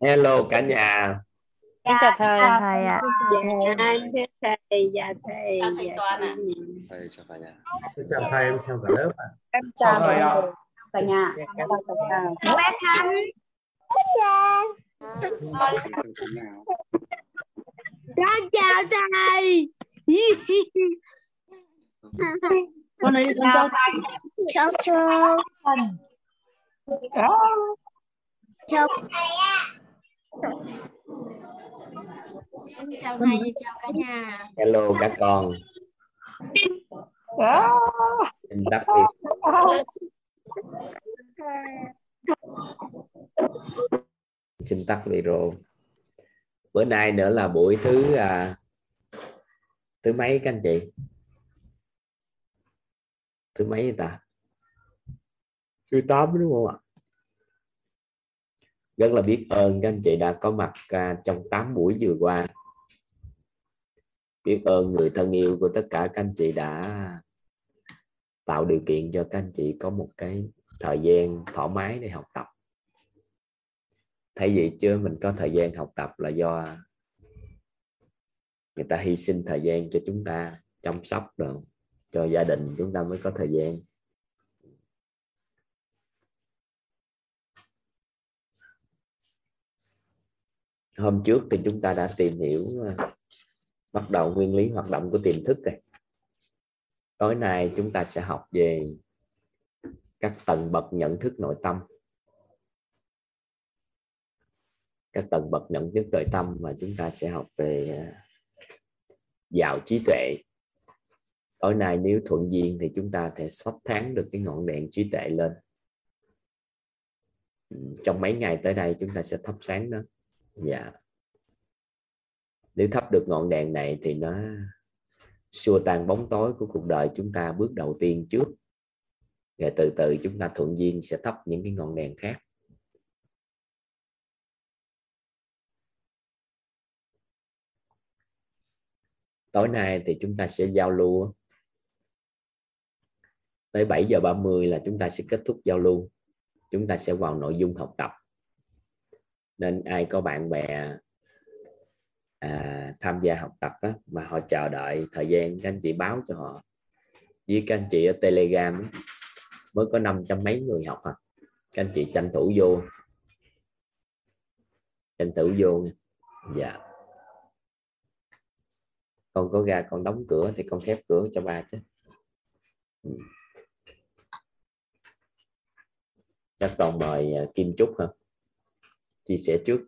hello cả nhà Dạ, chào thầy. Chào thầy ạ. Dạ, thưa thầy, dạ thầy. Chào thầy dạ Toàn ạ. thầy. thầy chào cả nhà chào thầy em chào cả lớp ạ. Em chào Chào thầy ạ. cả nhà. Chào Bé Khánh. Con chào thầy. Con này con chào Chào chào. Chào chào thầy, chào cả nhà. hello các con. Xin đắp đi. Xin tắt video bữa nay nữa là buổi thứ à, thứ mấy các anh chị? Thứ mấy vậy ta? Thứ tám đúng không ạ rất là biết ơn các anh chị đã có mặt à, trong 8 buổi vừa qua. Biết ơn người thân yêu của tất cả các anh chị đã tạo điều kiện cho các anh chị có một cái thời gian thoải mái để học tập. Thay vì chưa mình có thời gian học tập là do người ta hy sinh thời gian cho chúng ta chăm sóc rồi cho gia đình chúng ta mới có thời gian. Hôm trước thì chúng ta đã tìm hiểu ờ, bắt đầu nguyên lý hoạt động của tiềm thức rồi. Tối nay chúng ta sẽ học về các tầng bậc nhận thức nội tâm. Các tầng bậc nhận thức nội tâm và chúng ta sẽ học về ờ, giàu dạo trí tuệ. Tối nay nếu thuận duyên thì chúng ta thể sắp tháng được cái ngọn đèn trí tuệ lên. Trong mấy ngày tới đây chúng ta sẽ thắp sáng đó dạ. Nếu thắp được ngọn đèn này thì nó xua tan bóng tối của cuộc đời chúng ta bước đầu tiên trước. Rồi từ từ chúng ta thuận duyên sẽ thắp những cái ngọn đèn khác. Tối nay thì chúng ta sẽ giao lưu. Tới 7 giờ 30 là chúng ta sẽ kết thúc giao lưu. Chúng ta sẽ vào nội dung học tập nên ai có bạn bè à, tham gia học tập á, mà họ chờ đợi thời gian các anh chị báo cho họ. Với các anh chị ở telegram á, mới có năm trăm mấy người học à. Các anh chị tranh thủ vô. Tranh thủ vô nha. dạ. Con có ra con đóng cửa thì con khép cửa cho ba chứ. Ừ. Chắc con mời à, Kim Trúc không chia sẻ trước.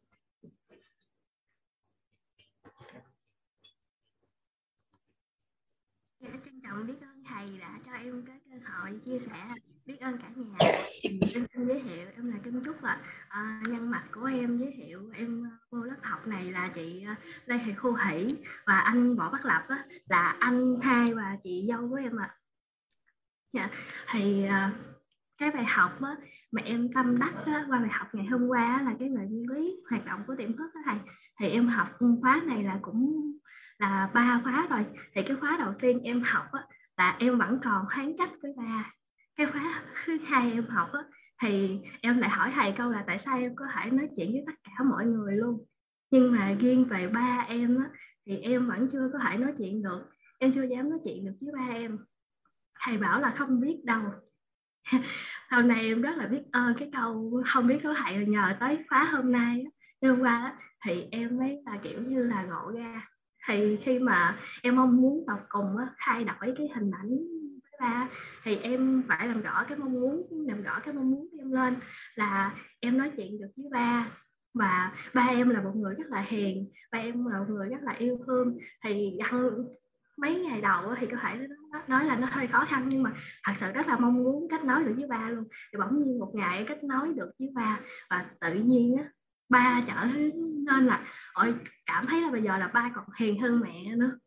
Dạ, trân trọng biết ơn thầy đã cho em cái cơ hội chia sẻ. Biết ơn cả nhà. Em xin giới thiệu em là Kim Trúc ạ. À, nhân mặt của em giới thiệu em ờ, vô lớp học này là chị ờ, Lê Thị Khu Hỷ và anh Võ Bắc Lập á, là anh hai và chị dâu của em ạ. Dạ thì à, cái bài học á, mà em tâm đắc á, qua bài học ngày hôm qua á, là cái về nguyên lý hoạt động của tiềm thức đó thầy. Thì em học khóa này là cũng là ba khóa rồi. Thì cái khóa đầu tiên em học á, là em vẫn còn kháng trách với ba. Cái khóa thứ hai em học á, thì em lại hỏi thầy câu là tại sao em có thể nói chuyện với tất cả mọi người luôn. Nhưng mà riêng về ba em á, thì em vẫn chưa có thể nói chuyện được. Em chưa dám nói chuyện được với ba em. Thầy bảo là không biết đâu. hôm nay em rất là biết ơn cái câu không biết có thầy nhờ tới khóa hôm nay đêm hôm qua đó thì em mới là kiểu như là ngộ ra. Thì khi mà em mong muốn vào cùng á, thay đổi cái hình ảnh với ba thì em phải làm rõ cái mong muốn làm rõ cái mong muốn của em lên là em nói chuyện được với ba. Và ba em là một người rất là hiền ba em là một người rất là yêu thương. Thì ăn mấy ngày đầu thì có thể nó- nói là nó hơi khó khăn nhưng mà thật sự rất là mong muốn kết nối được với ba luôn. Thì bỗng nhiên một ngày kết nối được với ba và tự nhiên á ba trở nên là ôi cảm thấy là bây giờ là ba còn hiền hơn mẹ nữa.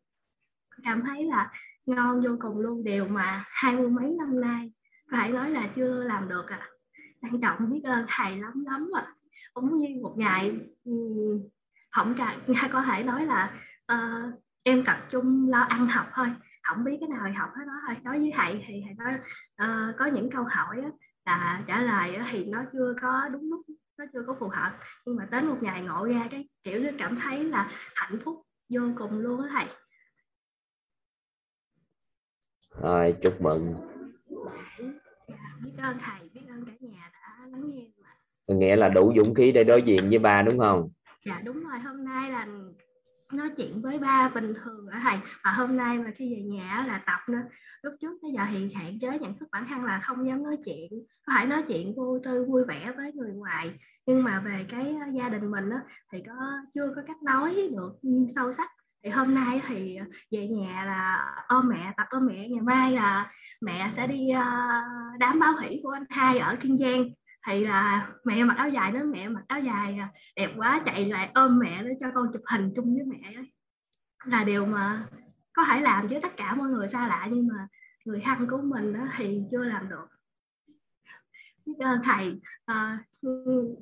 Cảm thấy là ngon vô cùng luôn. Điều mà hai mươi mấy năm nay có thể nói là chưa làm được à trân trọng biết ơn thầy lắm lắm à cũng như một ngày không cả có thể nói là uh, em tập trung lo ăn học thôi. Không biết cái nào thì học hết đó thôi. Đối với thầy thì thầy nói ờ, có những câu hỏi á, là trả lời á, thì nó chưa có đúng lúc nó chưa có phù hợp. Nhưng mà đến một ngày ngộ ra cái kiểu như cảm thấy là hạnh phúc vô cùng luôn á thầy rồi chúc mừng. Biết ơn thầy biết ơn cả nhà đã lắng nghe nghĩa là đủ dũng khí để đối diện với ba đúng không? Dạ đúng rồi. Hôm nay là nói chuyện với ba bình thường ở thầy và hôm nay mà khi về nhà là tập nữa. Lúc trước tới giờ thì hạn chế nhận thức bản thân là không dám nói chuyện phải nói chuyện vô tư vui vẻ với người ngoài. Nhưng mà về cái à, gia đình mình đó, thì có chưa có cách nói được sâu sắc. Thì hôm nay thì à, về nhà là ôm mẹ tập ôm mẹ ngày mai là mẹ sẽ đi à, đám báo hỷ của anh hai ở kiên giang thì là mẹ mặc áo dài đó, mẹ mặc áo dài đẹp quá, chạy lại ôm mẹ để cho con chụp hình chung với mẹ là điều mà có thể làm với tất cả mọi người xa lạ, nhưng mà người thân của mình đó thì chưa làm được. Thầy. À,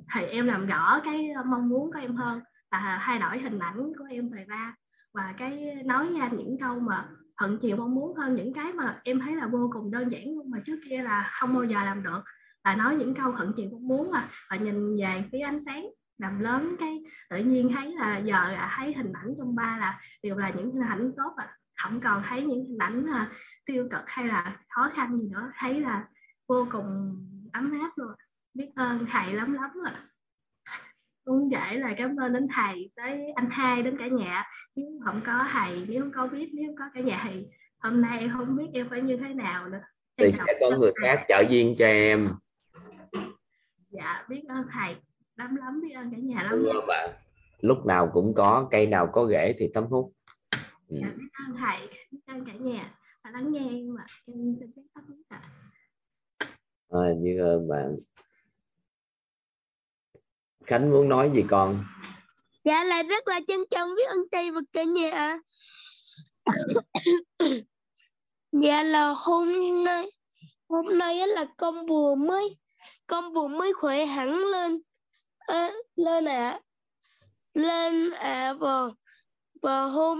thầy em làm rõ cái mong muốn của em hơn là thay đổi hình ảnh của em về ba và cái nói ra những câu mà thuận chiều mong muốn hơn, những cái mà em thấy là vô cùng đơn giản nhưng mà trước kia là không bao giờ làm được là nói những câu thuận chiều mong muốn mà và nhìn về phía ánh sáng. Làm lớn cái tự nhiên thấy là giờ là thấy hình ảnh trong ba là đều là những hình ảnh tốt à không còn thấy những hình ảnh là tiêu cực hay là khó khăn gì nữa. Thấy là vô cùng ấm áp luôn biết ơn thầy lắm lắm rồi muốn gửi là cảm ơn đến thầy tới anh hai đến cả nhà. Nếu không có thầy nếu không có biết nếu không có cả nhà thì hôm nay không biết em phải như thế nào nữa. Thì sẽ có người khác trợ duyên cho em dạ biết ơn thầy. Lắm lắm biết ơn cả nhà lắm. Thưa bạn. Lúc nào cũng có cây nào có rễ thì thấm hút. Ừ. dạ, biết ơn thầy biết ơn cả nhà. Và lắng nghe em ạ. Em xin phép tắt mic ạ. À, biết ơn bạn. Khánh muốn nói gì con? Dạ là rất là trân trọng biết ơn thầy và cả nhà dạ là hôm nay hôm nay là con vừa mới con vừa mới khỏe hẳn lên. À, lên ạ. À. lên ạ à, và và hôm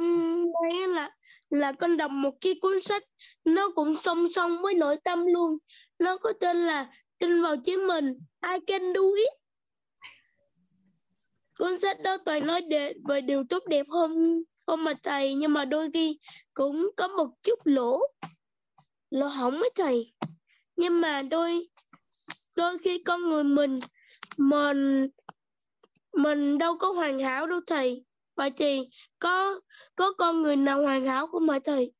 nay là là con đọc một cái cuốn sách nó cũng song song với nội tâm luôn. Nó có tên là tin vào chính mình I can do it. Cuốn sách đó toàn nói để, về điều tốt đẹp không không mà thầy nhưng mà đôi khi cũng có một chút lỗ lỗ hỏng với thầy. Nhưng mà đôi đôi khi con người mình mình mình đâu có hoàn hảo đâu thầy. Vậy thì có có con người nào hoàn hảo không hả thầy?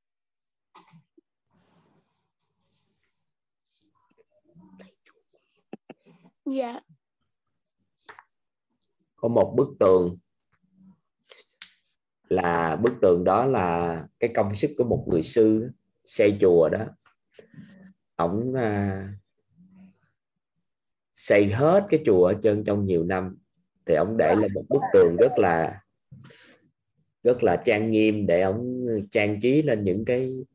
Dạ. Có một bức tường. Là bức tường đó là cái công sức của một người sư xây chùa đó. Ổng à, xây hết cái chùa ở chân trong nhiều năm, thì ông để là một bức tường rất là rất là trang nghiêm để ông trang trí lên những cái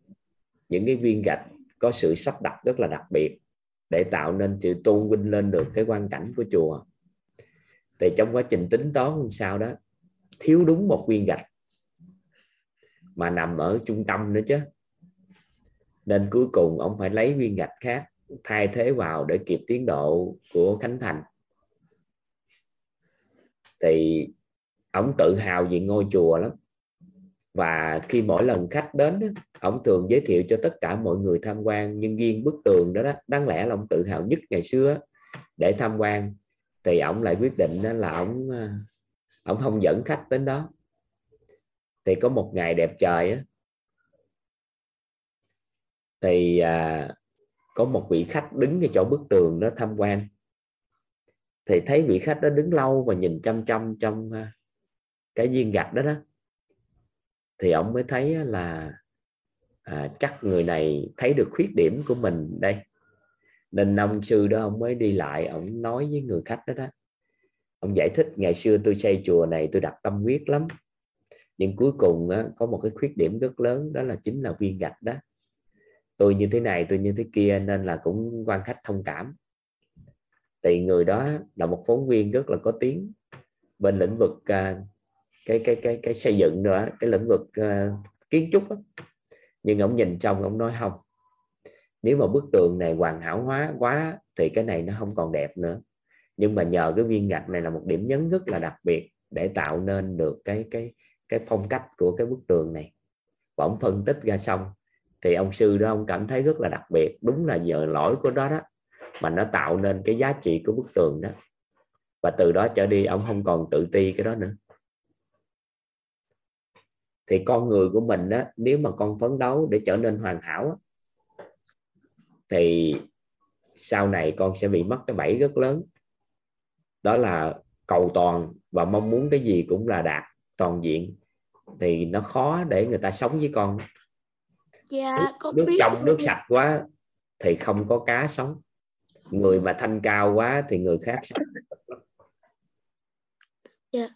những cái viên gạch có sự sắp đặt rất là đặc biệt để tạo nên sự tôn vinh lên được cái quan cảnh của chùa. Thì trong quá trình tính toán làm sao đó, thiếu đúng một viên gạch mà nằm ở trung tâm nữa chứ. Nên cuối cùng ông phải lấy viên gạch khác thay thế vào để kịp tiến độ của khánh thành. Thì ông tự hào về ngôi chùa lắm. Và khi mỗi lần khách đến ông thường giới thiệu cho tất cả mọi người tham quan nhưng riêng bức tường đó, đó. Đáng lẽ là ông tự hào nhất ngày xưa để tham quan. Thì ông lại quyết định là ông à, ông không dẫn khách đến đó. Thì có một ngày đẹp trời á thì à, có một vị khách đứng ở chỗ bức tường đó tham quan. Thì thấy vị khách đó đứng lâu và nhìn chăm chăm trong à, cái viên gạch đó đó. Thì ông mới thấy là à, chắc người này thấy được khuyết điểm của mình đây. Nên ông sư đó ông mới đi lại ông nói với người khách đó đó. Ông giải thích ngày xưa tôi xây chùa này tôi đặt tâm huyết lắm. Nhưng cuối cùng á, có một cái khuyết điểm rất lớn đó là chính là viên gạch đó tôi như thế này tôi như thế kia nên là cũng quan khách thông cảm. Thì người đó là một phóng viên rất là có tiếng bên lĩnh vực uh, cái cái cái cái xây dựng nữa cái lĩnh vực uh, kiến trúc đó. nhưng ông nhìn trong ông nói không. Nếu mà bức tường này hoàn hảo hóa quá thì cái này nó không còn đẹp nữa. Nhưng mà nhờ cái viên gạch này là một điểm nhấn rất là đặc biệt để tạo nên được cái cái cái phong cách của cái bức tường này. Và ông phân tích ra xong thì ông sư đó, ông cảm thấy rất là đặc biệt. Đúng là nhờ lỗi của đó đó, mà nó tạo nên cái giá trị của bức tường đó. Và từ đó trở đi, ông không còn tự ti cái đó nữa. Thì con người của mình đó, nếu mà con phấn đấu để trở nên hoàn hảo thì sau này con sẽ bị mất cái bẫy rất lớn. Đó là cầu toàn và mong muốn cái gì cũng là đạt toàn diện. Thì nó khó để người ta sống với con dạ nước, trong nước sạch quá thì không có cá sống. Người mà thanh cao quá thì người khác sống. Dạ.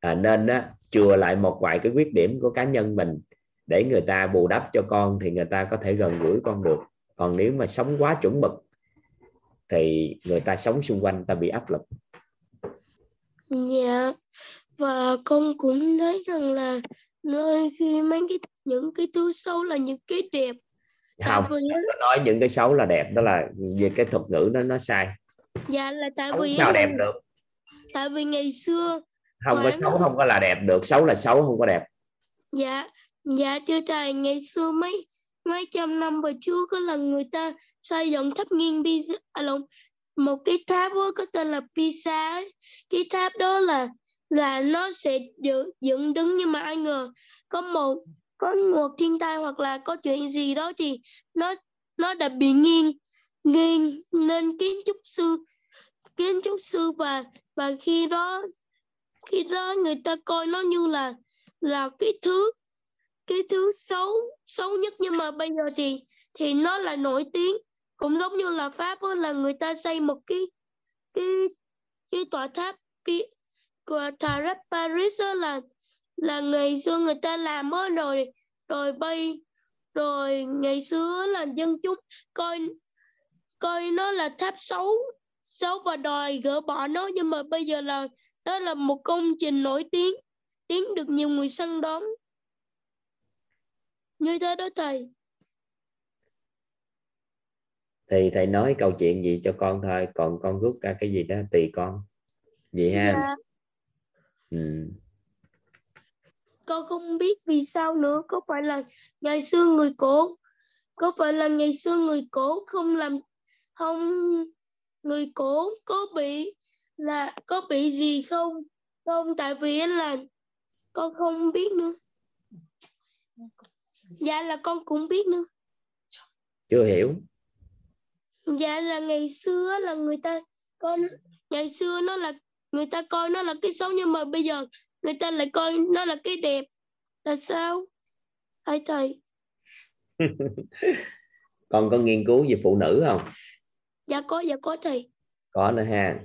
à, nên á chừa lại một vài cái khuyết điểm của cá nhân mình để người ta bù đắp cho con thì người ta có thể gần gũi con được. Còn nếu mà sống quá chuẩn mực thì người ta sống xung quanh ta bị áp lực. Dạ. Và con cũng thấy rằng là đôi khi mấy cái những cái thứ xấu là những cái đẹp. Tại không vì Tôi nói những cái xấu là đẹp đó là về cái thuật ngữ nó nó sai. Dạ là tại xấu vì sao đẹp được? Tại vì ngày xưa không có xấu không có là đẹp được xấu là xấu không có đẹp. Dạ dạ thưa thầy ngày xưa mấy mấy trăm năm về trước đó là người ta xây dựng tháp nghiêng Pisa à, lộn, một cái tháp đó có tên là Pisa ấy. cái tháp đó là là nó sẽ dựng, dựng đứng nhưng mà ai ngờ. Có một có một thiên tai hoặc là có chuyện gì đó thì nó nó đã bị nghiêng nghiêng nên kiến trúc sư kiến trúc sư và và khi đó khi đó người ta coi nó như là là cái thứ cái thứ xấu xấu nhất. Nhưng mà bây giờ thì thì nó là nổi tiếng. Cũng giống như là pháp là người ta xây một cái cái cái tòa tháp của thà tháp Paris là là ngày xưa người ta làm á rồi rồi bay rồi ngày xưa là dân chúng coi coi nó là tháp xấu xấu và đòi gỡ bỏ nó. Nhưng mà bây giờ là đó là một công trình nổi tiếng tiếng được nhiều người săn đón. Như thế đó thầy. Thì thầy nói câu chuyện gì cho con thôi còn con rút ra cái gì đó tùy con. Vậy ha. Dạ, ừ. con không biết vì sao nữa có phải là ngày xưa người cổ có phải là ngày xưa người cổ không làm không người cổ có bị là có bị gì không? Không tại vì là con không biết nữa. Dạ là con cũng biết nữa. Chưa hiểu. Dạ là ngày xưa là người ta con ngày xưa nó là người ta coi nó là cái xấu nhưng mà bây giờ người ta lại coi nó là cái đẹp. Là sao? Hãy thầy. Con có nghiên cứu về phụ nữ không? Dạ có dạ có thầy. Có nữa ha.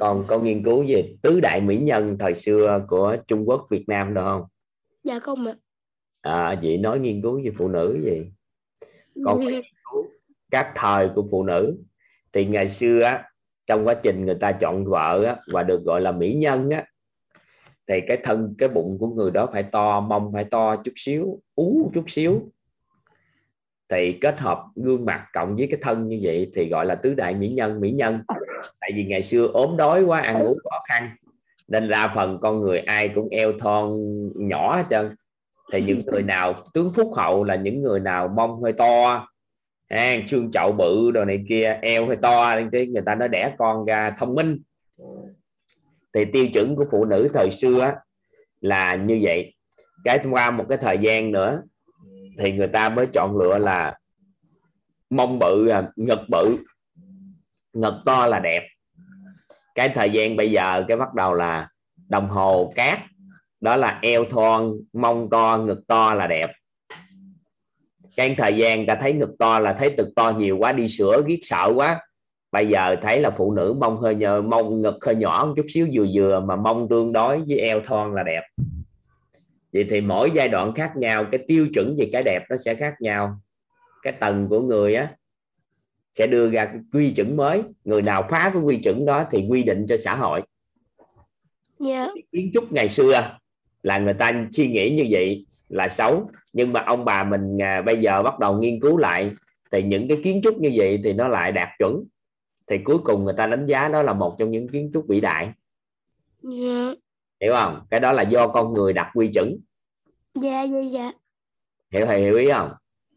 Còn có nghiên cứu về tứ đại mỹ nhân thời xưa của Trung Quốc Việt Nam được không? Dạ không ạ. À vậy nói nghiên cứu về phụ nữ gì? Phải nghiên cứu các thời của phụ nữ. Thì ngày xưa á, trong quá trình người ta chọn vợ á, và được gọi là mỹ nhân á thì cái thân cái bụng của người đó phải to mông phải to chút xíu ú chút xíu. Thì kết hợp gương mặt cộng với cái thân như vậy thì gọi là tứ đại mỹ nhân mỹ nhân. Tại vì ngày xưa ốm đói quá ăn uống khó khăn nên ra phần con người ai cũng eo thon nhỏ hết trơn. Thì những người nào tướng phúc hậu là những người nào mông hơi to à, xương chậu bự đồ này kia eo hơi to cái người ta nó đẻ con ra thông minh. Thì tiêu chuẩn của phụ nữ thời xưa là như vậy. Cái qua một cái thời gian nữa thì người ta mới chọn lựa là mông bự à, ngực bự. Ngực to là đẹp. Cái thời gian bây giờ cái bắt đầu là đồng hồ cát đó là eo thon mông to ngực to là đẹp cái thời gian ta thấy ngực to là thấy ngực to nhiều quá đi sửa ghét sợ quá. Bây giờ thấy là phụ nữ mông hơi nhờ mông ngực hơi nhỏ một chút xíu vừa vừa mà mông tương đối với eo thon là đẹp. Vậy thì mỗi giai đoạn khác nhau cái tiêu chuẩn về cái đẹp nó sẽ khác nhau. Cái tầng của người á sẽ đưa ra cái quy chuẩn mới. Người nào phá cái quy chuẩn đó thì quy định cho xã hội. Dạ. Kiến trúc ngày xưa là người ta suy nghĩ như vậy là xấu. Nhưng mà ông bà mình à, bây giờ bắt đầu nghiên cứu lại thì những cái kiến trúc như vậy thì nó lại đạt chuẩn. Thì cuối cùng người ta đánh giá đó là một trong những kiến trúc vĩ đại. Dạ. Hiểu không? Cái đó là do con người đặt quy chuẩn. Dạ dạ dạ. Hiểu thầy hiểu ý không?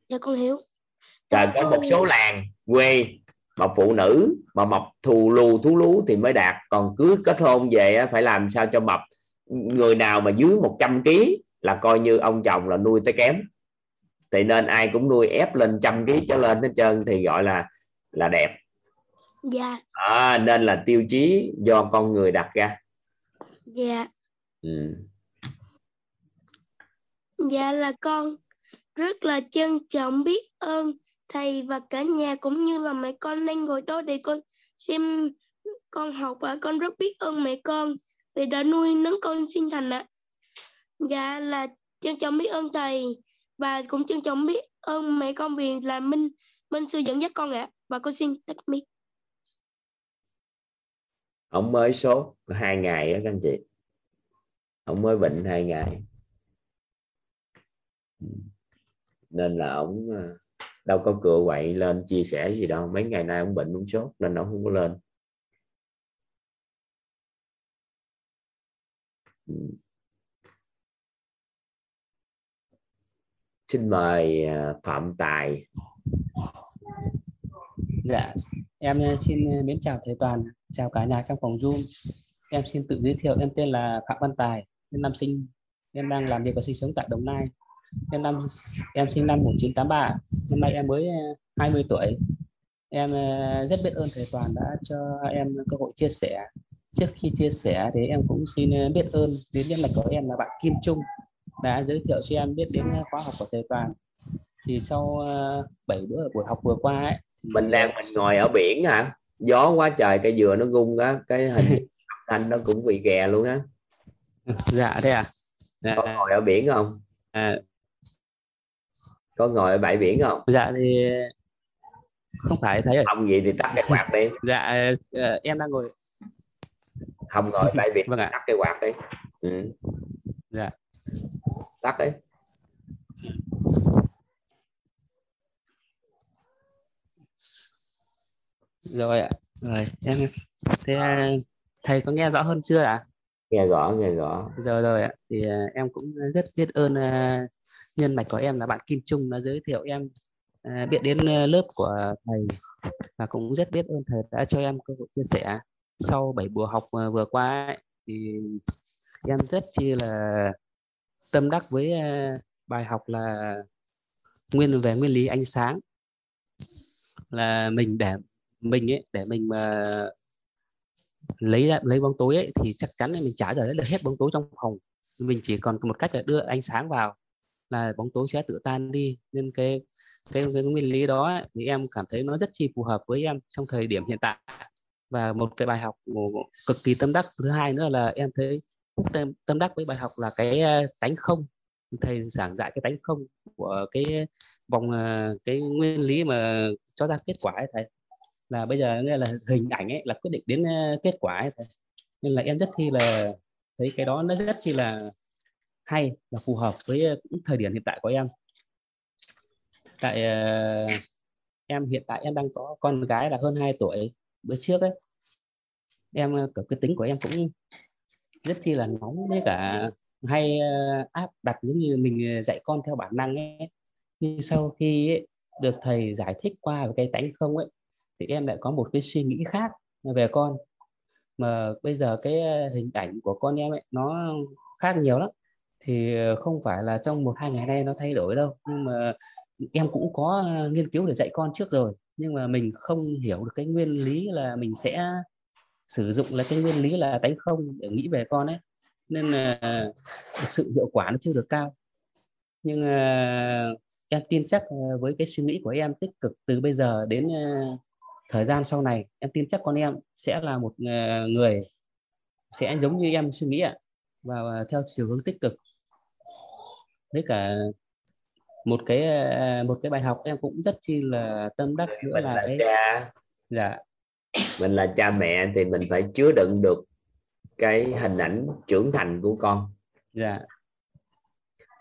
Dạ con hiểu. Rồi có một số làng quê mà phụ nữ mà mập thù lù thú lú thì mới đạt. Còn cứ kết hôn về á, phải làm sao cho mập. Người nào mà dưới 100 kg là coi như ông chồng là nuôi tới kém. Thì nên ai cũng nuôi ép lên trăm kg trở lên hết trơn thì gọi là là đẹp. Dạ. À, nên là tiêu chí do con người đặt ra. Dạ. Ừ. dạ là con rất là trân trọng biết ơn thầy và cả nhà cũng như là mẹ con đang ngồi đó để con xem con học và con rất biết ơn mẹ con vì đã nuôi nấng con sinh thành ạ dạ là trân trọng biết ơn thầy và cũng trân trọng biết ơn mẹ con vì là minh minh sư dẫn dắt con ạ. Và con xin tắt mic. Ông mới sốt hai ngày á các anh chị. Ông mới bệnh hai ngày. Nên là ông à, đâu có cửa quậy lên chia sẻ gì đâu. Mấy ngày nay ông bệnh ông sốt nên ông không có lên. Ừ. xin mời à, phạm tài Dạ, em à, xin à, mến chào thầy Toàn, chào cả nhà trong phòng Zoom. Em xin tự giới thiệu, em tên là Phạm Văn Tài, em năm sinh, em đang làm việc và sinh sống tại Đồng Nai. Em năm em sinh năm 1983, năm nay em mới 20 tuổi. Em rất biết ơn thầy Toàn đã cho em cơ hội chia sẻ. Trước khi chia sẻ thì em cũng xin biết ơn đến nhân mạch của em là bạn Kim Trung đã giới thiệu cho em biết đến eh, khóa học của thầy Toàn. Thì sau eh, 7 bữa buổi học vừa qua ấy, thì mình đang mình ngồi ở biển hả? Gió quá trời cây dừa nó gung á cái hình thanh nó cũng bị ghè luôn á. Dạ thế à? Dạ, có ngồi ở biển không? À, có ngồi ở bãi biển không? Dạ thì không phải thấy rồi. Không vậy thì tắt cái quạt đi. Dạ ờ, em đang ngồi. Không ngồi bãi biển vâng ạ. tắt cái quạt đi. Ừ. dạ tắt đi rồi ạ. Rồi em thế à, thầy có nghe rõ hơn chưa ạ? Nghe rõ nghe rõ. Rồi rồi ạ. Thì à, em cũng rất biết ơn à, nhân mạch của em là bạn Kim Trung đã giới thiệu em à, biết đến à, lớp của thầy và cũng rất biết ơn thầy đã cho em cơ hội chia sẻ sau 7 buổi học à, vừa qua ấy, thì em rất chi là tâm đắc với ờ, bài học là nguyên về nguyên lý ánh sáng. Là mình để mình ấy để mình mà lấy ra lấy bóng tối ấy, thì chắc chắn là mình trả giờ được hết bóng tối trong phòng. Mình chỉ còn một cách là đưa ánh sáng vào là bóng tối sẽ tự tan đi. Nên cái cái, cái nguyên lý đó ấy, thì em cảm thấy nó rất chi phù hợp với em trong thời điểm hiện tại. Và một cái bài học cực kỳ tâm đắc. Thứ hai nữa là em thấy tâm, tâm đắc với bài học là cái ờ, tánh không. Thầy giảng dạy cái tánh không của cái vòng ờ, cái nguyên lý mà cho ra kết quả ấy thầy. Là bây giờ nghĩa là hình ảnh ấy là quyết định đến ờ, kết quả ấy thầy. nên là em rất chi là thấy cái đó nó rất chi là hay và phù hợp với thời điểm hiện tại của em. Tại em hiện tại em đang có con gái là hơn 2 tuổi. Bữa trước ấy em cái tính của em cũng rất chi là nóng với cả hay ờ, áp đặt giống như mình ờ, dạy con theo bản năng ấy. Nhưng sau khi ấy, được thầy giải thích qua về cái tánh không ấy thì em lại có một cái suy nghĩ khác về con. Mà bây giờ cái ờ, hình ảnh của con em ấy nó khác nhiều lắm. Thì không phải là trong một hai ngày nay nó thay đổi đâu. Nhưng mà em cũng có nghiên cứu để dạy con trước rồi. Nhưng mà mình không hiểu được cái nguyên lý là mình sẽ sử dụng là cái nguyên lý là tánh không để nghĩ về con ấy. Nên là thực sự hiệu quả nó chưa được cao. Nhưng ờ, em tin chắc với cái suy nghĩ của em tích cực từ bây giờ đến ờ, thời gian sau này em tin chắc con em sẽ là một ờ, người sẽ giống như em suy nghĩ ạ và theo chiều hướng tích cực. Với cả một cái một cái bài học em cũng rất chi là tâm đắc nữa là cái cha. Dạ mình là cha mẹ thì mình phải chứa đựng được cái hình ảnh trưởng thành của con. Dạ.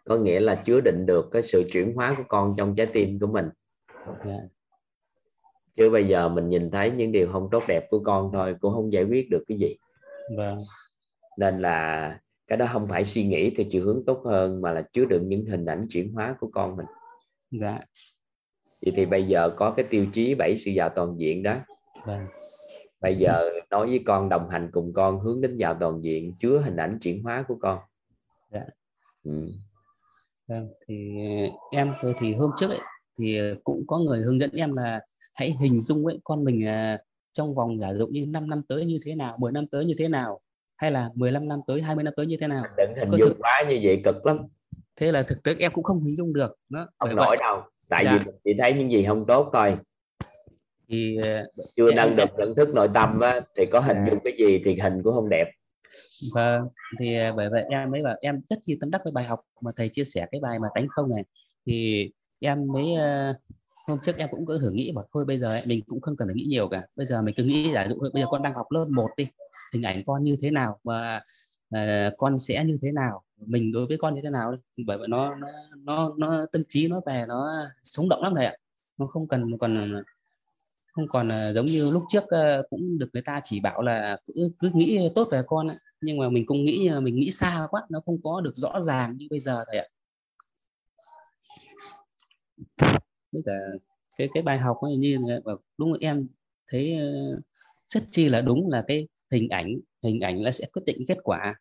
Có nghĩa là chứa đựng được cái sự chuyển hóa của con trong trái tim của mình. Dạ. Chứ bây giờ mình nhìn thấy những điều không tốt đẹp của con thôi cũng không giải quyết được cái gì. Vâng. Nên là cái đó không phải suy nghĩ theo chiều hướng tốt hơn mà là chứa đựng những hình ảnh chuyển hóa của con mình. Dạ. Vậy thì bây giờ có cái tiêu chí bảy sự giàu toàn diện đó vâng bây giờ nói với con đồng hành cùng con hướng đến giàu toàn diện chứa hình ảnh chuyển hóa của con Dạ. ừ. Vâng, thì em thì hôm trước ấy, thì cũng có người hướng dẫn em là hãy hình dung ấy con mình à, trong vòng giả dụ như 5 năm tới như thế nào, 10 năm tới như thế nào hay là 15 năm tới, 20 năm tới như thế nào. đừng hình dung thực- quá như vậy cực lắm Thế là thực tế em cũng không hình dung được. Đó. không nổi vậy đâu tại Dạ. vì mình chỉ thấy những gì không tốt thôi thì à, chưa Em- nâng được nhận thức nội tâm á, thì có hình Dạ. dung cái gì thì hình cũng không đẹp. Vâng, thì à, bởi vậy em mới bảo em rất chi tâm đắc với bài học mà thầy chia sẻ cái bài mà tánh không này. Thì em mới à, hôm trước em cũng có thử nghĩ bảo thôi bây giờ ấy, mình cũng không cần phải nghĩ nhiều cả. Bây giờ mình cứ nghĩ giả dụ bây giờ con đang học lớp 1 đi hình ảnh con như thế nào và à, con sẽ như thế nào mình đối với con như thế nào bởi vậy nó nó nó, nó tâm trí nó về nó sống động lắm thầy ạ. Nó không cần còn không còn à, giống như lúc trước ờ, cũng được người ta chỉ bảo là cứ cứ nghĩ tốt về con ạ. Nhưng mà mình cũng nghĩ ờ, mình nghĩ xa quá nó không có được rõ ràng như bây giờ thầy ạ. Với cả cái cái bài học ấy như là đúng là em thấy rất chi là đúng là cái hình ảnh hình ảnh là sẽ quyết định kết quả.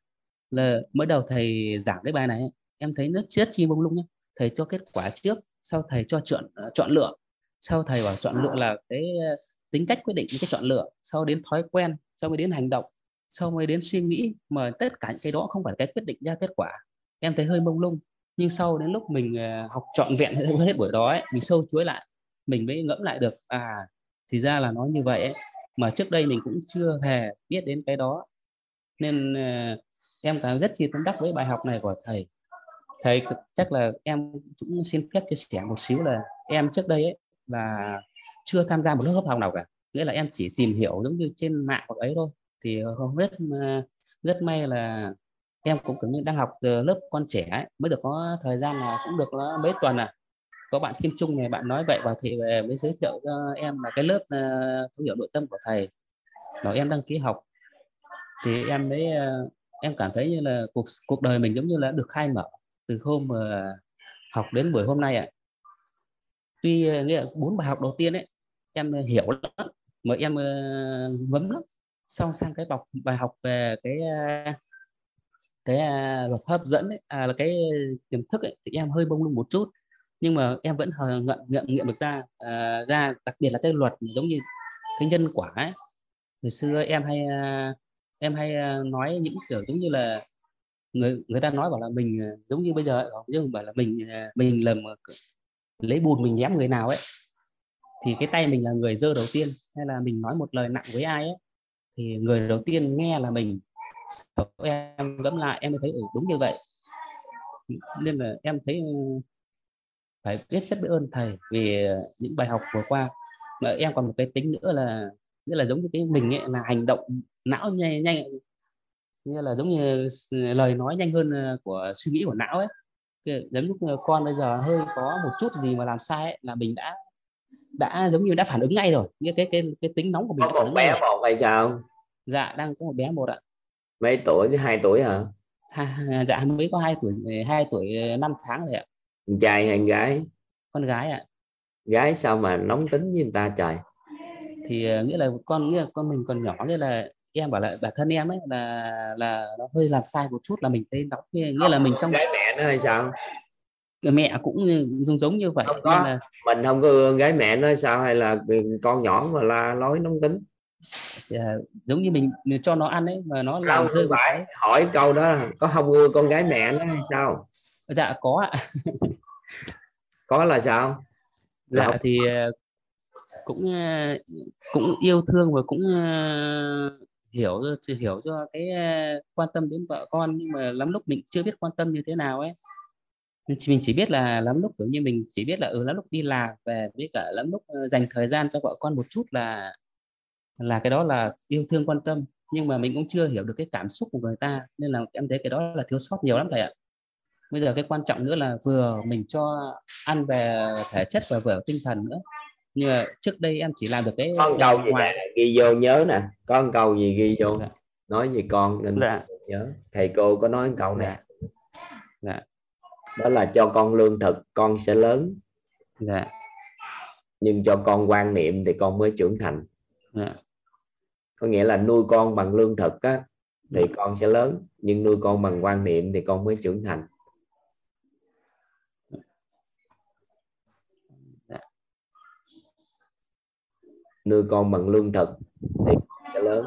Là mới đầu thầy giảng cái bài này em thấy rất rất chi mông lung nhé thầy cho kết quả trước sau thầy cho chọn chọn lựa sau thầy bảo chọn lựa là cái ờ, tính cách quyết định cái chọn lựa sau đến thói quen sau mới đến hành động sau mới đến suy nghĩ mà tất cả những cái đó không phải cái quyết định ra kết quả em thấy hơi mông lung nhưng sau đến lúc mình ờ, học trọn vẹn hết hết buổi đó ấy, mình sâu chuối lại mình mới ngẫm lại được à thì ra là nó như vậy ấy. mà trước đây mình cũng chưa hề biết đến cái đó nên ờ, em cảm rất chi tâm đắc với bài học này của thầy thầy chắc là em cũng xin phép chia sẻ một xíu là em trước đây ấy và chưa tham gia một lớp học nào cả. Nghĩa là em chỉ tìm hiểu giống như trên mạng hoặc ấy thôi. Thì ờ, không biết ờ, rất may là em cũng kiểu như đang học lớp con trẻ ấy, mới được có thời gian là cũng được là mấy tuần à. Có bạn Kim Trung này bạn nói vậy và thì về mới giới thiệu cho em là cái lớp uh, thấu hiểu nội tâm của thầy. Bảo em đăng ký học. Thì em mới uh, em cảm thấy như là cuộc cuộc đời mình giống như là được khai mở từ hôm mà học đến buổi hôm nay ạ tuy ờ, nghĩa là bốn bài học đầu tiên ấy em ờ, hiểu lắm mà em ờ, ngấm lắm. Xong sang cái bọc bài học về cái cái luật hấp dẫn ấy, à, là cái tiềm thức ấy, thì em hơi bông lung một chút. Nhưng mà em vẫn hờ ngậm nghiệm nghiệm được ra à, ra đặc biệt là cái luật giống như cái nhân quả ấy. Ngày xưa em hay em hay nói những kiểu giống như là người người ta nói bảo là mình giống như bây giờ giống nhưng bảo là mình mình làm lấy bùn mình ném người nào ấy, thì cái tay mình là người dơ đầu tiên. Hay là mình nói một lời nặng với ai ấy, thì người đầu tiên nghe là mình. Em gẫm lại, em mới thấy ừ đúng như vậy. Nên là em thấy ừ, phải biết rất biết ơn thầy vì những bài học vừa qua. Mà em còn một cái tính nữa là, nghĩa là giống như cái mình ấy, là hành động não nhanh nhanh như là giống như lời nói nhanh hơn ờ, của suy nghĩ của não ấy giống như con bây giờ hơi có một chút gì mà làm sai ấy, là mình đã đã giống như đã phản ứng ngay rồi. Như cái cái cái tính nóng của mình có một bé một hay sao? Dạ đang có một bé một ạ. Mấy tuổi? Với hai tuổi hả? Ha, dạ mới có hai tuổi hai tuổi năm tháng rồi ạ. Con trai hay con gái? Con gái ạ. Gái sao mà nóng tính với người ta trời? Thì nghĩa là con nghĩa là con mình còn nhỏ nghĩa là em bảo là bản thân em ấy là là nó hơi làm sai một chút là mình thấy nóng nghĩa, nghĩa là mình trong gái mẹ nó hay sao? Mẹ cũng giống giống như vậy không có. là... mình không có ưa gái mẹ nó sao? Hay là con nhỏ mà la lối nóng tính? Yeah, giống như mình, mình cho nó ăn ấy mà nó làm rơi phải cái... hỏi câu đó có không ưa con gái mẹ nó hay sao? Dạ có ạ. Có là sao? Là dạ, thì cũng cũng yêu thương và cũng hiểu hiểu cho cái quan tâm đến vợ con nhưng mà lắm lúc mình chưa biết quan tâm như thế nào ấy. Mình chỉ biết là lắm lúc kiểu như mình chỉ biết là ở ừ, lắm lúc đi làm về với cả lắm lúc ờ, dành thời gian cho vợ con một chút là là cái đó là yêu thương quan tâm. Nhưng mà mình cũng chưa hiểu được cái cảm xúc của người ta nên là em thấy cái đó là thiếu sót nhiều lắm thầy ạ. Bây giờ cái quan trọng nữa là vừa mình cho ăn về thể chất và vừa tinh thần nữa nhưng mà trước đây em chỉ làm được cái một câu gì ngoài. nè ghi vô nhớ nè. Có một câu gì ghi vô? Dạ. nói về con nên Dạ. nhớ. Thầy cô có nói một câu nè Dạ. đó là cho con lương thực con sẽ lớn. Dạ. Nhưng cho con quan niệm thì con mới trưởng thành. Dạ. Có nghĩa là nuôi con bằng lương thực á thì con sẽ lớn. Nhưng nuôi con bằng quan niệm thì con mới trưởng thành nuôi con bằng lương thực thì con sẽ lớn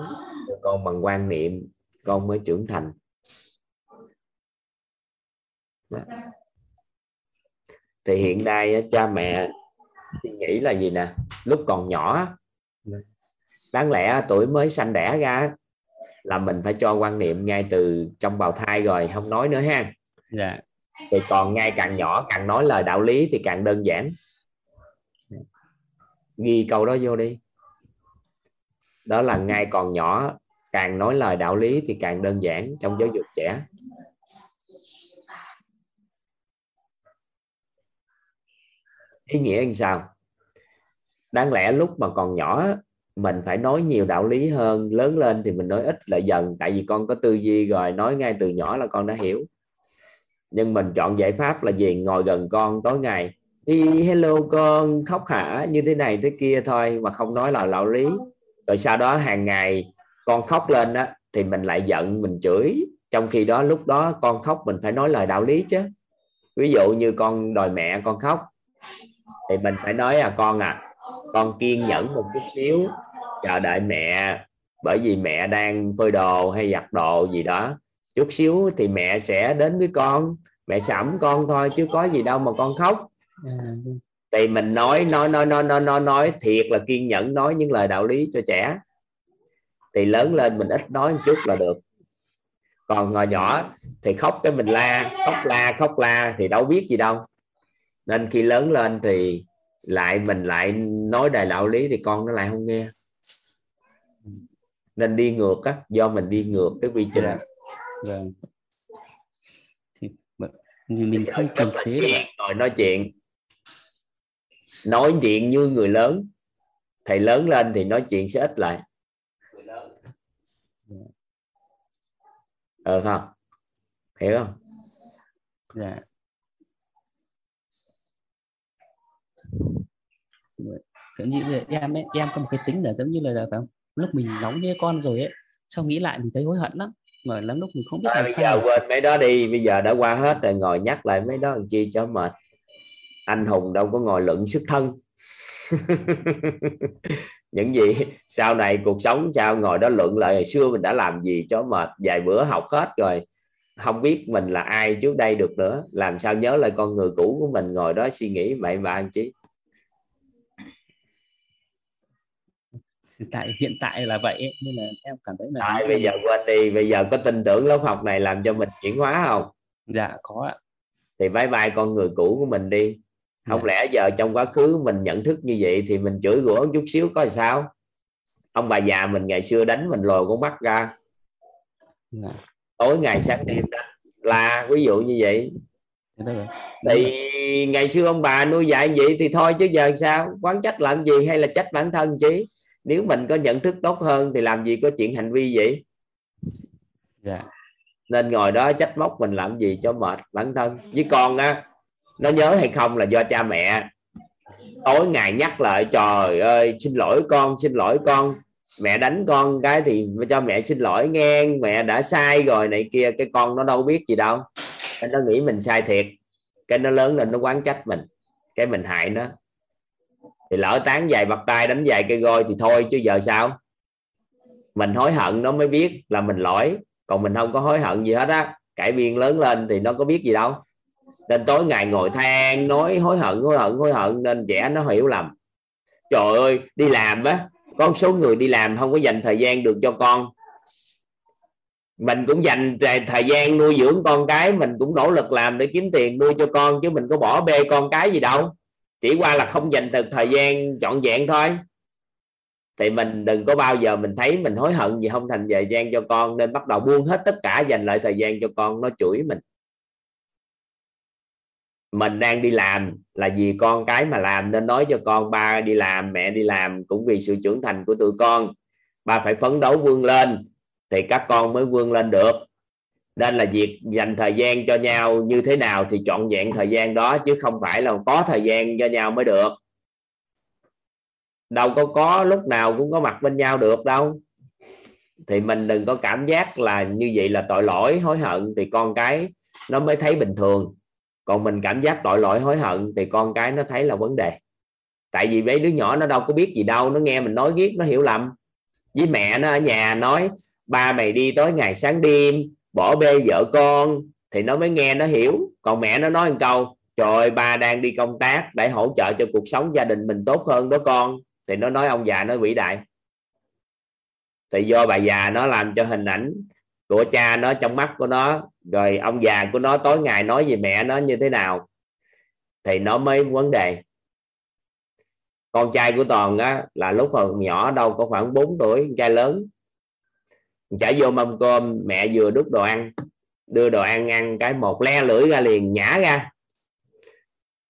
nuôi con bằng quan niệm con mới trưởng thành. Đó. thì hiện nay cha mẹ suy nghĩ là gì nè? Lúc còn nhỏ đáng lẽ tuổi mới sanh đẻ ra là mình phải cho quan niệm ngay từ trong bào thai rồi không nói nữa ha. Dạ. Thì còn ngay càng nhỏ càng nói lời đạo lý thì càng đơn giản. Ghi câu đó vô đi đó là ngay còn nhỏ, càng nói lời đạo lý thì càng đơn giản trong giáo dục trẻ. Ý nghĩa như sao? Đáng lẽ lúc mà còn nhỏ, mình phải nói nhiều đạo lý hơn. Lớn lên thì mình nói ít lại dần, tại vì con có tư duy rồi, nói ngay từ nhỏ là con đã hiểu. Nhưng mình chọn giải pháp là gì? Ngồi gần con tối ngày. Đi hello con, khóc hả? Như thế này thế kia thôi, mà không nói là đạo lý rồi sau đó hàng ngày con khóc lên á, thì mình lại giận, mình chửi. Trong khi đó, lúc đó con khóc, mình phải nói lời đạo lý chứ. Ví dụ như con đòi mẹ con khóc, thì mình phải nói à con à con kiên nhẫn một chút xíu, chờ đợi mẹ. Bởi vì mẹ đang phơi đồ hay giặt đồ gì đó. Chút xíu thì mẹ sẽ đến với con, mẹ sẩm con thôi, chứ có gì đâu mà con khóc. À, vâng thì mình nói nói nói nói nói nói nói thiệt là kiên nhẫn nói những lời đạo lý cho trẻ. Thì lớn lên mình ít nói một chút là được. Còn hồi nhỏ thì khóc cái mình la khóc la khóc la thì đâu biết gì đâu. Nên khi lớn lên thì lại mình lại nói đầy đạo lý thì con nó lại không nghe. Nên đi ngược á do mình đi ngược cái quy trình. Dạ. vâng. Thì mình không kiềm chế rồi nói chuyện nói chuyện như người lớn. Thầy lớn lên thì nói chuyện sẽ ít lại. Ờ không? Hiểu không? Dạ. Kiểu như là em ấy em có một cái tính là giống như là phải không? Lúc mình nóng với con rồi ấy sau nghĩ lại mình thấy hối hận lắm. Mà lắm lúc mình không biết à, làm bây sao. giờ quên mấy đó đi. Bây giờ đã qua hết rồi ngồi nhắc lại mấy đó làm chi cho mệt anh hùng đâu có ngồi luận sức thân. Những gì sau này cuộc sống sao ngồi đó luận lại hồi xưa mình đã làm gì cho mệt vài bữa học hết rồi không biết mình là ai trước đây được nữa. Làm sao nhớ lại con người cũ của mình ngồi đó suy nghĩ mậy mà anh chí. Tại hiện tại là vậy ấy, nên là em cảm thấy là Thôi bây giờ quên đi bây giờ có tin tưởng lớp học này làm cho mình chuyển hóa không? Dạ có ạ. Thì bye bye con người cũ của mình đi không Dạ. lẽ giờ trong quá khứ mình nhận thức như vậy thì mình chửi rủa chút xíu có sao? Ông bà già mình ngày xưa đánh mình lồi con mắt ra. Dạ. tối ngày sáng đêm đánh là ví dụ như vậy. Rồi. thì ngày xưa ông bà nuôi dạy vậy thì thôi chứ giờ sao? Quán trách làm gì hay là trách bản thân chứ? Nếu mình có nhận thức tốt hơn thì làm gì có chuyện hành vi vậy? Dạ. Nên ngồi đó trách móc mình làm gì cho mệt bản thân. Với con á nó nhớ hay không là do cha mẹ. Tối ngày nhắc lại, trời ơi, xin lỗi con, xin lỗi con. Mẹ đánh con cái thì cho mẹ xin lỗi nghe mẹ đã sai rồi này kia, cái con nó đâu biết gì đâu. Cái nó nghĩ mình sai thiệt. Cái nó lớn lên, nó quán trách mình. Cái mình hại nó. Thì lỡ tán dài bạc tay, đánh dài cây gôi thì thôi, chứ giờ sao? Mình hối hận nó mới biết là mình lỗi. Còn mình không có hối hận gì hết á. Cải biên lớn lên thì nó có biết gì đâu nên tối ngày ngồi than, nói hối hận hối hận hối hận, nên trẻ nó hiểu lầm. Trời ơi, đi làm á, có số người đi làm không có dành thời gian được cho con. Mình cũng dành thời thời gian nuôi dưỡng con cái, mình cũng nỗ lực làm để kiếm tiền nuôi cho con, chứ mình có bỏ bê con cái gì đâu. Chỉ qua là không dành được thời gian trọn vẹn thôi. Thì mình đừng có bao giờ mình thấy mình hối hận gì không thành thời gian cho con, nên bắt đầu buông hết tất cả dành lại thời gian cho con, nó chửi mình mình đang đi làm là vì con cái mà làm, nên nói cho con, ba đi làm, mẹ đi làm cũng vì sự trưởng thành của tụi con. Ba phải phấn đấu vươn lên. Thì các con mới vươn lên được. Nên là việc dành thời gian cho nhau như thế nào thì chọn vẹn thời gian đó, chứ không phải là có thời gian cho nhau mới được. Đâu có có, lúc nào cũng có mặt bên nhau được đâu. Thì mình đừng có cảm giác là như vậy là tội lỗi, hối hận, thì con cái nó mới thấy bình thường còn mình cảm giác tội lỗi, hối hận thì con cái nó thấy là vấn đề. Tại vì mấy đứa nhỏ nó đâu có biết gì đâu, nó nghe mình nói ghét nó hiểu lầm. Với mẹ nó ở nhà nói, ba mày đi tối ngày sáng đêm, bỏ bê vợ con. Thì nó mới nghe, nó hiểu. Còn mẹ nó nói một câu, trời ba đang đi công tác để hỗ trợ cho cuộc sống gia đình mình tốt hơn đó con. Thì nó nói, ông già nó vĩ đại. Thì do bà già nó làm cho hình ảnh của cha nó trong mắt của nó rồi ông già của nó tối ngày nói về mẹ nó như thế nào? Thì nó mới vấn đề. Con trai của toàn á, là lúc còn nhỏ đâu có khoảng 4 tuổi trai lớn. Trả vô mâm cơm, mẹ vừa đút đồ ăn, đưa đồ ăn ăn cái một le lưỡi ra liền, nhả ra.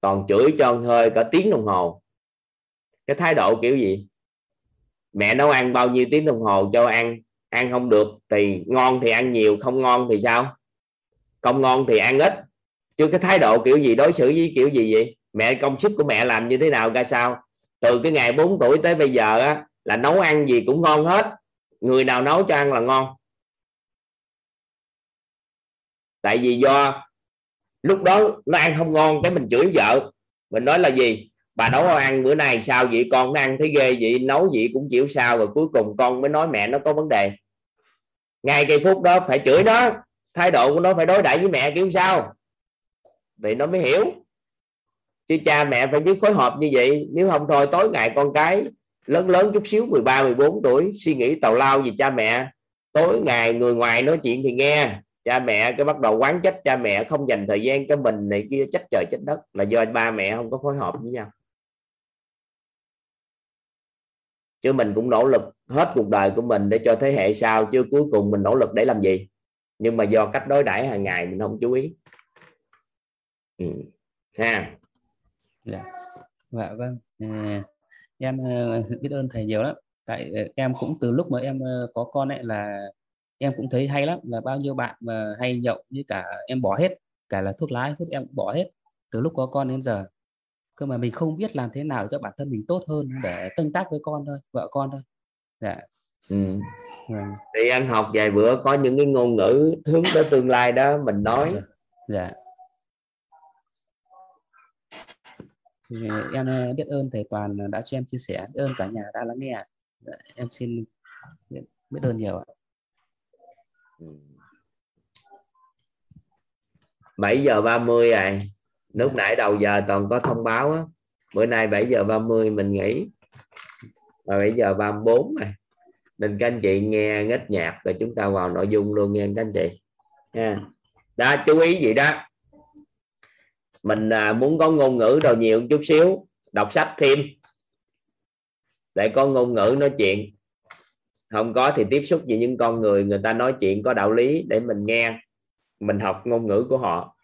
Toàn chửi cho hơi cả tiếng đồng hồ. Cái thái độ kiểu gì? Mẹ nấu ăn bao nhiêu tiếng đồng hồ cho ăn? Ăn không được thì ngon thì ăn nhiều, không ngon thì sao? Không ngon thì ăn ít. Chứ cái thái độ kiểu gì đối xử với kiểu gì vậy? Mẹ công sức của mẹ làm như thế nào ra sao? Từ cái ngày 4 tuổi tới bây giờ á, là nấu ăn gì cũng ngon hết. Người nào nấu cho ăn là ngon. Tại vì do lúc đó nó ăn không ngon cái mình chửi vợ. Mình nói là gì? Bà nấu ăn bữa nay sao vậy? Con nó ăn thấy ghê vậy nấu gì cũng chịu sao? Rồi cuối cùng con mới nói mẹ nó có vấn đề. Ngay cây phút đó phải chửi nó thái độ của nó phải đối đãi với mẹ kiểu sao? Thì nó mới hiểu. Chứ cha mẹ phải biết phối hợp như vậy, nếu không thôi tối ngày con cái lớn lớn chút xíu 13 14 tuổi, suy nghĩ tào lao gì cha mẹ. Tối ngày người ngoài nói chuyện thì nghe. Cha mẹ cái bắt đầu quán trách cha mẹ, không dành thời gian cho mình này kia, trách trời trách đất, là do ba mẹ không có phối hợp với nhau. Chứ mình cũng nỗ lực hết cuộc đời của mình để cho thế hệ sau, chứ cuối cùng mình nỗ lực để làm gì? Nhưng mà do cách đối đãi hàng ngày mình không chú ý. Ừ. ha. Dạ. Dạ vâng. À, em uh, biết ơn thầy nhiều lắm. Tại uh, em cũng từ lúc mà em có con ấy là em cũng thấy hay lắm là bao nhiêu bạn mà hay nhậu như cả em bỏ hết cả là thuốc lá thuốc em bỏ hết từ lúc có con đến giờ. Cơ mà mình không biết làm thế nào để cho bản thân mình tốt hơn để tương tác với con thôi vợ con thôi. Dạ. Ừ. Thì ăn học vài bữa có những cái ngôn ngữ hướng tới tương lai đó mình nói. Dạ, dạ. Thì em biết ơn thầy toàn đã cho em chia sẻ. Biết ơn cả nhà đã lắng nghe. Dạ, em xin biết ơn nhiều ạ. 7 giờ 30 rồi lúc nãy đầu giờ toàn có thông báo á. Bữa nay 7 giờ 30 mình nghỉ. Và 7 giờ 34 này nên các anh chị nghe ngết nhạc rồi chúng ta vào nội dung luôn nha các anh chị. Nha đó chú ý gì đó. Mình à, muốn có ngôn ngữ đồ nhiều chút xíu đọc sách thêm. Để có ngôn ngữ nói chuyện. Không có thì tiếp xúc với những con người người ta nói chuyện có đạo lý để mình nghe mình học ngôn ngữ của họ.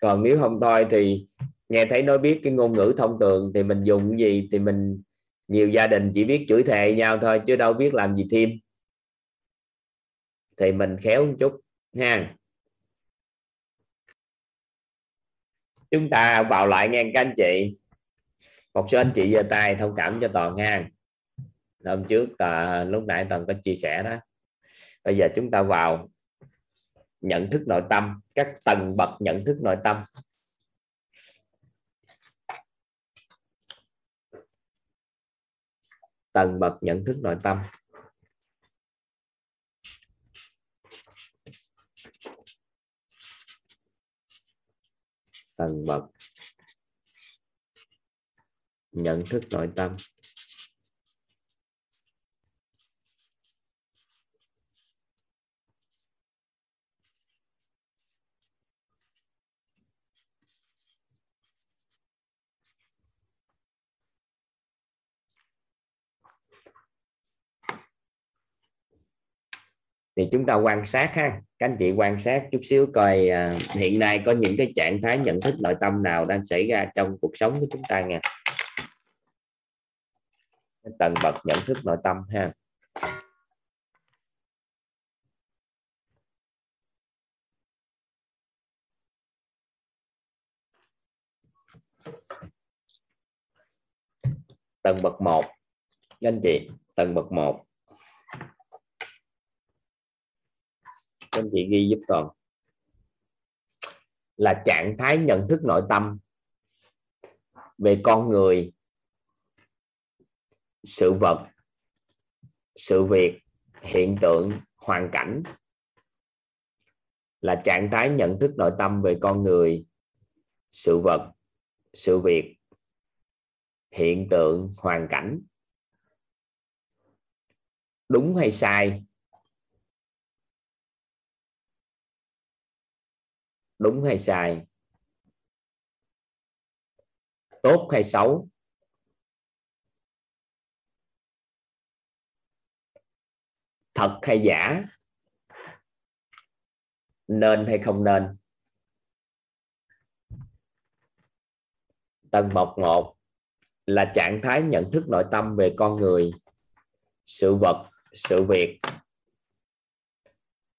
Còn nếu không thôi thì nghe thấy nói biết cái ngôn ngữ thông thường thì mình dùng gì thì mình nhiều gia đình chỉ biết chửi thề nhau thôi chứ đâu biết làm gì thêm. Thì mình khéo một chút ha. Chúng ta vào lại nghe các anh chị. Một số anh chị giơ tay thông cảm cho toàn ha. Hôm trước à, lúc nãy toàn có chia sẻ đó. Bây giờ chúng ta vào nhận thức nội tâm các tầng bậc nhận thức nội tâm. Tầng bậc nhận thức nội tâm. Tầng bậc nhận thức nội tâm. Thì chúng ta quan sát ha. Các anh chị quan sát chút xíu coi à, hiện nay có những cái trạng thái nhận thức nội tâm nào đang xảy ra trong cuộc sống của chúng ta nha. Tầng bậc nhận thức nội tâm ha. Tầng bậc 1 các anh chị tầng bậc 1 các anh chị ghi giúp toàn. Là trạng thái nhận thức nội tâm về con người, sự vật, sự việc, hiện tượng, hoàn cảnh. Là trạng thái nhận thức nội tâm về con người, sự vật, sự việc, hiện tượng, hoàn cảnh. Đúng hay sai? Đúng hay sai? Tốt hay xấu? Thật hay giả? Nên hay không nên? Tầng bậc một là trạng thái nhận thức nội tâm về con người, sự vật, sự việc.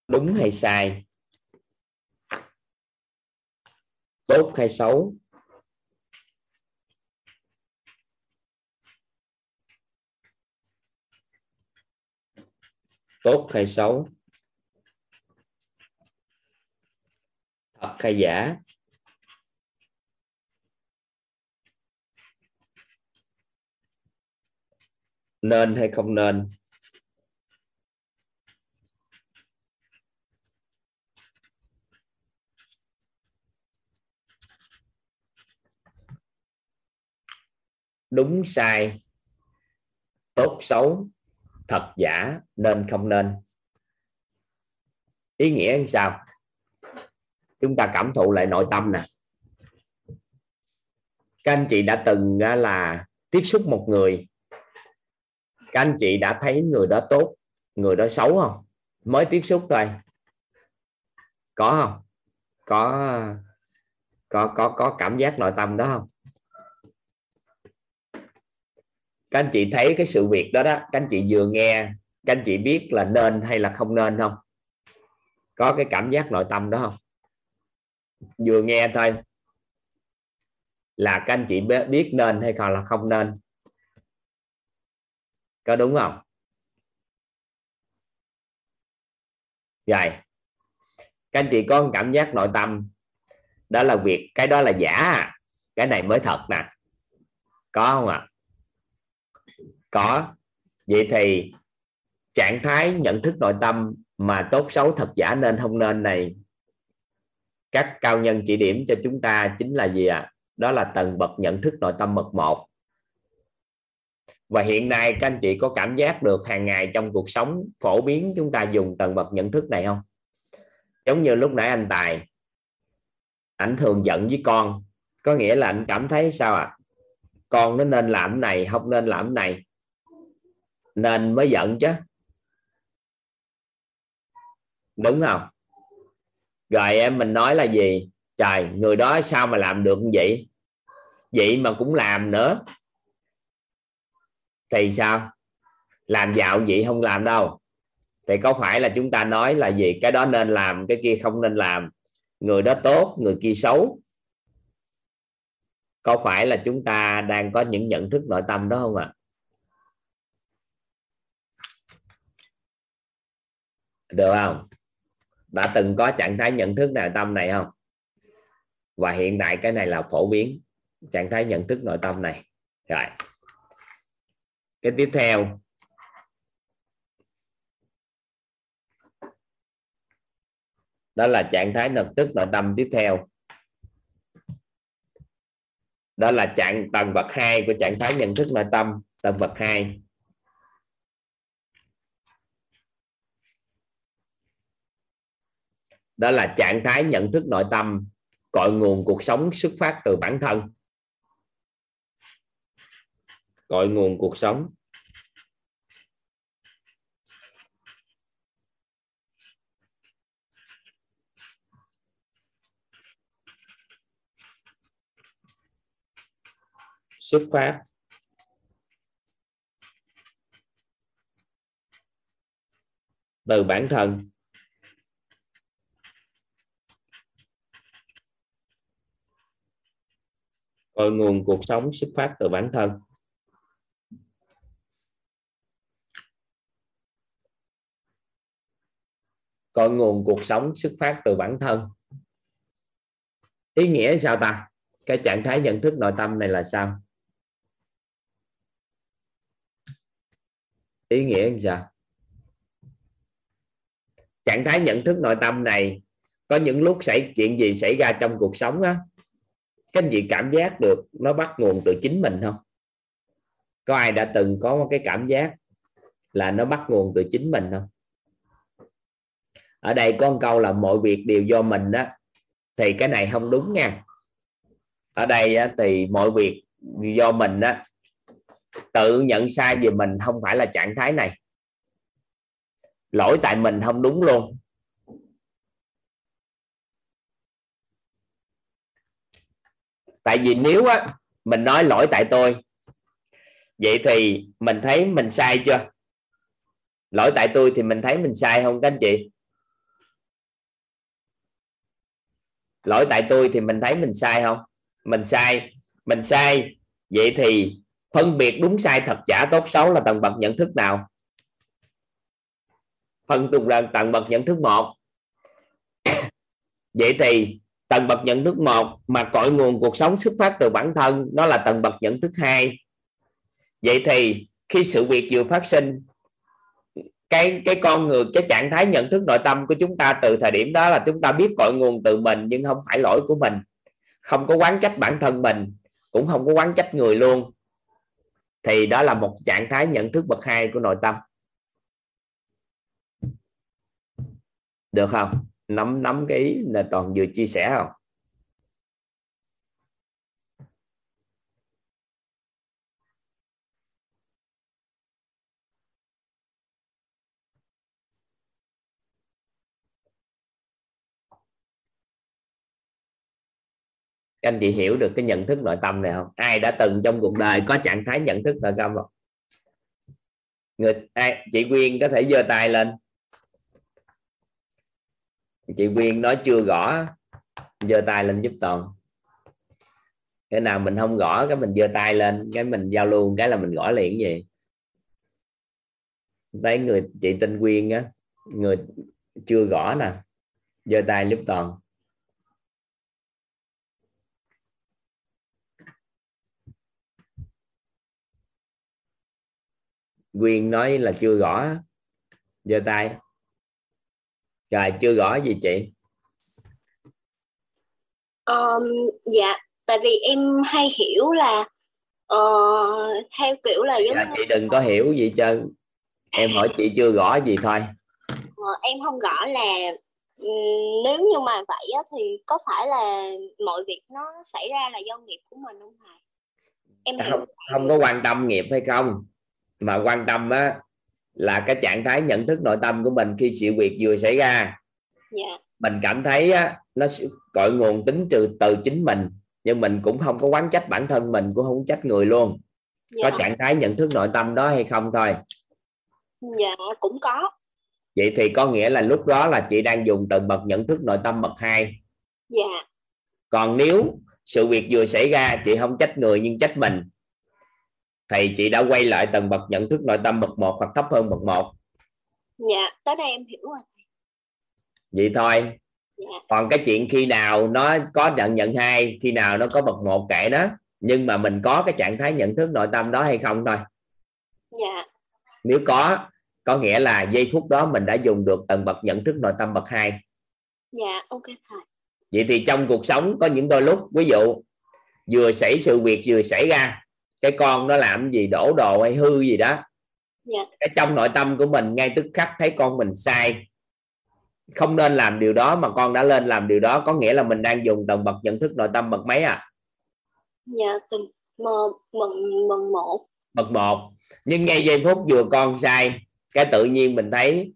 Đúng hay sai? Tốt hay xấu? Tốt hay xấu? Thật hay giả? Nên hay không nên? Đúng sai, tốt xấu, thật giả, nên không nên. Ý nghĩa như sao? Chúng ta cảm thụ lại nội tâm nè. Các anh chị đã từng là tiếp xúc một người. Các anh chị đã thấy người đó tốt, người đó xấu không? Mới tiếp xúc thôi. Có không? Có có có có cảm giác nội tâm đó không? Các anh chị thấy cái sự việc đó đó, các anh chị vừa nghe, các anh chị biết là nên hay là không nên không? Có cái cảm giác nội tâm đó không? Vừa nghe thôi. Là các anh chị biết nên hay còn là không nên? Có đúng không? Rồi. Các anh chị có cảm giác nội tâm. Đó là việc, cái đó là giả. Cái này mới thật nè. Có không ạ? à? Có. Vậy thì trạng thái nhận thức nội tâm mà tốt xấu, thật giả nên không nên này. Các cao nhân chỉ điểm cho chúng ta chính là gì ạ? À? đó là tầng bậc nhận thức nội tâm bậc một. Và hiện nay các anh chị có cảm giác được hàng ngày trong cuộc sống phổ biến chúng ta dùng tầng bậc nhận thức này không? Giống như lúc nãy anh tài, ảnh thường giận với con. Có nghĩa là anh cảm thấy sao ạ? À? con nó nên làm này, không nên làm này nên mới giận chứ. Đúng không? Rồi em mình nói là gì? Trời, người đó sao mà làm được như vậy? Vậy mà cũng làm nữa. Thì sao? Làm dạo vậy không làm đâu. Thì có phải là chúng ta nói là gì? Cái đó nên làm, cái kia không nên làm. Người đó tốt, người kia xấu. Có phải là chúng ta đang có những nhận thức nội tâm đó không ạ? à? Được không? Đã từng có trạng thái nhận thức nội tâm này không? Và hiện tại cái này là phổ biến, trạng thái nhận thức nội tâm này. Rồi. Cái tiếp theo. Đó là trạng thái nhận thức nội tâm tiếp theo. Đó là trạng, tầng bậc 2 của trạng thái nhận thức nội tâm, tầng bậc 2 đó là trạng thái nhận thức nội tâm, cội nguồn cuộc sống xuất phát từ bản thân. Cội nguồn cuộc sống. Xuất phát. Từ bản thân. Cội nguồn cuộc sống xuất phát từ bản thân. Cội nguồn cuộc sống xuất phát từ bản thân. Ý nghĩa sao ta? Cái trạng thái nhận thức nội tâm này là sao? Ý nghĩa là sao? Trạng thái nhận thức nội tâm này, có những lúc xảy, chuyện gì xảy ra trong cuộc sống á các anh chị cảm giác được nó bắt nguồn từ chính mình không? Có ai đã từng có một cái cảm giác là nó bắt nguồn từ chính mình không? Ở đây có một câu là mọi việc đều do mình đó thì cái này không đúng nha. Ở đây thì mọi việc do mình đó tự nhận sai về mình không phải là trạng thái này. Lỗi tại mình không đúng luôn. Tại vì nếu á, mình nói lỗi tại tôi, vậy thì mình thấy mình sai chưa? Lỗi tại tôi thì mình thấy mình sai không các anh chị? Lỗi tại tôi thì mình thấy mình sai không? Mình sai mình sai. Vậy thì phân biệt đúng sai thật giả tốt xấu là tầng bậc nhận thức nào? Phân tục là tầng bậc nhận thức một. Vậy thì tầng bậc nhận thức một mà cội nguồn cuộc sống xuất phát từ bản thân, nó là tầng bậc nhận thức hai. Vậy thì khi sự việc vừa phát sinh, cái cái con người, cái trạng thái nhận thức nội tâm của chúng ta từ thời điểm đó là chúng ta biết cội nguồn từ mình nhưng không phải lỗi của mình. Không có quán trách bản thân mình, cũng không có quán trách người luôn. Thì đó là một trạng thái nhận thức bậc hai của nội tâm. Được không? Nắm nắm cái ý là toàn vừa chia sẻ không? Các anh chị hiểu được cái nhận thức nội tâm này không? Ai đã từng trong cuộc đời có trạng thái nhận thức nội tâm không? Người, ai, chị Quyên có thể giơ tay lên chị Quyên nói chưa gõ, giơ tay lên giúp toàn. Cái nào mình không gõ, cái mình giơ tay lên, cái mình giao lưu, cái là mình gõ liền gì. Thấy người, chị Tinh Quyên á, người chưa gõ nè, giơ tay giúp toàn. Quyên nói là chưa gõ, giơ tay rồi chưa gõ gì chị? Um, dạ, tại vì em hay hiểu là ờ, theo kiểu là giống dạ, chị đừng có hiểu gì cho em hỏi chị chưa gõ gì thôi. Ờ, em không rõ là nếu như mà vậy á, thì có phải là mọi việc nó xảy ra là do nghiệp của mình không thầy? Em hiểu. không không có quan tâm nghiệp hay không. Mà quan tâm á là cái trạng thái nhận thức nội tâm của mình khi sự việc vừa xảy ra. Dạ. Mình cảm thấy á, nó cội nguồn tính từ từ chính mình nhưng mình cũng không có quán trách bản thân mình cũng không trách người luôn. Dạ. Có trạng thái nhận thức nội tâm đó hay không thôi. Dạ cũng có. Vậy thì có nghĩa là lúc đó là chị đang dùng tầng bậc nhận thức nội tâm bậc hai. Dạ. Còn nếu sự việc vừa xảy ra chị không trách người nhưng trách mình thì chị đã quay lại tầng bậc nhận thức nội tâm bậc một hoặc thấp hơn bậc một. Dạ tới đây em hiểu rồi. Vậy thôi. Dạ. Còn cái chuyện khi nào nó có nhận nhận hai khi nào nó có bậc một kệ đó nhưng mà mình có cái trạng thái nhận thức nội tâm đó hay không thôi. Dạ. Nếu có có nghĩa là giây phút đó mình đã dùng được tầng bậc nhận thức nội tâm bậc hai. Dạ ok thầy. Vậy thì trong cuộc sống có những đôi lúc ví dụ vừa xảy sự việc vừa xảy ra cái con nó làm gì đổ đồ hay hư gì đó. Dạ. Cái trong nội tâm của mình ngay tức khắc thấy con mình sai. Không nên làm điều đó mà con đã lên làm điều đó có nghĩa là mình đang dùng tầng bậc nhận thức nội tâm bậc mấy à? Dạ mừng mừng một bậc một. Nhưng ngay giây phút vừa con sai cái tự nhiên mình thấy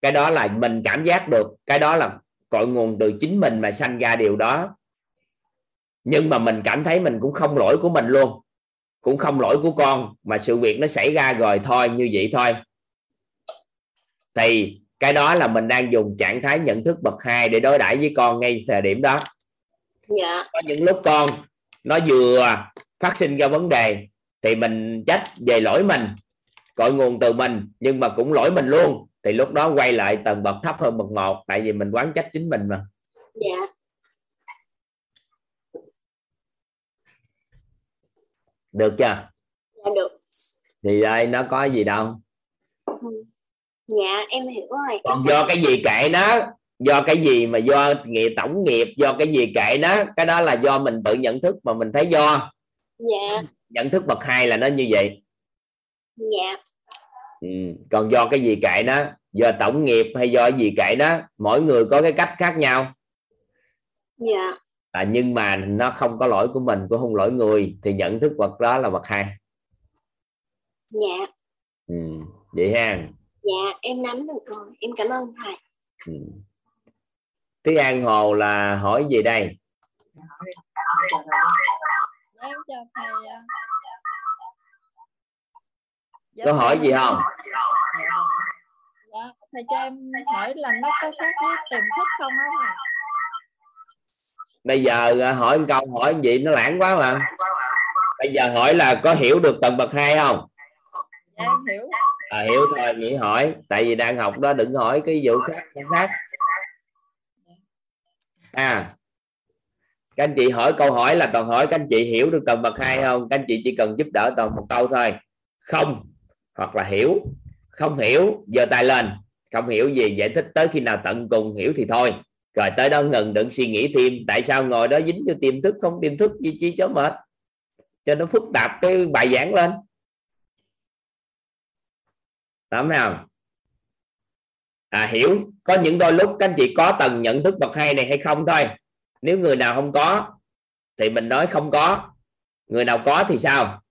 cái đó là mình cảm giác được cái đó là cội nguồn từ chính mình mà sanh ra điều đó. Nhưng mà mình cảm thấy mình cũng không lỗi của mình luôn cũng không lỗi của con mà sự việc nó xảy ra rồi thôi như vậy thôi. Thì cái đó là mình đang dùng trạng thái nhận thức bậc hai để đối đãi với con ngay thời điểm đó. Dạ. Có những lúc con nó vừa phát sinh ra vấn đề thì mình trách về lỗi mình cội nguồn từ mình nhưng mà cũng lỗi mình luôn. Thì lúc đó quay lại tầng bậc thấp hơn bậc một tại vì mình quán trách chính mình mà. Dạ được chưa? Dạ được. Thì đây nó có gì đâu. Dạ em hiểu rồi. Còn do cái gì kệ nó? Do cái gì mà do nghiệp tổng nghiệp? Do cái gì kệ nó? Cái đó là do mình tự nhận thức mà mình thấy do. Dạ. Nhận thức bậc hai là nó như vậy. Dạ. Ừ. còn do cái gì kệ nó? Do tổng nghiệp hay do cái gì kệ nó? Mỗi người có cái cách khác nhau. Dạ à, nhưng mà nó không có lỗi của mình cũng không lỗi người thì nhận thức bậc đó là bậc hai dạ ừ. vậy ha dạ em nắm được rồi em cảm ơn thầy ừ. Thúy An Hồ là hỏi gì đây em chào thầy ạ. Dạ, có hỏi gì không Dạ, thầy cho em hỏi là nó có khác với tiềm thức không á thầy? Bây giờ à, hỏi một câu hỏi gì? Nó lãng quá mà. Bây giờ hỏi là có hiểu được tầng bậc hai không? Dạ em hiểu. à, hiểu thôi nghĩ hỏi. Tại vì đang học đó đừng hỏi cái vụ khác khác. À các anh chị hỏi câu hỏi là toàn hỏi các anh chị hiểu được tầng bậc hai không? Các anh chị chỉ cần giúp đỡ toàn một câu thôi. Không hoặc là hiểu. Không hiểu giơ tay lên. Không hiểu gì giải thích tới khi nào tận cùng hiểu thì thôi rồi tới đó ngừng đừng suy nghĩ thêm, tại sao ngồi đó dính cho tiềm thức không tiềm thức gì chi cho mệt, cho nó phức tạp cái bài giảng lên tám nào À hiểu có những đôi lúc các anh chị có tầng nhận thức bậc hai này hay không thôi. Nếu người nào không có, thì mình nói không có. Người nào có thì sao?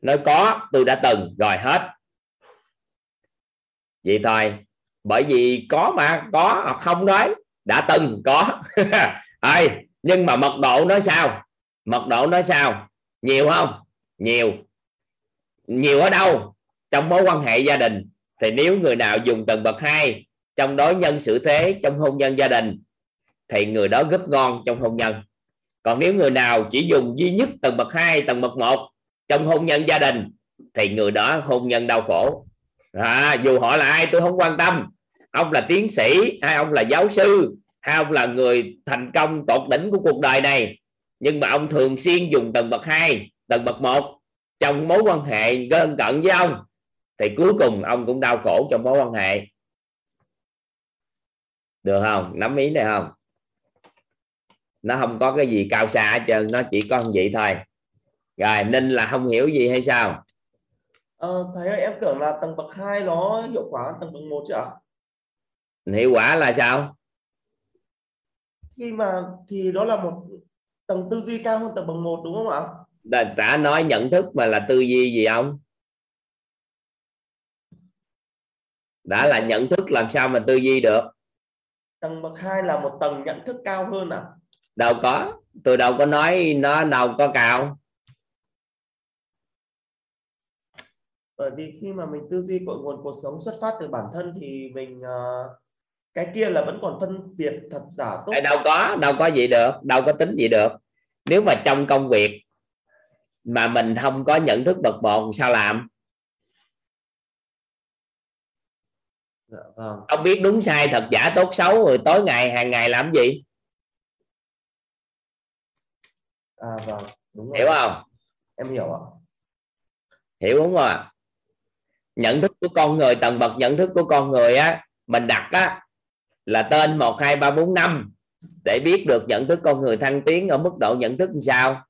Nói có, tôi đã từng, rồi hết. Vậy thôi. Bởi vì có mà, có hoặc không nói đã từng có. ai nhưng mà mật độ nó sao? Mật độ nó sao? Nhiều không? Nhiều. Nhiều ở đâu? trong mối quan hệ gia đình thì nếu người nào dùng tầng bậc hai trong đối nhân xử thế trong hôn nhân gia đình thì người đó rất ngon trong hôn nhân còn nếu người nào chỉ dùng duy nhất tầng bậc hai tầng bậc một trong hôn nhân gia đình thì người đó hôn nhân đau khổ à, dù họ là ai tôi không quan tâm ông là tiến sĩ hay ông là giáo sư hay ông là người thành công tột đỉnh của cuộc đời này. Nhưng mà ông thường xuyên dùng tầng bậc hai tầng bậc một trong mối quan hệ gần cận với ông. Thì cuối cùng ông cũng đau khổ trong mối quan hệ. Được không? Nắm ý này không? Nó không có cái gì cao xa hết trơn nó chỉ có như vậy thôi. Rồi nên là không hiểu gì hay sao? Ờ, thầy ơi em tưởng là tầng bậc 2 nó hiệu quả hơn tầng bậc 1 chứ ạ? Hiệu quả là sao? Khi mà thì đó là một tầng tư duy cao hơn tầng bậc 1 đúng không ạ? đã, đã nói nhận thức mà là tư duy gì không đã là nhận thức làm sao mà tư duy được? Tầng bậc 2 là một tầng nhận thức cao hơn à? đâu có. Tôi đâu có nói nó đâu có cao. Bởi vì khi mà mình tư duy cội nguồn cuộc sống xuất phát từ bản thân thì mình ờ, cái kia là vẫn còn phân biệt thật giả tốt đâu có đâu có gì được đâu có tính gì được nếu mà trong công việc mà mình không có nhận thức bậc một sao làm Dạ, vâng. không biết đúng sai thật giả tốt xấu rồi tối ngày hàng ngày làm gì À vâng, đúng rồi. hiểu không Em hiểu ạ. hiểu đúng không ạ? nhận thức của con người tầng bậc nhận thức của con người á mình đặt á là tên một, hai, ba, bốn, năm để biết được nhận thức con người thăng tiến ở mức độ nhận thức như sao.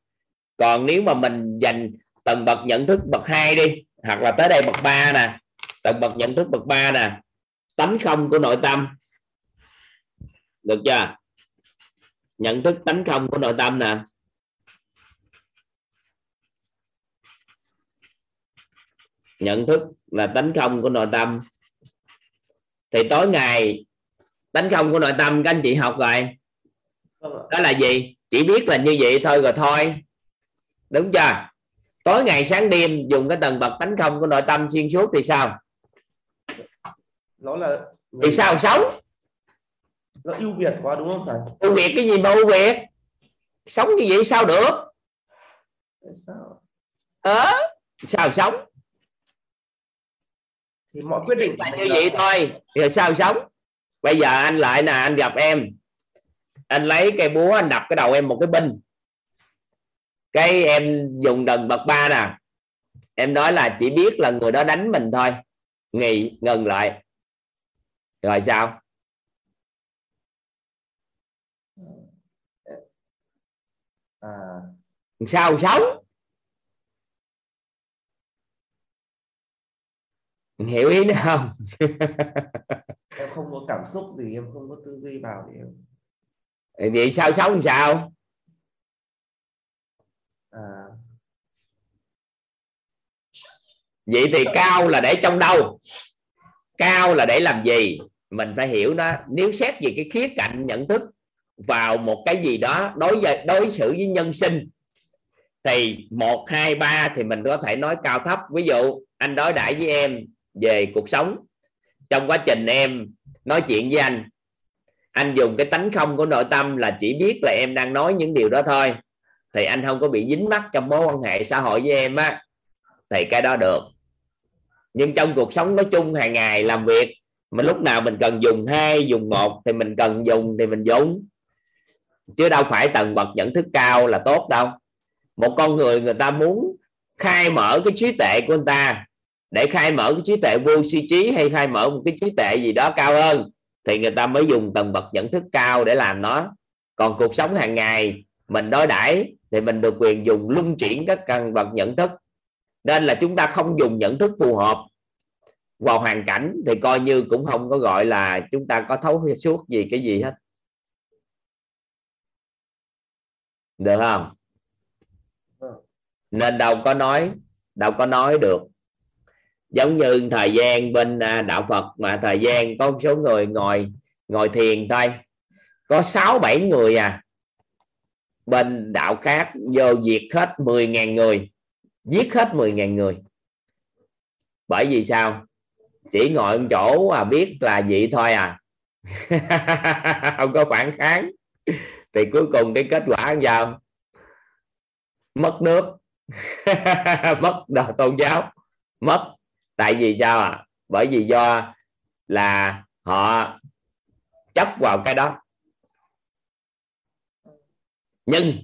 Còn nếu mà mình dành tầng bậc nhận thức bậc hai đi, hoặc là tới đây bậc ba nè, tầng bậc nhận thức bậc ba nè, tánh không của nội tâm. Được chưa? Nhận thức tánh không của nội tâm nè. Nhận thức là tánh không của nội tâm. Thì tối ngày tánh không của nội tâm các anh chị học rồi. Vâng đó là gì? Chỉ biết là như vậy thôi rồi thôi. Đúng chưa? Tối ngày sáng đêm dùng cái tầng bậc tánh không của nội tâm xuyên suốt thì sao? Nó là thì sao sống nó ưu việt quá đúng không thầy? Ưu việt cái gì mà ưu việt? Sống như vậy sao được? Sao? Ờ sao sống? Thì mọi quyết định là như vậy thôi. Rồi sao sống bây giờ anh lại nè anh gặp em. Anh lấy cây búa anh đập cái đầu em một cái binh. Cái em dùng đần bậc ba nè. Em nói là chỉ biết là người đó đánh mình thôi. Nghỉ ngừng lại. Rồi sao? À. Sao sống? Hiểu ý nữa không em không có cảm xúc gì em không có tư duy vào thì em vậy sao sống làm sao? À. Vậy thì cao là để trong đâu? Cao là để làm gì? Mình phải hiểu nó. Nếu xét về cái khía cạnh nhận thức vào một cái gì đó đối với đối xử với nhân sinh thì một hai ba thì mình có thể nói cao thấp. Ví dụ anh đối đãi với em về cuộc sống trong quá trình em nói chuyện với anh anh dùng cái tánh không của nội tâm là chỉ biết là em đang nói những điều đó thôi. Thì anh không có bị dính mắc trong mối quan hệ xã hội với em á. Thì cái đó được. Nhưng trong cuộc sống nói chung hàng ngày, làm việc, mà lúc nào mình cần dùng hai, dùng một, thì mình cần dùng, thì mình dùng. Chứ đâu phải tầng bậc nhận thức cao là tốt đâu. Một con người người ta muốn khai mở cái trí tuệ của người ta để khai mở cái trí tuệ vô si trí hay khai mở một cái trí tuệ gì đó cao hơn thì người ta mới dùng tầng bậc nhận thức cao để làm nó. Còn cuộc sống hàng ngày mình đối đãi thì mình được quyền dùng luân chuyển các tầng bậc nhận thức. Nên là chúng ta không dùng nhận thức phù hợp vào hoàn cảnh thì coi như cũng không có gọi là chúng ta có thấu suốt gì cái gì hết. Được không? Vâng. nên đâu có nói đâu có nói được giống như thời gian bên à, đạo Phật mà thời gian có một số người ngồi ngồi thiền thôi. Có sáu bảy người à. Bên đạo khác vô diệt hết 10.000 người, giết hết 10.000 người. Bởi vì sao? Chỉ ngồi một chỗ à biết là vậy thôi à. Không có phản kháng. Thì cuối cùng cái kết quả làm sao? Mất nước. Mất đạo tôn giáo. Mất tại vì sao à? Bởi vì do là họ chấp vào cái đó. Nhưng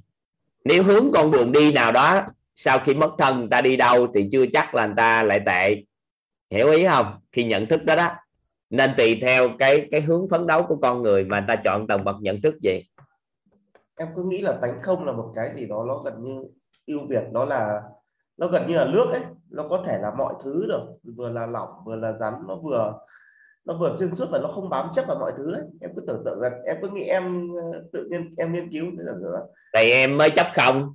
nếu hướng con đường đi nào đó, sau khi mất thân người ta đi đâu thì chưa chắc là người ta lại tệ. Hiểu ý không? Khi nhận thức đó đó. Nên tùy theo cái cái hướng phấn đấu của con người mà người ta chọn tầng bậc nhận thức gì em cứ nghĩ là tánh không là một cái gì đó nó gần như ưu việt đó là nó gần như là nước ấy nó có thể là mọi thứ được vừa là lỏng vừa là rắn nó vừa nó vừa xuyên suốt và nó không bám chấp vào mọi thứ ấy. em cứ tưởng tượng là em cứ nghĩ em ờ, tự nhiên em nghiên cứu thế là nữa thì em mới chấp không.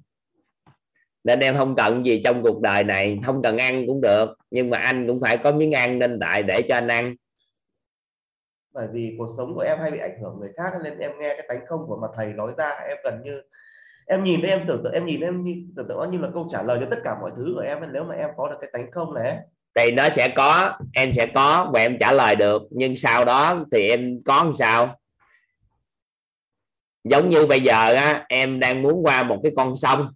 Nên em không cần gì trong cuộc đời này không cần ăn cũng được. Nhưng mà anh cũng phải có miếng ăn nên tại để cho anh ăn. Bởi vì cuộc sống của em hay bị ảnh hưởng người khác nên em nghe cái tánh không của mà thầy nói ra em gần như em nhìn thấy em tưởng tượng em nhìn em tưởng tượng nó như là câu trả lời cho tất cả mọi thứ của em nếu mà em có được cái tánh không này thì nó sẽ có em sẽ có và em trả lời được. Nhưng sau đó thì em có làm sao? Giống như bây giờ á em đang muốn qua một cái con sông.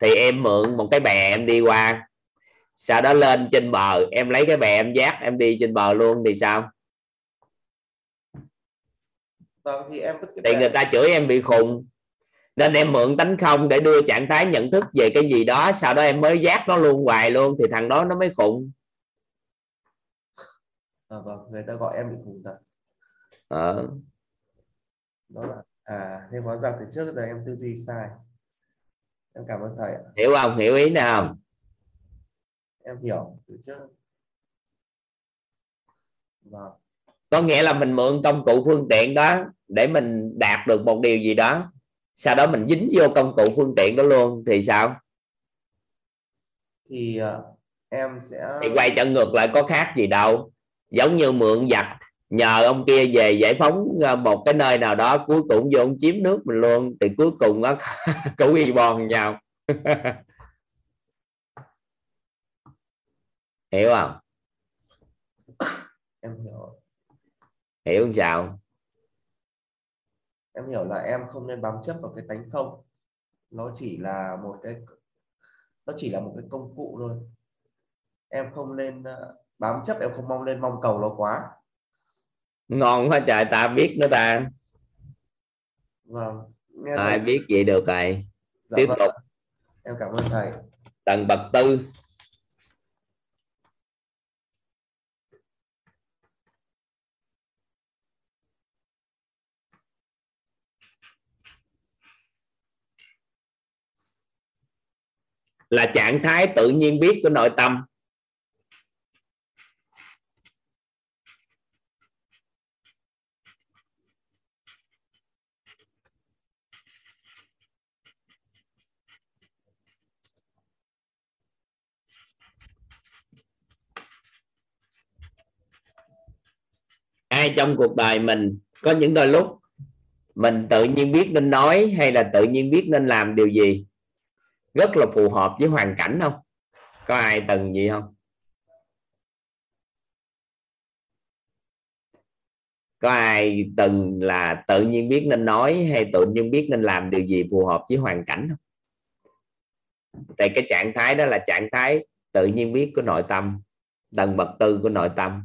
Thì em mượn một cái bè em đi qua. Sau đó lên trên bờ em lấy cái bè em dắt em đi trên bờ luôn thì sao? Vâng thì em cái thì người ta chửi em bị khùng nên em mượn tánh không để đưa trạng thái nhận thức về cái gì đó sau đó em mới dắt nó luôn hoài luôn thì thằng đó nó mới khùng. À, vâng người ta gọi em bị khùng thật. Ờ. đó là à thế hóa ra từ trước giờ em tư duy sai. Em cảm ơn thầy hiểu không? Hiểu ý nào? Em hiểu từ trước. Vâng. Có nghĩa là mình mượn công cụ phương tiện đó để mình đạt được một điều gì đó sau đó mình dính vô công cụ phương tiện đó luôn thì sao? Thì ờ, em sẽ thì quay trở ngược lại có khác gì đâu. Giống như mượn giặc nhờ ông kia về giải phóng ờ, một cái nơi nào đó cuối cùng vô ông chiếm nước mình luôn thì cuối cùng nó cũng y bon nhau hiểu không? Em hiểu. Hiểu không sao em hiểu là em không nên bám chấp vào cái tánh không. Nó chỉ là một cái nó chỉ là một cái công cụ thôi. Em không nên ờ, bám chấp em không mong lên mong cầu nó quá. Ngon quá trời ta biết nữa ta. Vâng nghe ai thầy- biết vậy được rồi. Dạ tiếp vâng tục. em cảm ơn thầy. Tầng bậc tư là trạng thái tự nhiên biết của nội tâm. Ai trong cuộc đời mình có những đôi lúc mình tự nhiên biết nên nói hay là tự nhiên biết nên làm điều gì? Rất là phù hợp với hoàn cảnh không? Có ai từng gì không? Có ai từng là tự nhiên biết nên nói hay tự nhiên biết nên làm điều gì phù hợp với hoàn cảnh không? Tại cái trạng thái đó là trạng thái tự nhiên biết của nội tâm, tầng bậc tư của nội tâm.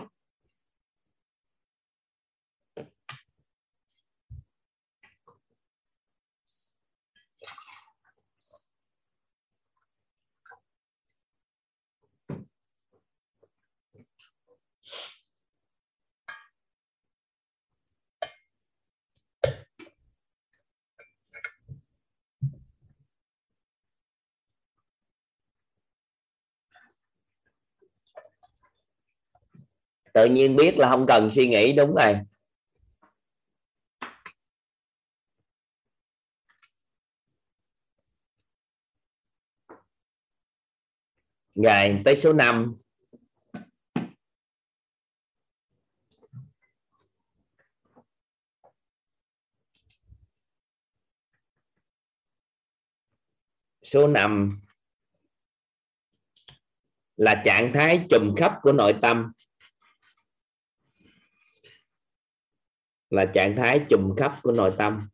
tự nhiên biết là không cần suy nghĩ, đúng rồi. Rồi, tới số 5 số 5 là trạng thái trùm khắp của nội tâm. Là trạng thái trùm khắp của nội tâm.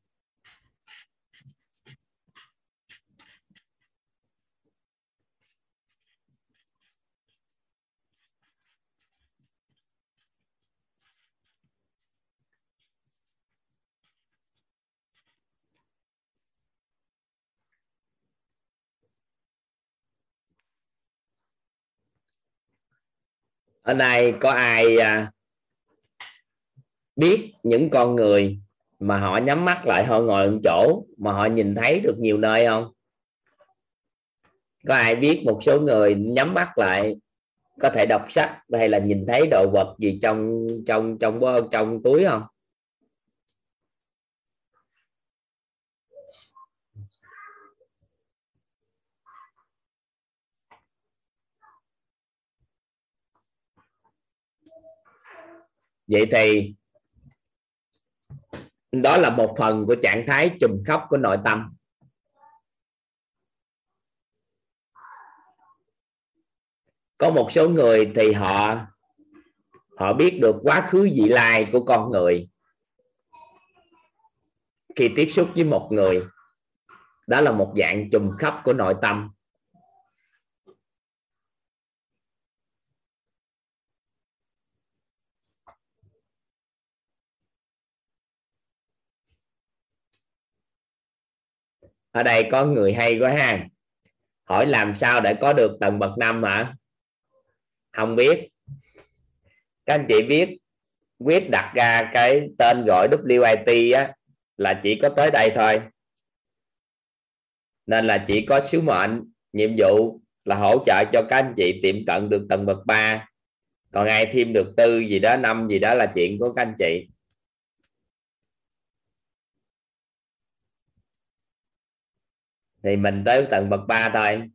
Ở đây có ai à, biết những con người mà họ nhắm mắt lại họ ngồi một chỗ mà họ nhìn thấy được nhiều nơi không? Có ai biết một số người nhắm mắt lại có thể đọc sách hay là nhìn thấy đồ vật gì trong trong trong trong, trong túi không? Vậy thì đó là một phần của trạng thái trùm khóc của nội tâm. Có một số người thì họ họ biết được quá khứ vị lai của con người. Khi tiếp xúc với một người, đó là một dạng trùm khắp của nội tâm. Ở đây có người hay quá ha. Hỏi làm sao để có được tầng bậc năm hả? Không biết. Các anh chị biết quyết đặt ra cái tên gọi WIT á, là chỉ có tới đây thôi. Nên là chỉ có sứ mệnh nhiệm vụ là hỗ trợ cho các anh chị tiệm cận được tầng bậc 3 còn ai thêm được tư gì đó năm gì đó là chuyện của các anh chị. Thì mình tới tầng bậc 3 thôi.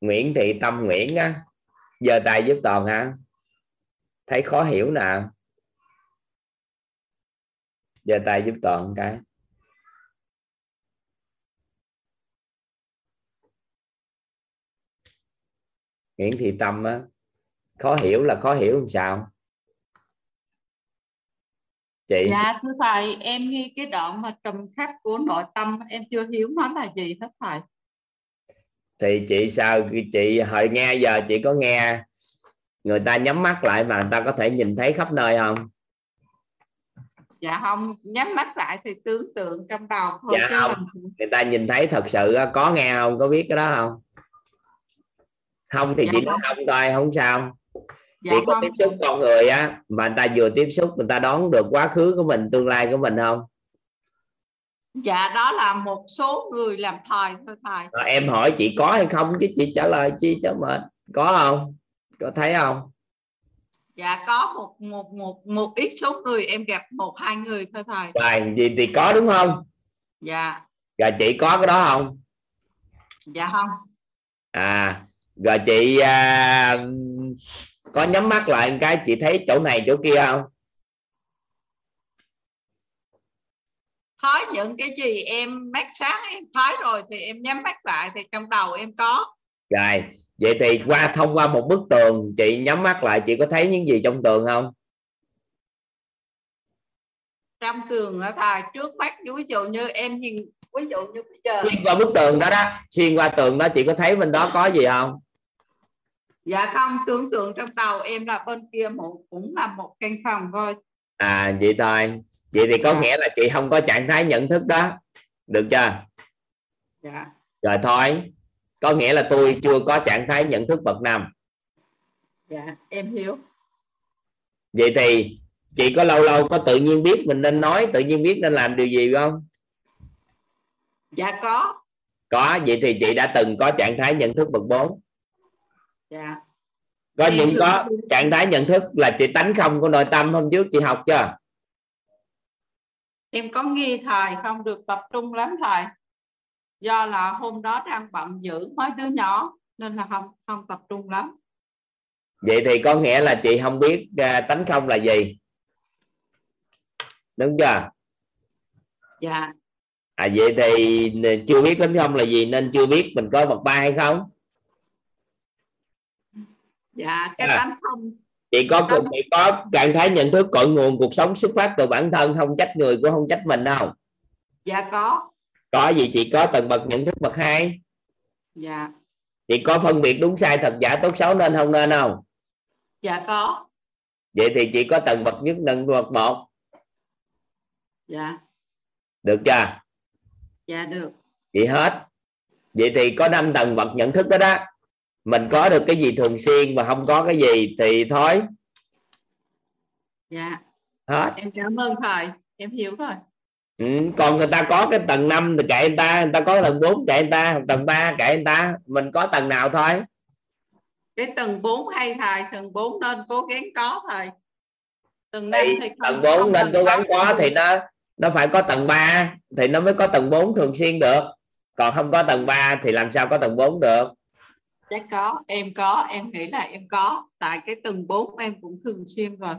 Nguyễn Thị Tâm Nguyễn á giờ tài giúp toàn hả thấy khó hiểu nè giờ tài giúp toàn cái. Nguyễn Thị Tâm á, khó hiểu là khó hiểu làm sao? Chị Dạ thưa thầy, em nghe cái đoạn mà trầm khắc của nội tâm em chưa hiểu nó là gì thưa thầy. thì chị sao chị hồi nghe giờ chị có nghe người ta nhắm mắt lại mà người ta có thể nhìn thấy khắp nơi không Dạ không, nhắm mắt lại thì tưởng tượng trong đầu thôi. Dạ chứ không. làm- người ta nhìn thấy thật sự có nghe không có biết cái đó không không thì Dạ chị nói không thôi không sao Dạ chị có không, tiếp xúc con người á mà người ta vừa tiếp xúc người ta đoán được quá khứ của mình tương lai của mình không? Dạ đó là một số người làm thầy thôi thầy. Em hỏi chị có hay không? Chứ chị trả lời chi cho mệt. Có không? Có thấy không? Dạ có một một một một ít số người em gặp một hai người thôi thầy. rồi gì thì có đúng không? Dạ, rồi chị có cái đó không? Dạ không. à rồi chị à, có nhắm mắt lại một cái chị thấy chỗ này chỗ kia không? Thấy những cái gì em mắt sáng em thấy rồi thì em nhắm mắt lại thì trong đầu em có. rồi vậy thì qua thông qua một bức tường chị nhắm mắt lại chị có thấy những gì trong tường không? Trong tường ở thầy trước mắt ví dụ như em nhìn ví dụ như bây giờ. Xuyên qua bức tường đó đó xuyên qua tường đó chị có thấy bên đó có gì không dạ không tưởng tượng trong đầu em là bên kia một cũng là một căn phòng thôi. À vậy thôi. Vậy thì có Dạ. nghĩa là chị không có trạng thái nhận thức đó. Được chưa? Dạ. Rồi thôi. Có nghĩa là tôi chưa có trạng thái nhận thức bậc năm. Dạ em hiểu. Vậy thì chị có lâu lâu có tự nhiên biết mình nên nói tự nhiên biết nên làm điều gì không? Dạ có. Có vậy thì chị đã từng có trạng thái nhận thức bậc 4 dạ. Có những có trạng thái nhận thức là chị tánh không của nội tâm hôm trước chị học chưa? Em có nghi thầy không được tập trung lắm thầy do là hôm đó đang bận giữ mấy đứa nhỏ nên là không không tập trung lắm. Vậy thì có nghĩa là chị không biết à, tánh không là gì? Đúng chưa? Dạ. À vậy thì chưa biết tánh không là gì nên chưa biết mình có bậc ba hay không dạ cái À. tánh không. Chị có Không. chị có trạng thái nhận thức cội nguồn cuộc sống xuất phát từ bản thân không trách người cũng không trách mình đâu dạ có. Có gì chị có tầng bậc nhận thức bậc hai? Dạ. Chị có phân biệt đúng sai thật giả tốt xấu nên không nên không? Dạ có. Vậy thì chị có tầng bậc nhất tầng bậc một? Dạ. Được chưa? Dạ được. Chị hết. Vậy thì có năm tầng bậc nhận thức đó đó mình có được cái gì thường xuyên mà không có cái gì thì thôi. Dạ. Hết. Em cảm ơn thầy. Em hiểu rồi. Ừ. còn người ta có cái tầng 5 thì kệ người ta người ta có tầng 4 kệ người ta tầng 3 kệ người ta. Mình có tầng nào thôi. Cái tầng 4 hay thầy tầng 4 nên cố gắng có thầy. Tầng 5 thì thì không, tầng 4 không nên cố gắng có thì tầng nó nó phải có tầng 3 thì nó mới có tầng 4 thường xuyên được. Còn không có tầng 3 thì làm sao có tầng 4 được chắc có em có em nghĩ là em có. Tại cái tầng 4 em cũng thường xuyên rồi.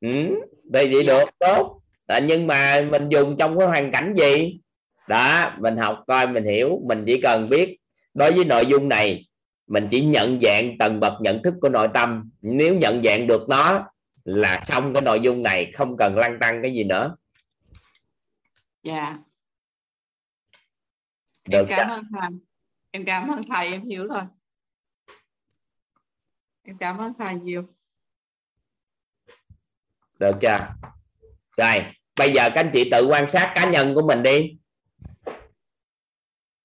Ừ. thì vậy được tốt. À, nhưng mà mình dùng trong cái hoàn cảnh gì? Đó mình học coi mình hiểu mình chỉ cần biết. Đối với nội dung này mình chỉ nhận dạng tầng bậc nhận thức của nội tâm. Nếu nhận dạng được nó là xong cái nội dung này không cần lăn tăng cái gì nữa. Dạ. Được em cảm ơn thầy. Em cảm ơn thầy em hiểu rồi em cảm ơn thầy nhiều. Được chưa? Rồi bây giờ các anh chị tự quan sát cá nhân của mình đi.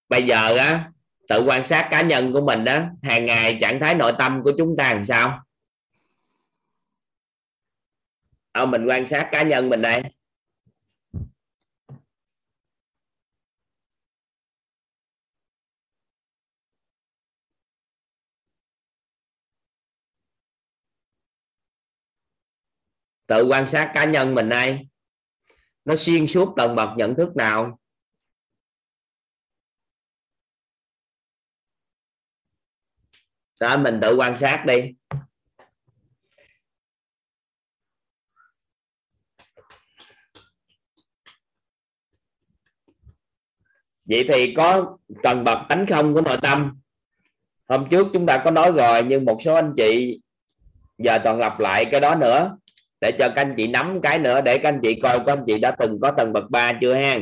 Bây giờ á tự quan sát cá nhân của mình đó hàng ngày trạng thái nội tâm của chúng ta làm sao? À, mình quan sát cá nhân mình đây. tự quan sát cá nhân mình đây, nó xuyên suốt tầng bậc nhận thức nào? Đó mình tự quan sát đi. Vậy thì có tầng bậc tánh không của nội tâm? Hôm trước chúng ta có nói rồi nhưng một số anh chị giờ toàn lặp lại cái đó nữa để cho các anh chị nắm cái nữa, để các anh chị coi các anh chị đã từng có tầng bậc 3 chưa ha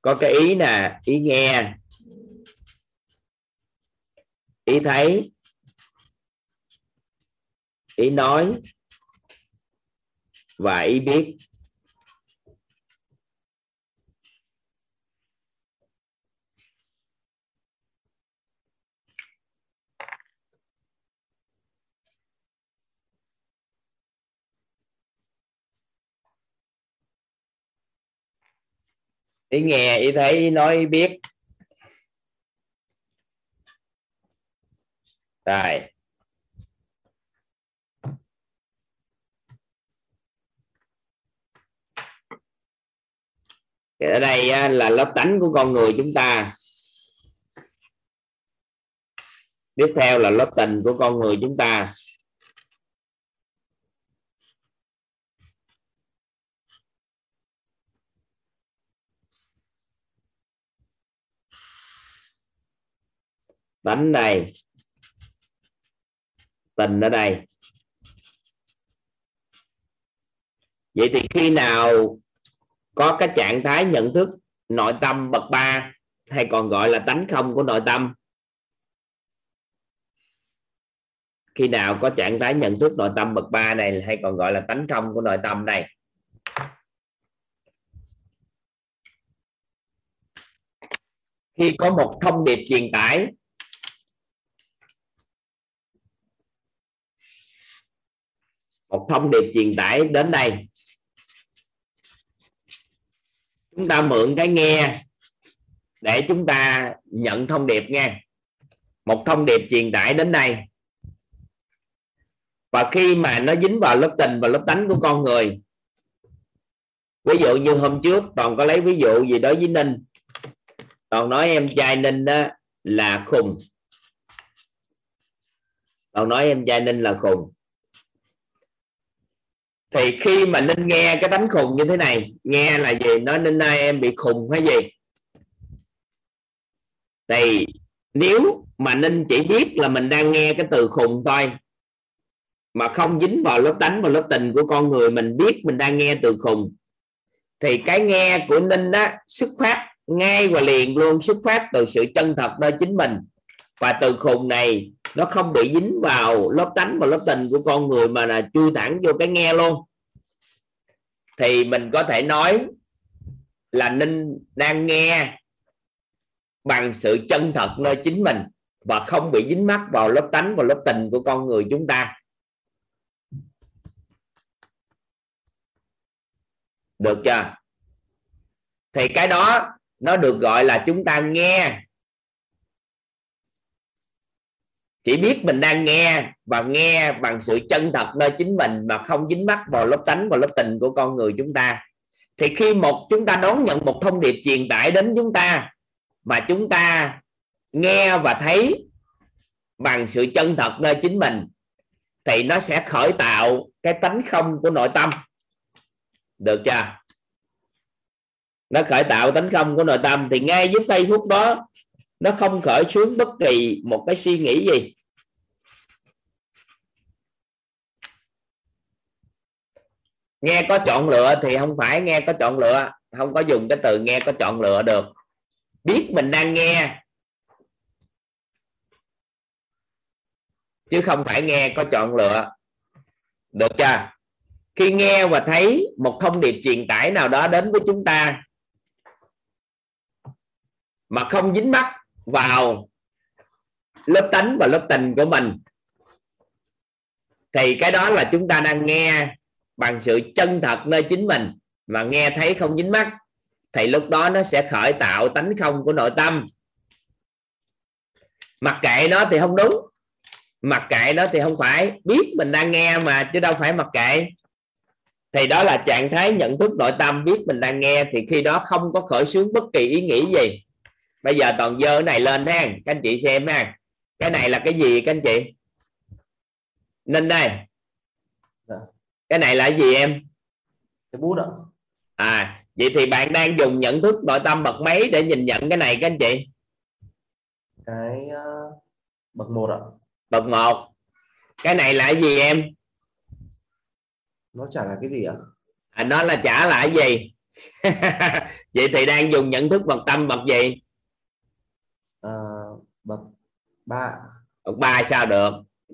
có cái ý nè, ý nghe. Ý thấy. Ý nói. Và ý biết. Ý nghe, ý thấy, ý nói, ý biết. Rồi. Thì ở đây là lớp tánh của con người chúng ta. Tiếp theo là lớp tình của con người chúng ta. Tánh đây tình ở đây. Vậy thì khi nào có cái trạng thái nhận thức nội tâm bậc ba, hay còn gọi là tánh không của nội tâm? Khi nào có trạng thái nhận thức nội tâm bậc ba này, hay còn gọi là tánh không của nội tâm này? Khi có một thông điệp truyền tải một thông điệp truyền tải đến đây. Chúng ta mượn cái nghe để chúng ta nhận thông điệp nghe, một thông điệp truyền tải đến đây. Và khi mà nó dính vào lớp tình và lớp tánh của con người ví dụ như hôm trước còn có lấy ví dụ gì đối với ninh. Còn nói em trai ninh đó là khùng. Còn nói em trai ninh là khùng thì khi mà ninh nghe cái đánh khùng như thế này, nghe là gì? Nói ninh ơi, em bị khùng hay gì? Thì nếu mà ninh chỉ biết là mình đang nghe cái từ khùng thôi, mà không dính vào lớp tánh và lớp tình của con người, mình biết mình đang nghe từ khùng, thì cái nghe của ninh đó xuất phát ngay và liền luôn, xuất phát từ sự chân thật nơi chính mình. Và từ khùng này nó không bị dính vào lớp tánh và lớp tình của con người mà là chui thẳng vô cái nghe luôn. Thì mình có thể nói là ninh đang nghe bằng sự chân thật nơi chính mình và không bị dính mắc vào lớp tánh và lớp tình của con người chúng ta. Được chưa? Thì cái đó nó được gọi là chúng ta nghe chỉ biết mình đang nghe và nghe bằng sự chân thật nơi chính mình mà không dính mắc vào lớp tánh và lớp tình của con người chúng ta. Thì khi một chúng ta đón nhận một thông điệp truyền tải đến chúng ta mà chúng ta nghe và thấy bằng sự chân thật nơi chính mình, thì nó sẽ khởi tạo cái tánh không của nội tâm. Được chưa? Nó khởi tạo tánh không của nội tâm thì ngay giúp giây phút đó, nó không khởi xuống bất kỳ một cái suy nghĩ gì. Nghe có chọn lựa thì không phải nghe có chọn lựa. Không có dùng cái từ nghe có chọn lựa được. Biết mình đang nghe. Chứ không phải nghe có chọn lựa. Được chưa? Khi nghe và thấy một thông điệp truyền tải nào đó đến với chúng ta, mà không dính mắc vào lớp tánh và lớp tình của mình, thì cái đó là chúng ta đang nghe bằng sự chân thật nơi chính mình mà nghe thấy không dính mắt, thì lúc đó nó sẽ khởi tạo tánh không của nội tâm. Mặc kệ nó thì không đúng, mặc kệ nó thì không phải. Biết mình đang nghe mà chứ đâu phải mặc kệ. Thì đó là trạng thái nhận thức nội tâm, biết mình đang nghe thì khi đó không có khởi xướng bất kỳ ý nghĩ gì. Bây giờ toàn dơ cái này lên ha, các anh chị xem ha. Cái này là cái gì các anh chị? Nên đây cái này là gì em? Cái bút ạ. À vậy thì bạn đang dùng nhận thức nội tâm bậc mấy để nhìn nhận cái này các anh chị? Cái uh, bậc một ạ. Bậc một. Cái này là cái gì em? Nó chả là cái gì ạ? À, nó là trả lại gì? Vậy thì đang dùng nhận thức bậc tâm bậc gì? À, bậc ba bậc ba sao được?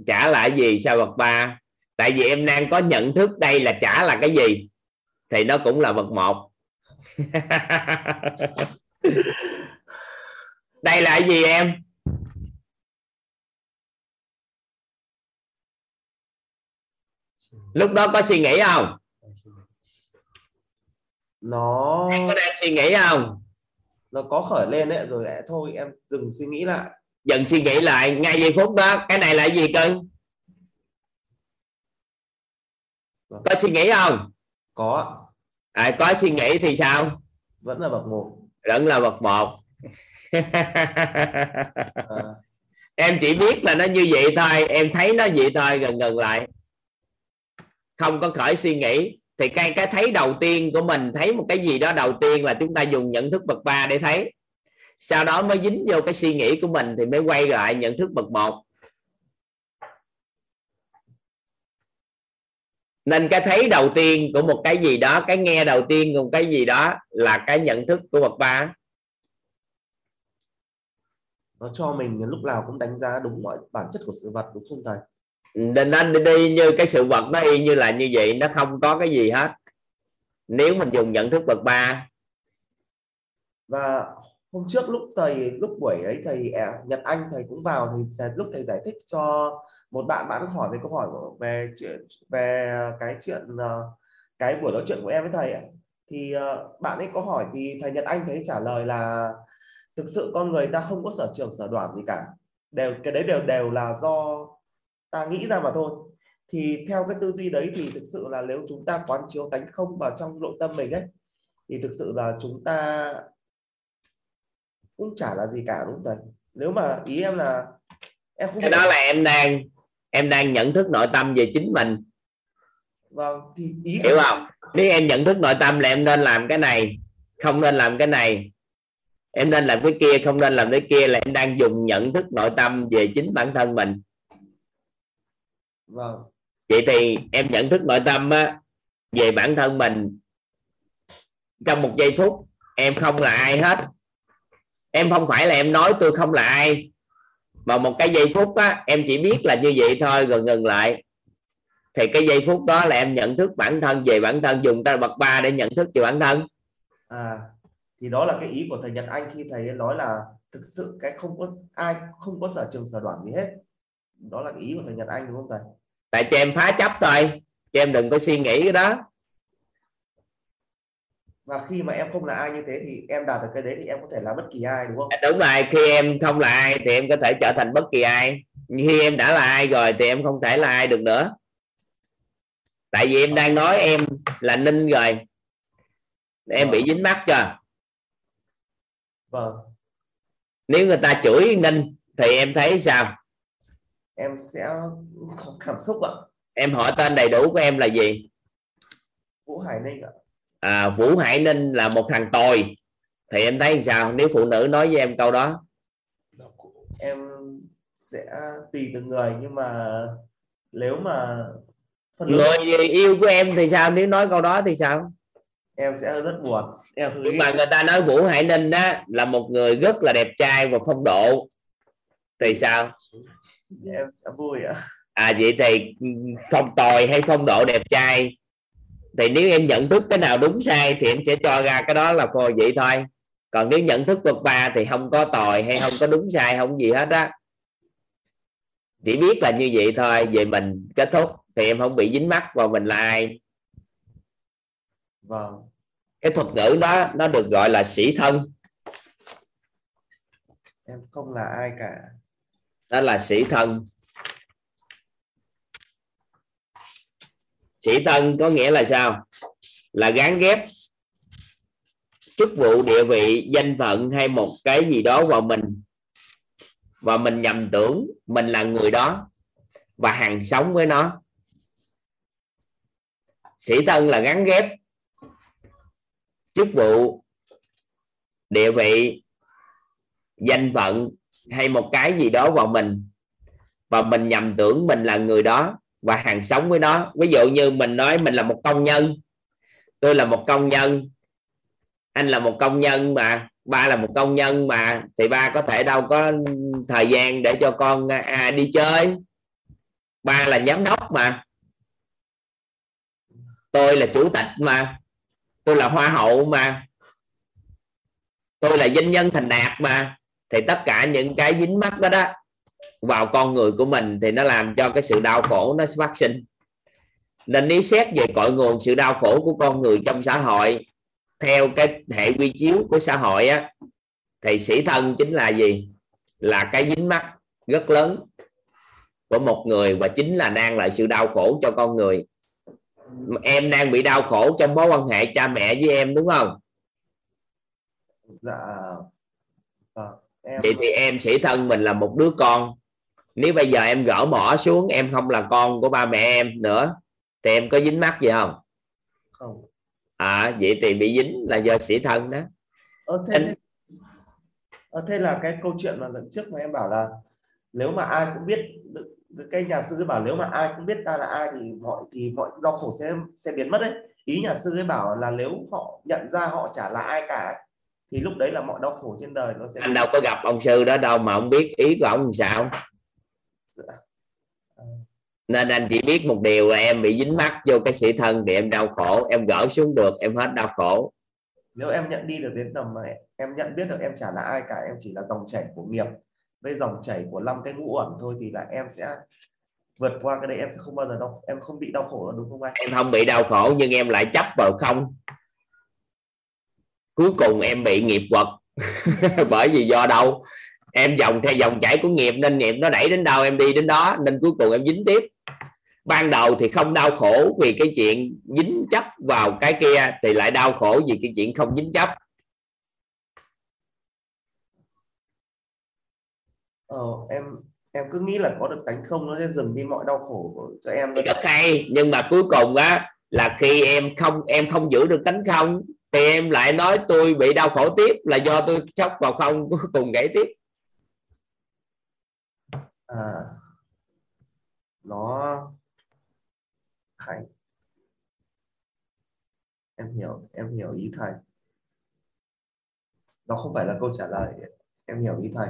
Trả lại gì sao bậc ba tại vì em đang có nhận thức đây là trả là cái gì. Thì nó cũng là bậc một. Đây là cái gì em? Lúc đó có suy nghĩ không? Nó em có đang suy nghĩ không? Nó có khởi lên đấy rồi lại thôi em dừng suy nghĩ lại. Dần suy nghĩ lại ngay giây phút đó cái này là gì cưng Vâng. Có suy nghĩ không? Có. À, có suy nghĩ thì sao? Vẫn là bậc một. Vẫn là bậc một. À, em chỉ biết là nó như vậy thôi. Em thấy nó vậy thôi gần gần lại. Không có khởi suy nghĩ. Thì cái cái thấy đầu tiên của mình thấy một cái gì đó đầu tiên là chúng ta dùng nhận thức bậc ba để thấy. Sau đó mới dính vô cái suy nghĩ của mình thì mới quay lại nhận thức bậc một nên cái thấy đầu tiên của một cái gì đó cái nghe đầu tiên của một cái gì đó là cái nhận thức của bậc ba. Nó cho mình lúc nào cũng đánh giá đúng mọi bản chất của sự vật đúng không thầy? Nên nó đi như cái sự vật nó y như là như vậy nó không có cái gì hết. Nếu mình dùng nhận thức bậc ba. Và hôm trước lúc thầy lúc buổi ấy thầy à, Nhật Anh thầy cũng vào thì lúc thầy giải thích cho một bạn bạn hỏi về câu hỏi của, về về cái chuyện ờ, cái buổi nói chuyện của em với thầy ấy. thì ờ, bạn ấy có hỏi thì thầy Nhật Anh thấy trả lời là thực sự con người ta không có sở trường sở đoản gì cả. Đều cái đấy đều đều là do ta nghĩ ra mà thôi. Thì theo cái tư duy đấy thì thực sự là nếu chúng ta quán chiếu tánh không vào trong nội tâm mình ấy thì thực sự là chúng ta cũng chả là gì cả đúng không thầy? Nếu mà ý em là em không cái đó là em đang em đang nhận thức nội tâm về chính mình. Vâng thì ý hiểu không? Nếu em nhận thức nội tâm là em nên làm cái này không nên làm cái này. Em nên làm cái kia không nên làm cái kia là em đang dùng nhận thức nội tâm về chính bản thân mình. Vâng. Vậy thì em nhận thức nội tâm á, về bản thân mình. Trong một giây phút em không là ai hết. Em không phải là em nói tôi không là ai mà một cái giây phút á em chỉ biết là như vậy thôi rồi ngừng lại. Thì cái giây phút đó là em nhận thức bản thân về bản thân dùng ta bậc ba để nhận thức về bản thân. À thì đó là cái ý của thầy Nhật Anh khi thầy nói là thực sự cái không có ai không có sở trường sở đoản gì hết. Đó là cái ý của thầy Nhật Anh đúng không thầy? Tại cho em phá chấp thôi cho em đừng có suy nghĩ cái đó và khi mà em không là ai như thế thì em đạt được cái đấy thì em có thể là bất kỳ ai đúng không? Đúng rồi khi em không là ai thì em có thể trở thành bất kỳ ai. Khi em đã là ai rồi thì em không thể là ai được nữa. Tại vì em đang nói em là ninh rồi. Em bị dính mắt chưa? Vâng. Nếu người ta chửi ninh thì em thấy sao? Em sẽ có cảm xúc ạ. Em hỏi tên đầy đủ của em là gì? Vũ Hải Ninh ạ à, Vũ Hải Ninh là một thằng tồi. Thì em thấy sao? Nếu phụ nữ nói với em câu đó. Em sẽ tùy từng người nhưng mà nếu mà phần người yêu của em thì sao? Nếu nói câu đó thì sao? Em sẽ rất buồn. Em nhưng mà người ta nói Vũ Hải Ninh đó là một người rất là đẹp trai và phong độ. Thì sao? Em sẽ vui ạ. À vậy thì phong tồi hay phong độ đẹp trai thì nếu em nhận thức cái nào đúng sai thì em sẽ cho ra cái đó là cô vậy thôi. Còn nếu nhận thức bậc ba thì không có tồi hay không có đúng sai không gì hết á. Chỉ biết là như vậy thôi về mình kết thúc thì em không bị dính mắc vào mình là ai. Vâng. Cái thuật ngữ đó nó được gọi là sĩ thân. Em không là ai cả. Đó là sĩ thân sĩ tân có nghĩa là sao? Là gán ghép chức vụ, địa vị, danh phận hay một cái gì đó vào mình. Và mình nhầm tưởng mình là người đó và hàng sống với nó. Sĩ tân là gắn ghép chức vụ, địa vị, danh phận hay một cái gì đó vào mình. Và mình nhầm tưởng mình là người đó và hàng sống với nó. Ví dụ như mình nói mình là một công nhân tôi là một công nhân anh là một công nhân mà ba là một công nhân mà thì ba có thể đâu có thời gian để cho con à, à đi chơi. Ba là giám đốc mà. Tôi là chủ tịch mà. Tôi là hoa hậu mà. Tôi là doanh nhân thành đạt mà. Thì tất cả những cái dính mắt đó đó vào con người của mình thì nó làm cho cái sự đau khổ nó phát sinh. Nên nếu xét về cội nguồn sự đau khổ của con người trong xã hội theo cái hệ quy chiếu của xã hội á thì sĩ thân chính là gì? Là cái dính mắt rất lớn của một người và chính là đang lại sự đau khổ cho con người. Em đang bị đau khổ trong mối quan hệ cha mẹ với em đúng không? Dạ. À, em... vậy thì em sĩ thân mình là một đứa con. Nếu bây giờ em gỡ mỏ xuống em không là con của ba mẹ em nữa thì em có dính mắt gì không? Không. À vậy thì bị dính là do sĩ thân đó. Ờ, thế, anh... ờ, thế là cái câu chuyện mà lần trước mà em bảo là nếu mà ai cũng biết cái nhà sư ấy bảo nếu mà ai cũng biết ta là ai thì mọi thì mọi đau khổ sẽ sẽ biến mất đấy. Ý nhà sư ấy bảo là nếu họ nhận ra họ chả là ai cả thì lúc đấy là mọi đau khổ trên đời nó sẽ anh đâu có gặp ông sư đó đâu mà ông biết ý của ông sao? Dạ. nên anh chỉ biết một điều là em bị dính mắt vô cái sĩ thân thì em đau khổ em gỡ xuống được em hết đau khổ. Nếu em nhận đi được đến tầm mà em nhận biết được em chả là ai cả em chỉ là dòng chảy của nghiệp với dòng chảy của năm cái ngũ ẩn thôi thì là em sẽ vượt qua cái đấy em sẽ không bao giờ đau em không bị đau khổ nữa đúng không anh? Em không bị đau khổ nhưng em lại chấp vào không cuối cùng em bị nghiệp quật. Bởi vì do đâu? Em dòng theo dòng chảy của nghiệp nên nghiệp nó đẩy đến đâu em đi đến đó nên cuối cùng em dính tiếp. Ban đầu thì không đau khổ vì cái chuyện dính chấp vào cái kia thì lại đau khổ vì cái chuyện không dính chấp. Ờ, em em cứ nghĩ là có được tánh không nó sẽ dừng đi mọi đau khổ cho em rất hay nhưng mà cuối cùng á là khi em không em không giữ được tánh không thì em lại nói tôi bị đau khổ tiếp là do tôi chóc vào không cuối cùng gãy tiếp. À nó hay em hiểu em hiểu ý thầy nó không phải là câu trả lời em hiểu ý thầy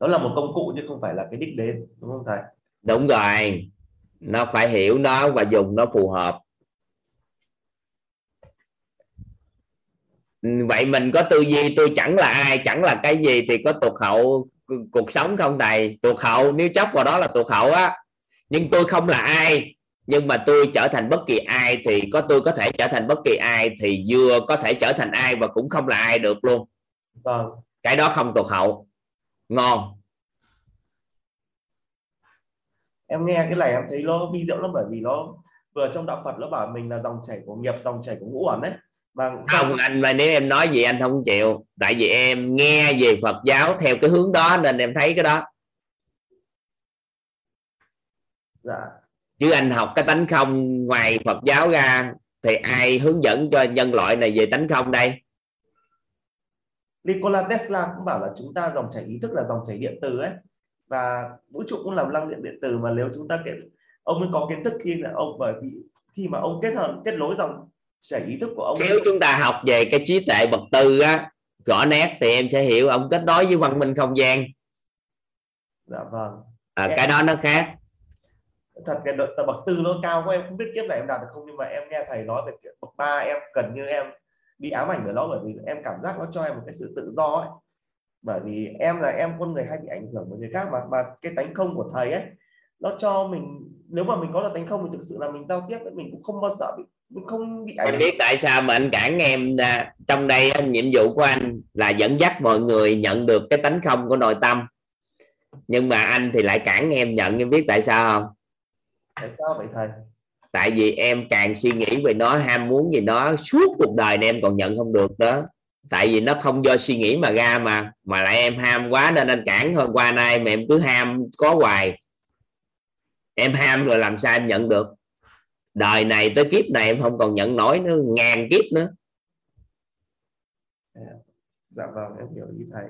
nó là một công cụ chứ không phải là cái đích đến đúng không thầy đúng rồi. Nó phải hiểu nó và dùng nó phù hợp vậy mình có tư duy tôi chẳng là ai chẳng là cái gì thì có tuột hậu cuộc sống không thầy? Tuột hậu nếu chấp vào đó là tuột hậu á. Nhưng tôi không là ai nhưng mà tôi trở thành bất kỳ ai thì có tôi có thể trở thành bất kỳ ai thì vừa có thể trở thành ai và cũng không là ai được luôn. Vâng. Cái đó không tuột hậu. Ngon. Em nghe cái này em thấy nó vi diệu lắm bởi vì nó vừa trong đạo Phật nó bảo mình là dòng chảy của nghiệp dòng chảy của ngũ ẩn đấy mà không anh mà nếu em nói gì anh không chịu. Tại vì em nghe về Phật giáo theo cái hướng đó nên em thấy cái đó. Dạ. Chứ anh học cái tánh không ngoài Phật giáo ra thì ai hướng dẫn cho nhân loại này về tánh không đây? Nikola Tesla cũng bảo là chúng ta dòng chảy ý thức là dòng chảy điện từ ấy. Và vũ trụ cũng là năng lượng điện từ mà nếu chúng ta kết ông mới có kiến thức khi là ông bởi vì khi mà ông kết hợp kết nối dòng chảy ý thức của ông nếu chúng ta học về cái trí tuệ bậc tư á rõ nét thì em sẽ hiểu ông kết nối với văn minh không gian. Dạ vâng. À, em... cái đó nó khác. Thật cái tờ bậc tư nó cao quá em không biết kiếp này em đạt được không nhưng mà em nghe thầy nói về bậc ba em gần như em bị ám ảnh bởi nó bởi vì em cảm giác nó cho em một cái sự tự do ấy. Bởi vì em là em con người hay bị ảnh hưởng bởi người khác mà mà cái tánh không của thầy ấy nó cho mình nếu mà mình có là tánh không thì thực sự là mình giao tiếp mình cũng không bao giờ bị mình không bị ảnh anh biết tại sao mà anh cản em à, trong đây nhiệm vụ của anh là dẫn dắt mọi người nhận được cái tánh không của nội tâm. Nhưng mà anh thì lại cản em nhận em biết tại sao không? Tại sao vậy thầy? Tại vì em càng suy nghĩ về nó ham muốn gì nó suốt cuộc đời này em còn nhận không được đó. Tại vì nó không do suy nghĩ mà ra mà mà lại em ham quá nên anh cản hôm qua nay mà em cứ ham có hoài em ham rồi làm sao em nhận được? Đời này tới kiếp này em không còn nhận nổi nữa ngàn kiếp nữa. Dạ vâng em hiểu ý thầy.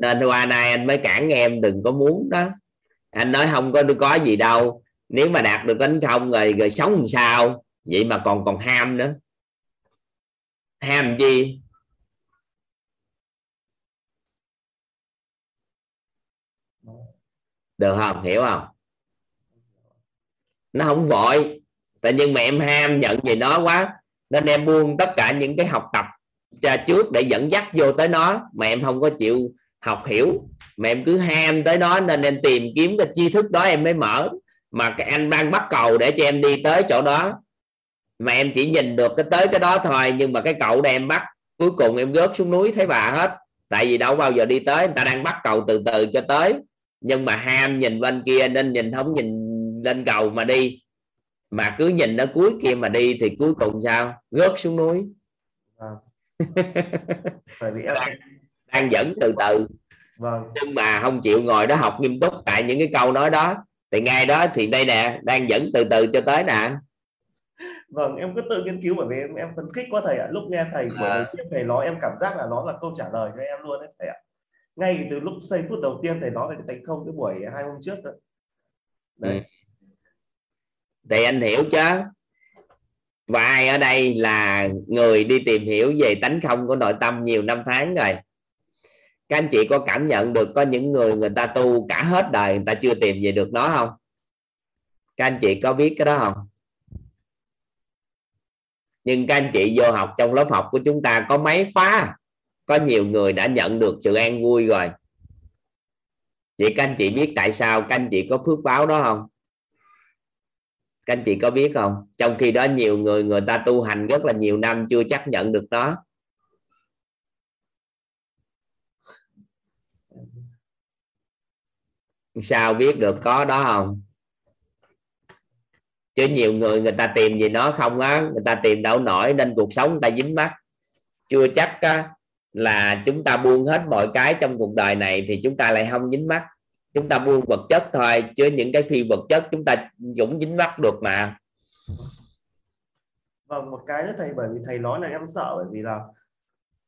Nên qua nay anh mới cản em đừng có muốn đó. Anh nói không có có gì đâu. Nếu mà đạt được tánh không rồi rồi sống làm sao? Vậy mà còn còn ham nữa. Ham gì được không? Hiểu không nó không vội. Tại nhưng mà em ham nhận về nó quá. Nên em buông tất cả những cái học tập ra trước để dẫn dắt vô tới nó. Mà em không có chịu học hiểu. Mà em cứ ham tới nó nên em tìm kiếm cái tri thức đó em mới mở. Mà cái anh đang bắt cầu để cho em đi tới chỗ đó. Mà em chỉ nhìn được cái tới cái đó thôi, nhưng mà cái cậu đem em bắt, cuối cùng em gớt xuống núi thấy bà hết. Tại vì đâu bao giờ đi tới, người ta đang bắt cầu từ từ cho tới. Nhưng mà ham nhìn bên kia nên nhìn không nhìn lên cầu mà đi mà cứ nhìn nó cuối kia mà đi thì cuối cùng sao rớt xuống núi à. Đang, đang dẫn từ từ vâng. nhưng mà không chịu ngồi đó học nghiêm túc tại những cái câu nói đó thì ngay đó thì đây nè đang dẫn từ từ cho tới nè vâng em cứ tự nghiên cứu bởi vì em em phấn khích quá thầy ạ lúc nghe thầy của à. thầy nói em cảm giác là nó là câu trả lời cho em luôn đấy thầy ạ ngay từ lúc xây phút đầu tiên thầy nói về cái thành không cái buổi hai hôm trước đó. đấy ừ thì anh hiểu chứ. Và ai ở đây là người đi tìm hiểu về tánh không của nội tâm nhiều năm tháng rồi? Các anh chị có cảm nhận được có những người người ta tu cả hết đời, người ta chưa tìm về được nó không? Các anh chị có biết cái đó không? Nhưng các anh chị vô học trong lớp học của chúng ta có mấy khóa, có nhiều người đã nhận được sự an vui rồi. Vậy các anh chị biết tại sao các anh chị có phước báo đó không? Các anh chị có biết không? Trong khi đó nhiều người người ta tu hành rất là nhiều năm chưa chắc nhận được đó sao biết được có đó không? Chứ nhiều người người ta tìm gì nó không á. Người ta tìm đâu nổi nên cuộc sống người ta dính mắt chưa chắc á, là chúng ta buông hết mọi cái trong cuộc đời này thì chúng ta lại không dính mắt chúng ta buông vật chất thôi, chứ những cái phi vật chất chúng ta cũng dính mắt được mà. Vâng một cái nữa thầy, bởi vì thầy nói là em sợ, bởi vì là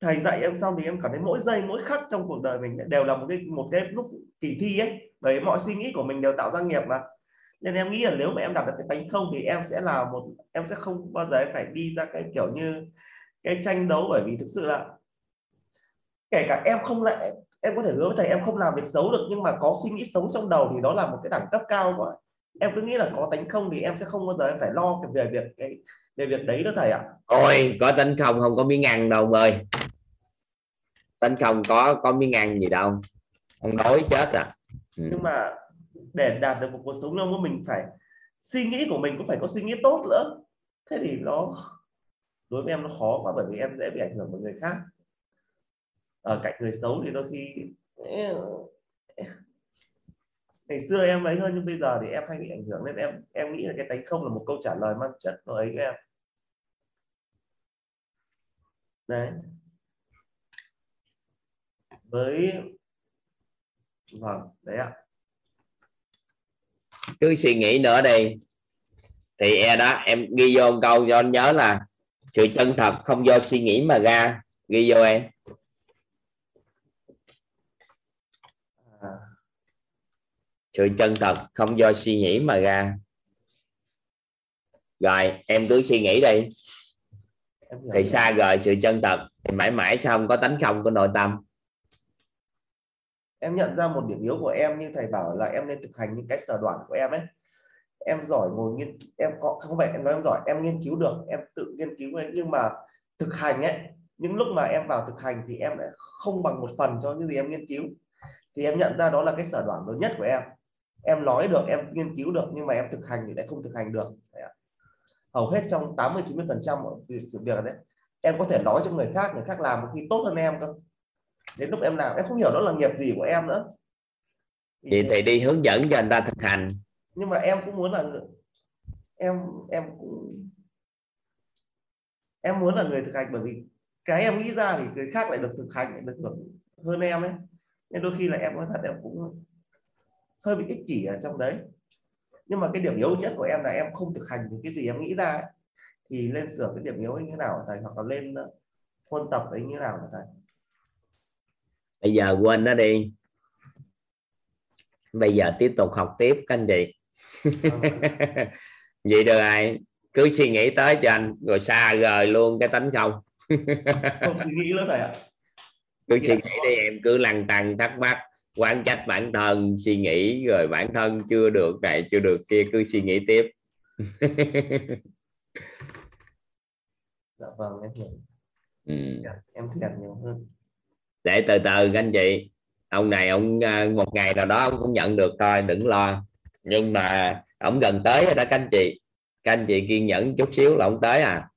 thầy dạy em xong thì em cảm thấy mỗi giây, mỗi khắc trong cuộc đời mình đều là một cái một cái lúc kỳ thi ấy. Bởi mọi suy nghĩ của mình đều tạo ra nghiệp mà. Nên em nghĩ là nếu mà em đạt được cái tánh không thì em sẽ là một, em sẽ không bao giờ phải đi ra cái kiểu như cái tranh đấu, bởi vì thực sự là kể cả em không lại em có thể hứa với thầy em không làm việc xấu được nhưng mà có suy nghĩ xấu trong đầu thì đó là một cái đẳng cấp cao quá em cứ nghĩ là có tánh không thì em sẽ không bao giờ em phải lo về việc cái về việc đấy đó thầy ạ. Ôi có tánh không không có miếng ăn đâu ơi. Tánh không có có miếng ăn gì đâu. Ông đói chết à. Ừ. nhưng mà để đạt được một cuộc sống trong mình phải suy nghĩ của mình cũng phải có suy nghĩ tốt nữa. Thế thì nó đối với em nó khó quá bởi vì em dễ bị ảnh hưởng bởi người khác ở cạnh người xấu thì đôi khi ngày xưa em ấy hơn nhưng bây giờ thì em hay bị ảnh hưởng nên em em nghĩ là cái tánh không là một câu trả lời mang chất nó ấy em. Đấy. Với vâng đấy ạ. Cứ suy nghĩ nữa đi. Thì e đó em ghi vô một câu cho anh nhớ là sự chân thật không do suy nghĩ mà ra. Ghi vô em à. Sự chân thật không do suy nghĩ mà ra. Rồi em cứ suy nghĩ đi. Thì xa rời sự chân thật thì mãi mãi sao không có tánh không của nội tâm. Em nhận ra một điểm yếu của em như thầy bảo là em nên thực hành những cái sở đoạn của em ấy. Em giỏi ngồi nghiên em có không phải em nói em giỏi em nghiên cứu được em tự nghiên cứu ấy. Nhưng mà thực hành ấy những lúc mà em vào thực hành thì em lại không bằng một phần cho những gì em nghiên cứu. Thì em nhận ra đó là cái sở đoạn lớn nhất của em em nói được em nghiên cứu được nhưng mà em thực hành thì lại không thực hành được. Hầu hết trong 80 90 phần trăm sự việc đấy em có thể nói cho người khác người khác làm một khi tốt hơn em cơ. Đến lúc em làm em không hiểu đó là nghiệp gì của em nữa. Thì thì đi hướng dẫn cho anh ta thực hành. Nhưng mà em cũng muốn là em em cũng em muốn là người thực hành bởi vì cái em nghĩ ra thì người khác lại được thực hành lại được hưởng hơn em ấy. Nên đôi khi là em nói thật em cũng hơi bị ích kỷ ở trong đấy. Nhưng mà cái điểm yếu nhất của em là em không thực hành những cái gì em nghĩ ra ấy. thì lên sửa cái điểm yếu ấy như nào thầy? Hoặc là lên huân tập ấy như nào thầy? Bây giờ quên nó đi. Bây giờ tiếp tục học tiếp các anh chị. Vậy được ai cứ suy nghĩ tới cho anh rồi xa rời luôn cái tánh không. Không suy nghĩ nữa thầy ạ. Cứ suy nghĩ đi em cứ lăn tăng thắc mắc quan trách bản thân suy nghĩ rồi bản thân chưa được này chưa được kia cứ suy nghĩ tiếp. Dạ vâng em hiểu. Ừ. Dạ, em thiệt nhiều hơn. Để từ từ các anh chị. Ông này ông à, một ngày nào đó ông cũng nhận được thôi đừng lo. Nhưng mà ông gần tới rồi đó các anh chị. Các anh chị kiên nhẫn chút xíu là ông tới à.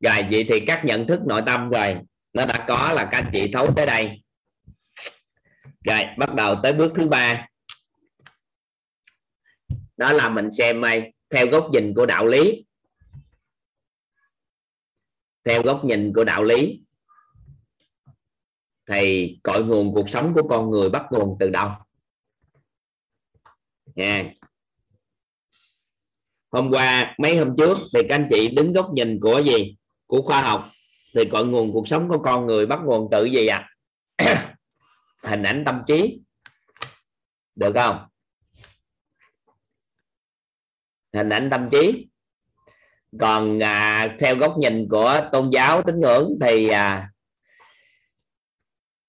Rồi vậy thì các nhận thức nội tâm rồi. Nó đã có là các anh chị thấu tới đây rồi, bắt đầu tới bước thứ ba. Đó là mình xem ai theo góc nhìn của đạo lý. Theo góc nhìn của đạo lý, thì cội nguồn cuộc sống của con người bắt nguồn từ đâu? Nha. Hôm qua, mấy hôm trước, thì các anh chị đứng góc nhìn của gì? Của khoa học. Thì cội nguồn cuộc sống của con người bắt nguồn từ gì ạ? à? hình ảnh tâm trí. Được không? Hình ảnh tâm trí. Còn à, theo góc nhìn của tôn giáo tín ngưỡng thì à,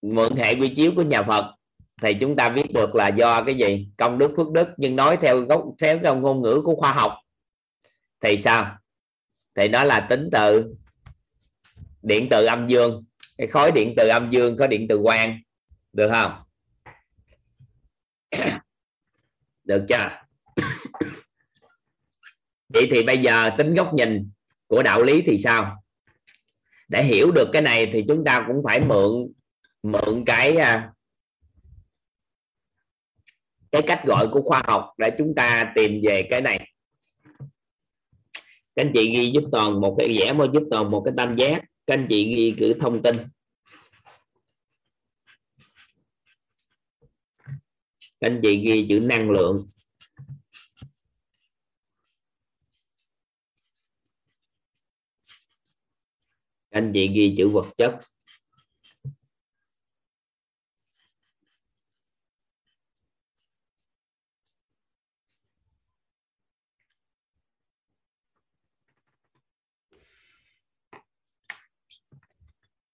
mượn hệ quy chiếu của nhà Phật thì chúng ta biết được là do cái gì? Công đức phước đức. Nhưng nói theo gốc theo trong ngôn ngữ của khoa học thì sao? Thì nó là tính từ điện từ âm dương. Cái khối điện từ âm dương có điện từ quang được không? Được chưa? Vậy thì bây giờ tính góc nhìn của đạo lý thì sao? Để hiểu được cái này thì chúng ta cũng phải mượn mượn cái à, cái cách gọi của khoa học để chúng ta tìm về cái này. Các anh chị ghi giúp toàn một cái, vẽ mới giúp toàn một cái tam giác. Các anh chị ghi cử thông tin. Anh chị ghi chữ năng lượng. Anh chị ghi chữ vật chất.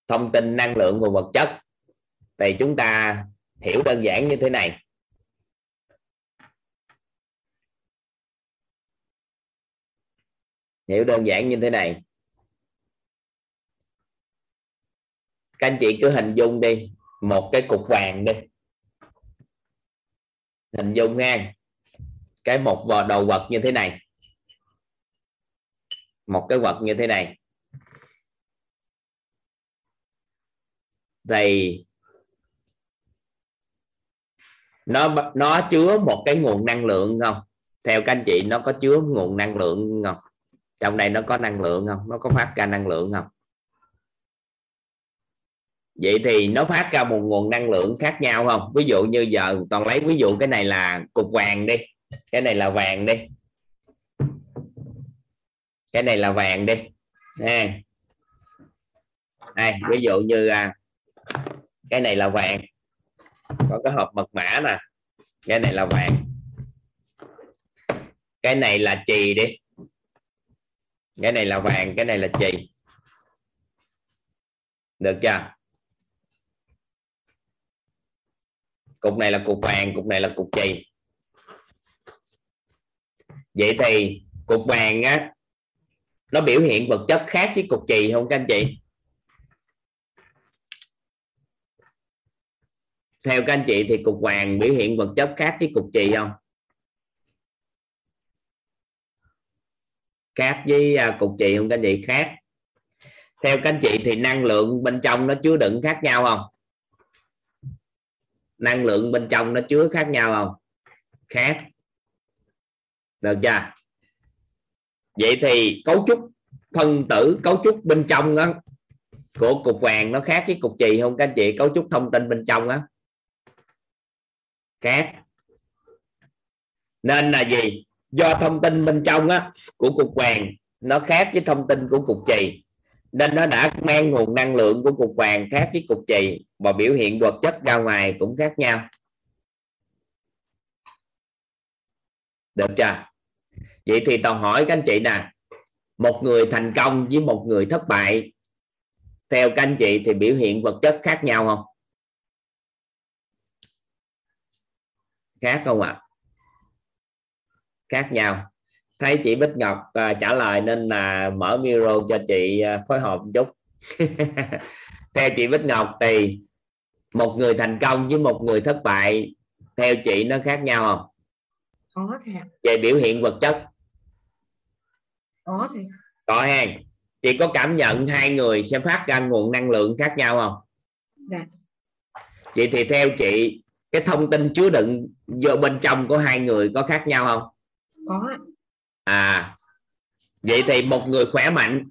Thông tin năng lượng và vật chất. Thì chúng ta hiểu đơn giản như thế này. Hiểu đơn giản như thế này. Các anh chị cứ hình dung đi, một cái cục vàng đi. Hình dung nha cái một vò đầu vật như thế này. Một cái vật như thế này. Thì nó nó chứa một cái nguồn năng lượng không? Theo các anh chị, nó có chứa nguồn năng lượng không? Trong đây nó có năng lượng không? Nó có phát ra năng lượng không? Vậy thì nó phát ra một nguồn năng lượng khác nhau không? Ví dụ như giờ toàn lấy ví dụ cái này là cục vàng đi. Cái này là vàng đi. Cái này là vàng đi. Ha đây ví dụ như à, cái này là vàng. Có cái hộp mật mã nè. Cái này là vàng. Cái này là chì đi cái này là vàng, cái này là chì. Được chưa? Cục này là cục vàng, cục này là cục chì. Vậy thì cục vàng á, nó biểu hiện vật chất khác với cục chì không các anh chị? Theo các anh chị thì cục vàng biểu hiện vật chất khác với cục chì không? Khác với à, cục chị không? Các anh chị khác. Theo các anh chị thì năng lượng bên trong nó chứa đựng khác nhau không? Năng lượng bên trong nó chứa khác nhau không? Khác. Được chưa? Vậy thì cấu trúc phân tử, cấu trúc bên trong đó của cục vàng nó khác với cục chì không? Các anh chị, cấu trúc thông tin bên trong á. Khác. Nên là gì? Do thông tin bên trong á, của cục vàng, nó khác với thông tin của cục trì nên nó đã mang nguồn năng lượng của cục vàng khác với cục trì và biểu hiện vật chất ra ngoài cũng khác nhau. Được chưa? Vậy thì toàn hỏi các anh chị nè, một người thành công với một người thất bại, theo các anh chị thì biểu hiện vật chất khác nhau không? Khác không ạ? à? Khác nhau. Thấy chị Bích Ngọc uh, trả lời nên là mở micro cho chị uh, phối hợp một chút. Theo chị Bích Ngọc thì một người thành công với một người thất bại theo chị nó khác nhau không? Có thầy về biểu hiện vật chất. Có thầy có hen chị có cảm nhận hai người sẽ phát ra nguồn năng lượng khác nhau không? Dạ. Vậy thì theo chị cái thông tin chứa đựng vô bên trong của hai người có khác nhau không có. À vậy thì một người khỏe mạnh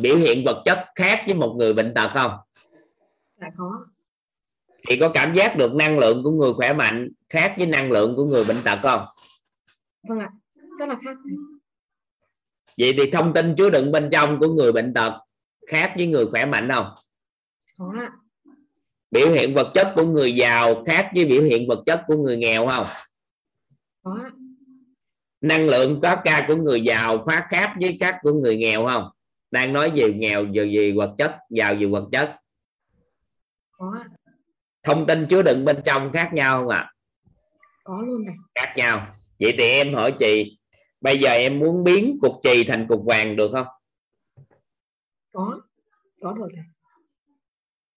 biểu hiện vật chất khác với một người bệnh tật không? Dạ có. Chị có cảm giác được năng lượng của người khỏe mạnh khác với năng lượng của người bệnh tật không? Vâng ạ rất là khác. Vậy thì thông tin chứa đựng bên trong của người bệnh tật khác với người khỏe mạnh không? Có ạ. Biểu hiện vật chất của người giàu khác với biểu hiện vật chất của người nghèo không? Có ạ năng lượng có ca của người giàu phát khác với các của người nghèo không? Đang nói về nghèo về gì vật chất giàu về vật chất. Có thông tin chứa đựng bên trong khác nhau không ạ? Có luôn thầy khác nhau. Vậy thì em hỏi chị bây giờ em muốn biến cục chì thành cục vàng được không? Có. Có được thầy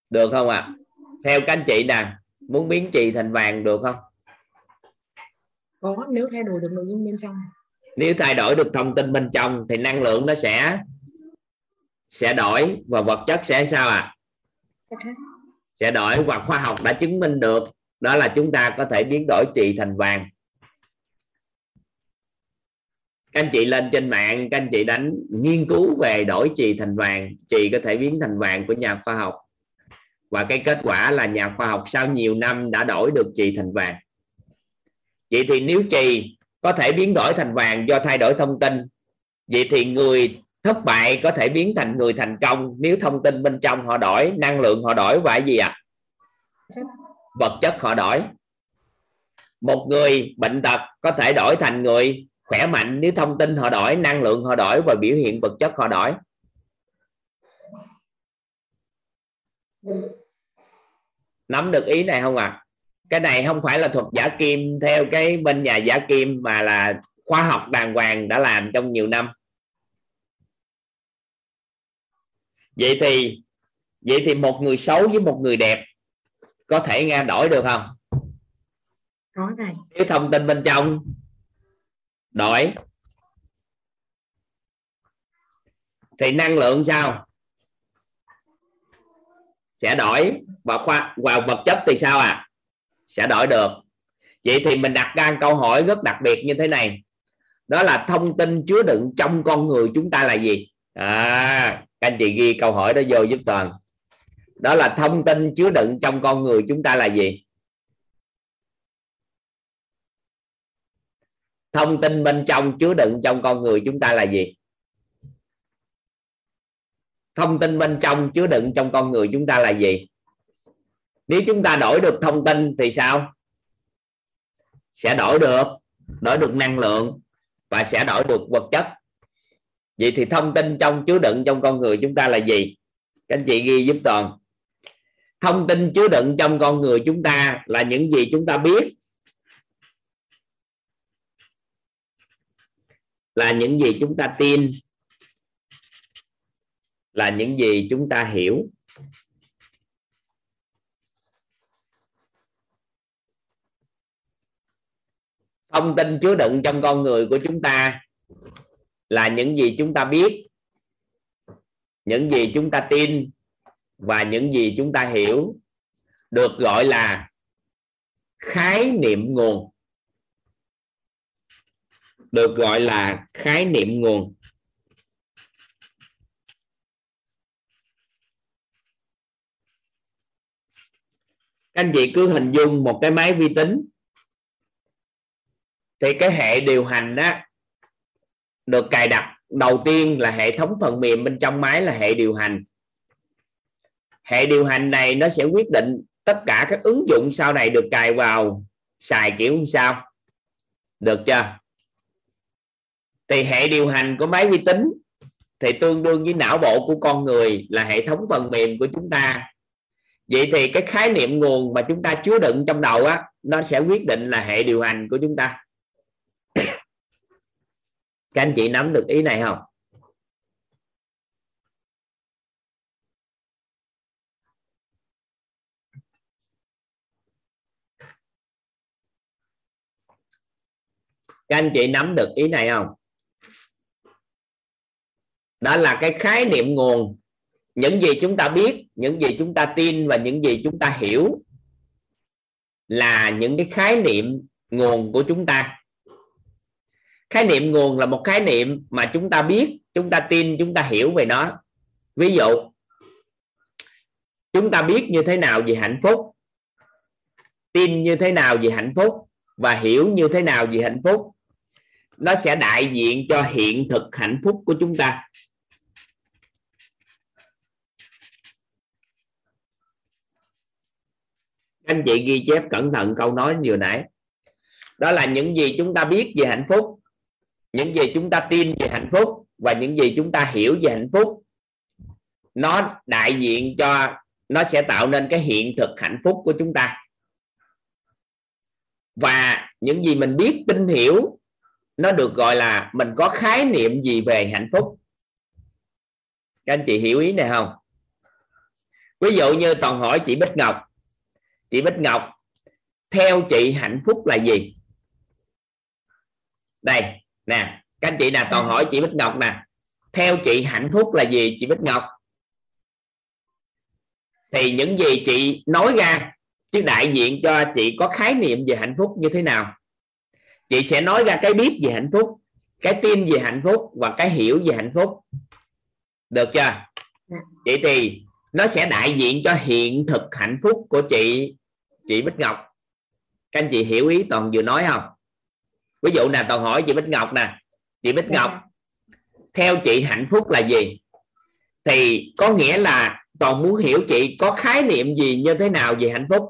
được không ạ? Theo các anh chị nè muốn biến chì thành vàng được không có nếu thay đổi được nội dung bên trong. Nếu thay đổi được thông tin bên trong thì năng lượng nó sẽ sẽ đổi và vật chất sẽ sao ạ? Sẽ khác. Sẽ đổi và khoa học đã chứng minh được đó là chúng ta có thể biến đổi chì thành vàng. Các anh chị lên trên mạng các anh chị đánh nghiên cứu về đổi chì thành vàng chì có thể biến thành vàng của nhà khoa học. Và cái kết quả là nhà khoa học sau nhiều năm đã đổi được chì thành vàng vậy thì nếu trì có thể biến đổi thành vàng do thay đổi thông tin, vậy thì người thất bại có thể biến thành người thành công nếu thông tin bên trong họ đổi, năng lượng họ đổi và gì ạ à? vật chất họ đổi một người bệnh tật có thể đổi thành người khỏe mạnh nếu thông tin họ đổi, năng lượng họ đổi và biểu hiện vật chất họ đổi nắm được ý này không ạ à? Cái này không phải là thuật giả kim. Theo cái bên nhà giả kim mà là khoa học đàng hoàng đã làm trong nhiều năm. Vậy thì vậy thì một người xấu với một người đẹp có thể nghe đổi được không? Có thầy nếu thông tin bên trong. Đổi. Thì năng lượng sao? Sẽ đổi. Và khoa và vật chất thì sao à sẽ đổi được. Vậy thì mình đặt ra câu hỏi rất đặc biệt như thế này. Đó là thông tin chứa đựng trong con người chúng ta là gì? À các anh chị ghi câu hỏi đó vô giúp toàn. Đó là thông tin chứa đựng trong con người chúng ta là gì? Thông tin bên trong chứa đựng trong con người chúng ta là gì? Thông tin bên trong chứa đựng trong con người chúng ta là gì? Nếu chúng ta đổi được thông tin thì sao? Sẽ đổi được đổi được năng lượng và sẽ đổi được vật chất. Vậy thì thông tin trong chứa đựng trong con người chúng ta là gì? Các anh chị ghi giúp toàn. Thông tin chứa đựng trong con người chúng ta là những gì chúng ta biết. Là những gì chúng ta tin. Là những gì chúng ta hiểu. Thông tin chứa đựng trong con người của chúng ta là những gì chúng ta biết, những gì chúng ta tin và những gì chúng ta hiểu, được gọi là khái niệm nguồn. Được gọi là khái niệm nguồn. Các anh chị cứ hình dung một cái máy vi tính thì cái hệ điều hành đó được cài đặt đầu tiên là hệ thống phần mềm bên trong máy là hệ điều hành. Hệ điều hành này nó sẽ quyết định tất cả các ứng dụng sau này được cài vào xài kiểu như sao. Được chưa? Thì hệ điều hành của máy vi tính thì tương đương với não bộ của con người là hệ thống phần mềm của chúng ta. Vậy thì cái khái niệm nguồn mà chúng ta chứa đựng trong đầu á, nó sẽ quyết định là hệ điều hành của chúng ta các anh chị nắm được ý này không? Các anh chị nắm được ý này không? Đó là cái khái niệm nguồn. Những gì chúng ta biết, những gì chúng ta tin và những gì chúng ta hiểu là những cái khái niệm nguồn của chúng ta khái niệm nguồn là một khái niệm mà chúng ta biết, chúng ta tin, chúng ta hiểu về nó. Ví dụ, chúng ta biết như thế nào về hạnh phúc, tin như thế nào về hạnh phúc và hiểu như thế nào về hạnh phúc, nó sẽ đại diện cho hiện thực hạnh phúc của chúng ta. Anh chị ghi chép cẩn thận câu nói vừa nãy. Đó là những gì chúng ta biết về hạnh phúc những gì chúng ta tin về hạnh phúc và những gì chúng ta hiểu về hạnh phúc, nó đại diện cho, nó sẽ tạo nên cái hiện thực hạnh phúc của chúng ta. Và những gì mình biết, tin hiểu, nó được gọi là mình có khái niệm gì về hạnh phúc. Các anh chị hiểu ý này không? Ví dụ như toàn hỏi chị Bích Ngọc. Chị Bích Ngọc, theo chị hạnh phúc là gì? Đây nè các anh chị nào toàn hỏi chị Bích Ngọc nè. Theo chị hạnh phúc là gì chị Bích Ngọc? Thì những gì chị nói ra chứ đại diện cho chị có khái niệm về hạnh phúc như thế nào? Chị sẽ nói ra cái biết về hạnh phúc cái tin về hạnh phúc và cái hiểu về hạnh phúc. Được chưa? Vậy thì nó sẽ đại diện cho hiện thực hạnh phúc của chị chị Bích Ngọc. Các anh chị hiểu ý toàn vừa nói không ví dụ nè toàn hỏi chị Bích Ngọc nè. Chị Bích Ngọc theo chị hạnh phúc là gì? Thì có nghĩa là toàn muốn hiểu chị có khái niệm gì như thế nào về hạnh phúc.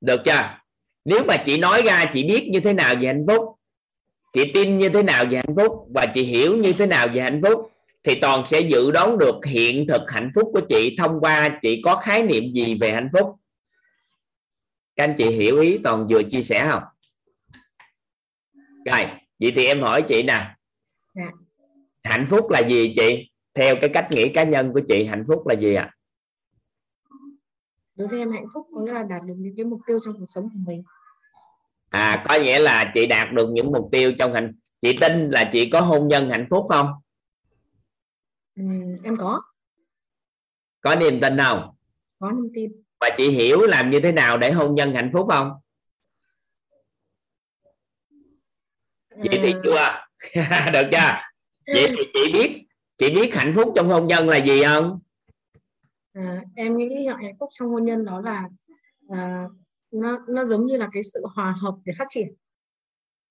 Được chưa? Nếu mà chị nói ra chị biết như thế nào về hạnh phúc chị tin như thế nào về hạnh phúc và chị hiểu như thế nào về hạnh phúc thì toàn sẽ dự đoán được hiện thực hạnh phúc của chị thông qua chị có khái niệm gì về hạnh phúc. Các anh chị hiểu ý toàn vừa chia sẻ không rồi vậy thì em hỏi chị nè. Dạ. hạnh phúc là gì chị? Theo cái cách nghĩ cá nhân của chị hạnh phúc là gì ạ? Đối với em hạnh phúc có nghĩa là đạt được những cái mục tiêu trong cuộc sống của mình. À có nghĩa là chị đạt được những mục tiêu trong hạnh chị tin là chị có hôn nhân hạnh phúc không? Ừm, em có. Có niềm tin không? Có niềm tin. Và chị hiểu làm như thế nào để hôn nhân hạnh phúc không vậy thì Ờ, chưa? Được chưa? Vậy thì chị biết chị biết hạnh phúc trong hôn nhân là gì không? À, em nghĩ hạnh phúc trong hôn nhân đó là à, nó nó giống như là cái sự hòa hợp để phát triển.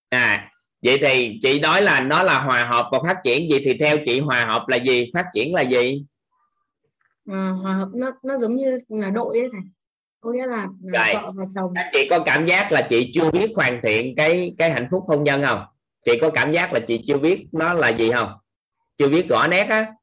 À vậy thì chị nói là nó là hòa hợp và phát triển. Vậy thì theo chị hòa hợp là gì? Phát triển là gì? À, hòa hợp nó nó giống như là đội ấy này. Có nghĩa là, là Rồi. vợ và chồng. Các chị có cảm giác là chị chưa biết hoàn thiện cái cái hạnh phúc hôn nhân không chị có cảm giác là chị chưa biết nó là gì không? Chưa biết rõ nét á.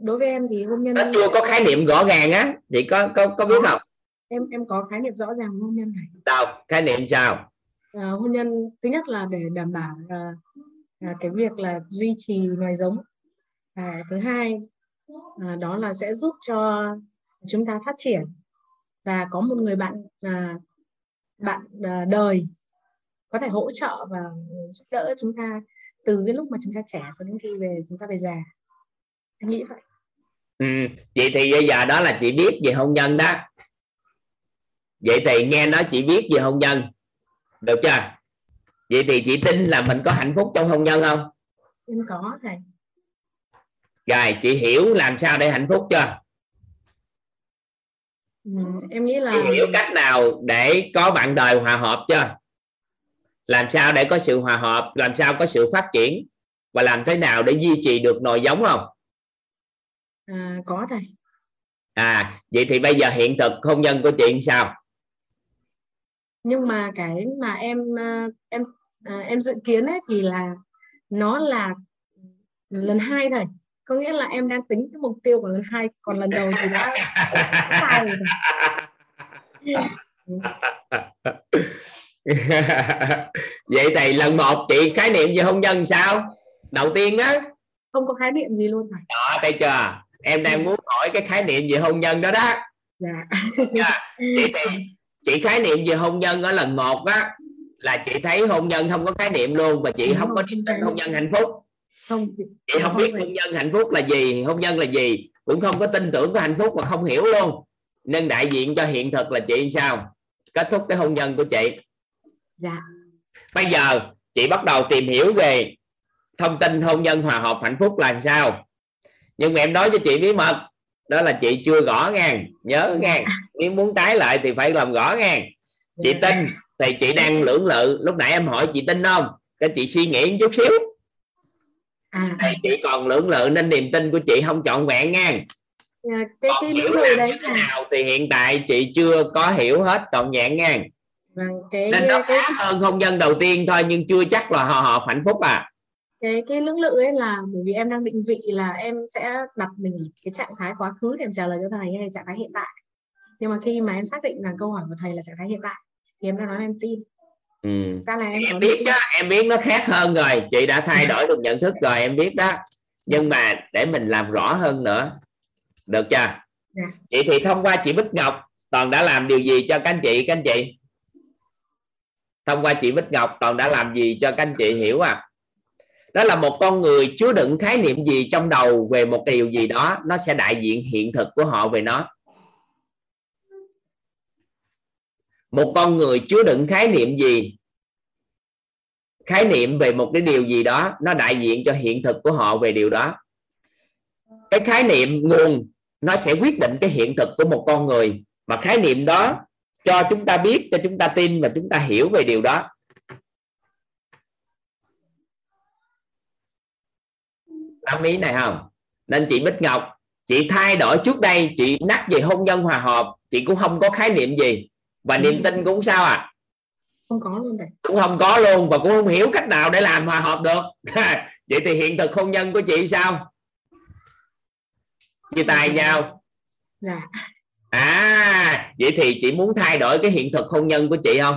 Đối với em thì hôn nhân nó chưa có khái niệm rõ ràng á. Chị có có có biết không? Em em có khái niệm rõ ràng hôn nhân này. Sao? Khái niệm sao? À, hôn nhân thứ nhất là để đảm bảo là, là cái việc là duy trì loài giống. Và thứ hai à, đó là sẽ giúp cho chúng ta phát triển. Và có một người bạn à, bạn à, đời có thể hỗ trợ và giúp đỡ chúng ta từ cái lúc mà chúng ta trẻ cho đến khi về chúng ta về già. Em nghĩ vậy. Ừ. vậy thì bây giờ đó là chị biết về hôn nhân đó. Vậy thì nghe nói chị biết về hôn nhân. Được chưa? Vậy thì chị tin là mình có hạnh phúc trong hôn nhân không? Em có thầy. Rồi chị hiểu làm sao để hạnh phúc chưa? Ừ, em nghĩ là chị hiểu cách nào để có bạn đời hòa hợp chưa làm sao để có sự hòa hợp làm sao có sự phát triển? Và làm thế nào để duy trì được nòi giống không? À, có thầy. À vậy thì bây giờ hiện thực hôn nhân của chị sao? Nhưng mà cái mà em ờ, em ờ, em dự kiến ấy thì là nó là lần hai thầy có nghĩa là em đang tính cái mục tiêu của lần hai còn lần đầu thì đã sai rồi vậy thì lần một chị khái niệm về hôn nhân sao? Đầu tiên á. Không có khái niệm gì luôn thầy đó thấy chưa? Em đang muốn hỏi cái khái niệm về hôn nhân đó đó. Dạ. Nha. chị thì chị khái niệm về hôn nhân ở lần một á là chị thấy hôn nhân không có khái niệm luôn và chị Đúng không có rồi, không tin khái hôn nhân hạnh phúc. Không chị không biết thầy. hôn nhân hạnh phúc là gì hôn nhân là gì cũng không có tin tưởng của hạnh phúc và không hiểu luôn. Nên đại diện cho hiện thực là chị sao? Kết thúc cái hôn nhân của chị dạ. Bây giờ chị bắt đầu tìm hiểu về thông tin hôn nhân hòa hợp hạnh phúc là sao. Nhưng mà em nói cho chị bí mật đó là chị chưa gõ ngang nhớ ngang. Nếu muốn tái lại thì phải làm gõ ngang. Chị Dạ. tin thì chị đang lưỡng lự. Lúc nãy em hỏi chị tin không? Cái chị suy nghĩ một chút xíu. À thì chị còn lưỡng lự nên niềm tin của chị không trọn vẹn ngang. À, cái cái hiểu làm đấy thế nào thì hiện tại chị chưa có hiểu hết trọn vẹn ngang vâng cái nên nó cái khác hơn hôn nhân đầu tiên thôi nhưng chưa chắc là hòa hợp hạnh phúc à. Cái cái lưỡng lự ấy là bởi vì em đang định vị là em sẽ đặt mình cái trạng thái quá khứ để em trả lời cho thầy hay trạng thái hiện tại. Nhưng mà khi mà em xác định là câu hỏi của thầy là trạng thái hiện tại thì em đã nói em tin. Ừ. ra là em em biết đó em biết nó khác hơn rồi. Chị đã thay đổi được nhận thức rồi em biết đó. Nhưng mà để mình làm rõ hơn nữa. Được chưa? Dạ. vậy thì thông qua chị Bích Ngọc toàn đã làm điều gì cho các anh chị các anh chị thông qua chị Bích Ngọc, toàn đã làm gì cho các anh chị hiểu à? Đó là một con người chứa đựng khái niệm gì trong đầu về một điều gì đó, nó sẽ đại diện hiện thực của họ về nó. Một con người chứa đựng khái niệm gì? Khái niệm về một cái điều gì đó, nó đại diện cho hiện thực của họ về điều đó. Cái khái niệm nguồn, nó sẽ quyết định cái hiện thực của một con người. Mà khái niệm đó cho chúng ta biết cho chúng ta tin và chúng ta hiểu về điều đó. Nắm ý này không? Nên chị Bích Ngọc chị thay đổi trước đây chị nhắc về hôn nhân hòa hợp chị cũng không có khái niệm gì. Và niềm tin cũng sao à? Không có luôn thầy cũng không có luôn và cũng không hiểu cách nào để làm hòa hợp được. Vậy thì hiện thực hôn nhân của chị sao? Chia tay nhau. Dạ à vậy thì chị muốn thay đổi cái hiện thực hôn nhân của chị không?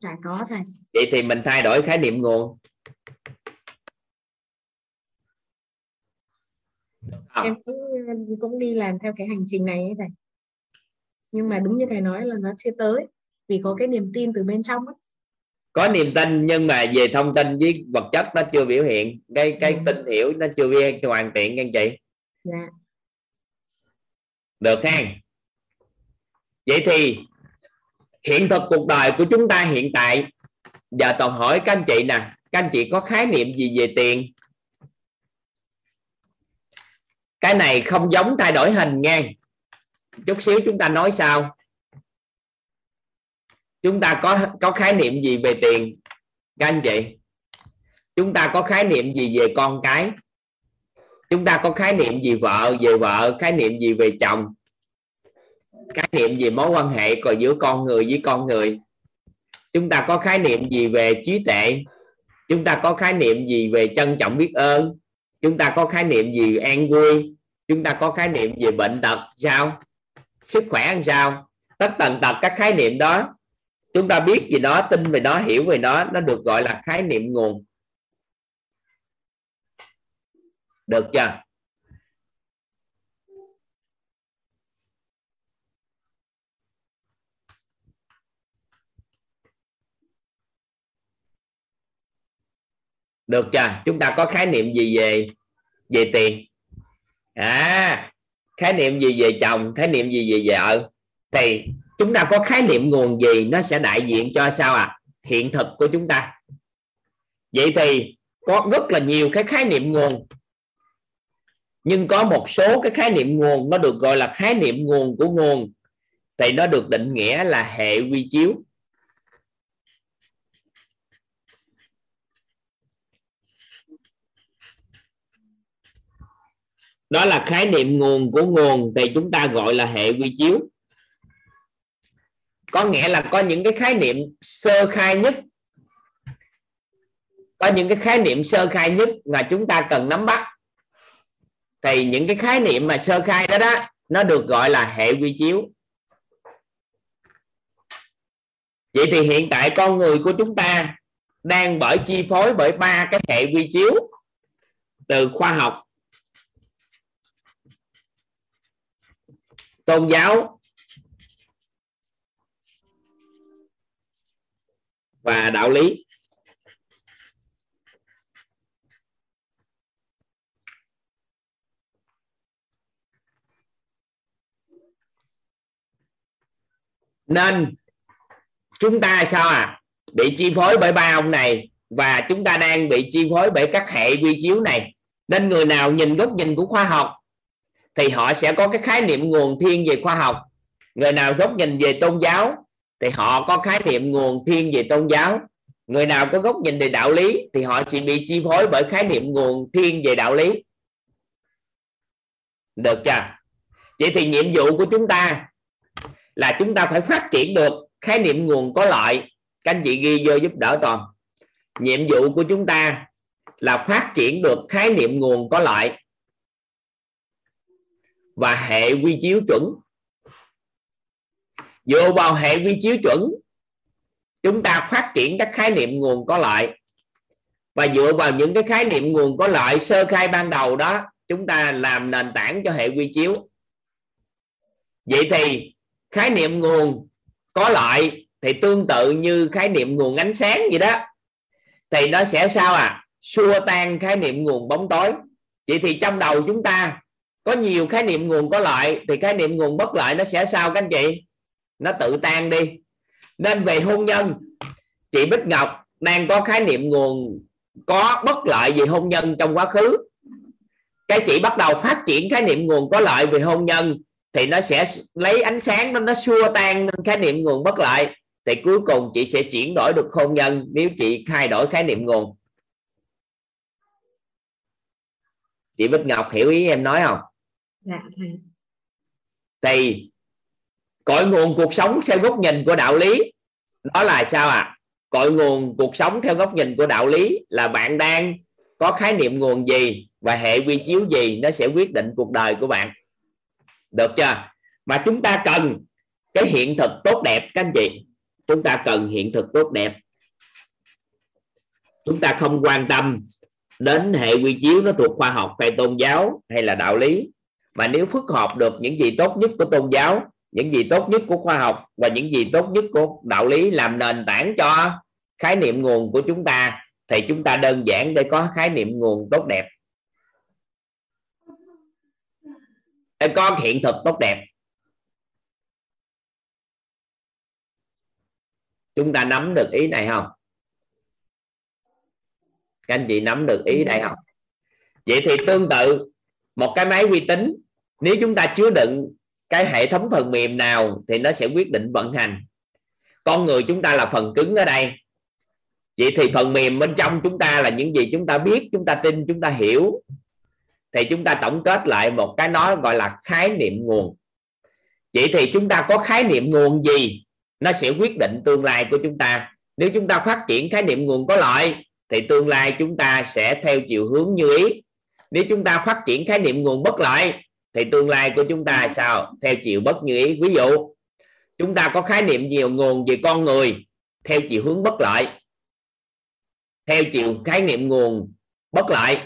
Dạ có thầy. Vậy thì mình thay đổi khái niệm nguồn. Không. em cũng cũng đi làm theo cái hành trình này ấy thầy. Nhưng mà đúng như thầy nói là nó chưa tới vì có cái niềm tin từ bên trong ấy. có niềm tin nhưng mà về thông tin với vật chất nó chưa biểu hiện. Cái cái Ừ. tin hiểu nó chưa viên hoàn thiện nha anh chị. Dạ. Được ha vậy thì, hiện thực cuộc đời của chúng ta hiện tại, giờ toàn hỏi các anh chị nè, các anh chị có khái niệm gì về tiền? Cái này không giống thay đổi hình nha. Chút xíu chúng ta nói sao? Chúng ta có có khái niệm gì về tiền, các anh chị? Chúng ta có khái niệm gì về con cái? Chúng ta có khái niệm gì vợ, về vợ, khái niệm gì về chồng? Khái niệm về mối quan hệ còn giữa con người với con người? Chúng ta có khái niệm gì về trí tuệ? Chúng ta có khái niệm gì về trân trọng biết ơn? Chúng ta có khái niệm gì về an vui? Chúng ta có khái niệm về bệnh tật? Sao? Sức khỏe làm sao? Tất tần tật các khái niệm đó. Chúng ta biết gì đó, tin về đó, hiểu về đó, nó được gọi là khái niệm nguồn. Được chưa? Được chưa? Chúng ta có khái niệm gì về về tiền? À khái niệm gì về chồng? Khái niệm gì về vợ? Thì chúng ta có khái niệm nguồn gì nó sẽ đại diện cho sao à hiện thực của chúng ta. Vậy thì có rất là nhiều cái khái niệm nguồn. Nhưng có một số cái khái niệm nguồn nó được gọi là khái niệm nguồn của nguồn. Thì nó được định nghĩa là hệ quy chiếu. Đó là khái niệm nguồn của nguồn thì chúng ta gọi là hệ quy chiếu. Có nghĩa là có những cái khái niệm sơ khai nhất. Có những cái khái niệm sơ khai nhất mà chúng ta cần nắm bắt. Thì những cái khái niệm mà sơ khai đó đó, nó được gọi là hệ quy chiếu. Vậy thì hiện tại con người của chúng ta đang bởi chi phối bởi ba cái hệ quy chiếu từ khoa học tôn giáo. Và đạo lý. Nên chúng ta sao à? Bị chi phối bởi ba ông này và chúng ta đang bị chi phối bởi các hệ quy chiếu này. Nên người nào nhìn góc nhìn của khoa học thì họ sẽ có cái khái niệm nguồn thiên về khoa học. Người nào góc nhìn về tôn giáo thì họ có khái niệm nguồn thiên về tôn giáo. Người nào có góc nhìn về đạo lý thì họ chỉ bị chi phối bởi khái niệm nguồn thiên về đạo lý. Được chưa? Vậy thì nhiệm vụ của chúng ta là chúng ta phải phát triển được khái niệm nguồn có lợi. Các anh chị ghi vô giúp đỡ toàn. Nhiệm vụ của chúng ta là phát triển được khái niệm nguồn có lợi và hệ quy chiếu chuẩn. Dựa vào hệ quy chiếu chuẩn, chúng ta phát triển các khái niệm nguồn có lợi. Và dựa vào những cái khái niệm nguồn có lợi sơ khai ban đầu đó, chúng ta làm nền tảng cho hệ quy chiếu. Vậy thì khái niệm nguồn có lợi thì tương tự như khái niệm nguồn ánh sáng vậy đó. Thì nó sẽ sao à? Xua tan khái niệm nguồn bóng tối. Vậy thì trong đầu chúng ta có nhiều khái niệm nguồn có lợi, thì khái niệm nguồn bất lợi nó sẽ sao các anh chị? Nó tự tan đi. Nên về hôn nhân, chị Bích Ngọc đang có khái niệm nguồn có bất lợi về hôn nhân trong quá khứ. Cái chị bắt đầu phát triển khái niệm nguồn có lợi về hôn nhân, thì nó sẽ lấy ánh sáng nó nó xua tan khái niệm nguồn bất lợi. Thì cuối cùng chị sẽ chuyển đổi được hôn nhân nếu chị thay đổi khái niệm nguồn. Chị Bích Ngọc hiểu ý em nói không? Dạ thầy thì, cội nguồn cuộc sống theo góc nhìn của đạo lý. Đó là sao ạ? À? cội nguồn cuộc sống theo góc nhìn của đạo lý là bạn đang có khái niệm nguồn gì và hệ quy chiếu gì nó sẽ quyết định cuộc đời của bạn. Được chưa? Mà chúng ta cần cái hiện thực tốt đẹp, các anh chị. Chúng ta cần hiện thực tốt đẹp. Chúng ta không quan tâm đến hệ quy chiếu nó thuộc khoa học hay tôn giáo hay là đạo lý mà nếu phức hợp được những gì tốt nhất của tôn giáo, những gì tốt nhất của khoa học và những gì tốt nhất của đạo lý làm nền tảng cho khái niệm nguồn của chúng ta, thì chúng ta đơn giản để có khái niệm nguồn tốt đẹp. Để có hiện thực tốt đẹp. Chúng ta nắm được ý này không? Các anh chị nắm được ý này không? Vậy thì tương tự, một cái máy vi tính nếu chúng ta chứa đựng cái hệ thống phần mềm nào thì nó sẽ quyết định vận hành con người chúng ta là phần cứng ở đây vậy thì phần mềm bên trong chúng ta là những gì chúng ta biết chúng ta tin chúng ta hiểu thì chúng ta tổng kết lại một cái nói gọi là khái niệm nguồn vậy thì chúng ta có khái niệm nguồn gì nó sẽ quyết định tương lai của chúng ta nếu chúng ta phát triển khái niệm nguồn có lợi thì tương lai chúng ta sẽ theo chiều hướng như ý nếu chúng ta phát triển khái niệm nguồn bất lợi thì tương lai của chúng ta sao? Theo chiều bất như ý. Ví dụ, chúng ta có khái niệm nhiều nguồn về con người, theo chiều hướng bất lợi. Theo chiều khái niệm nguồn bất lợi,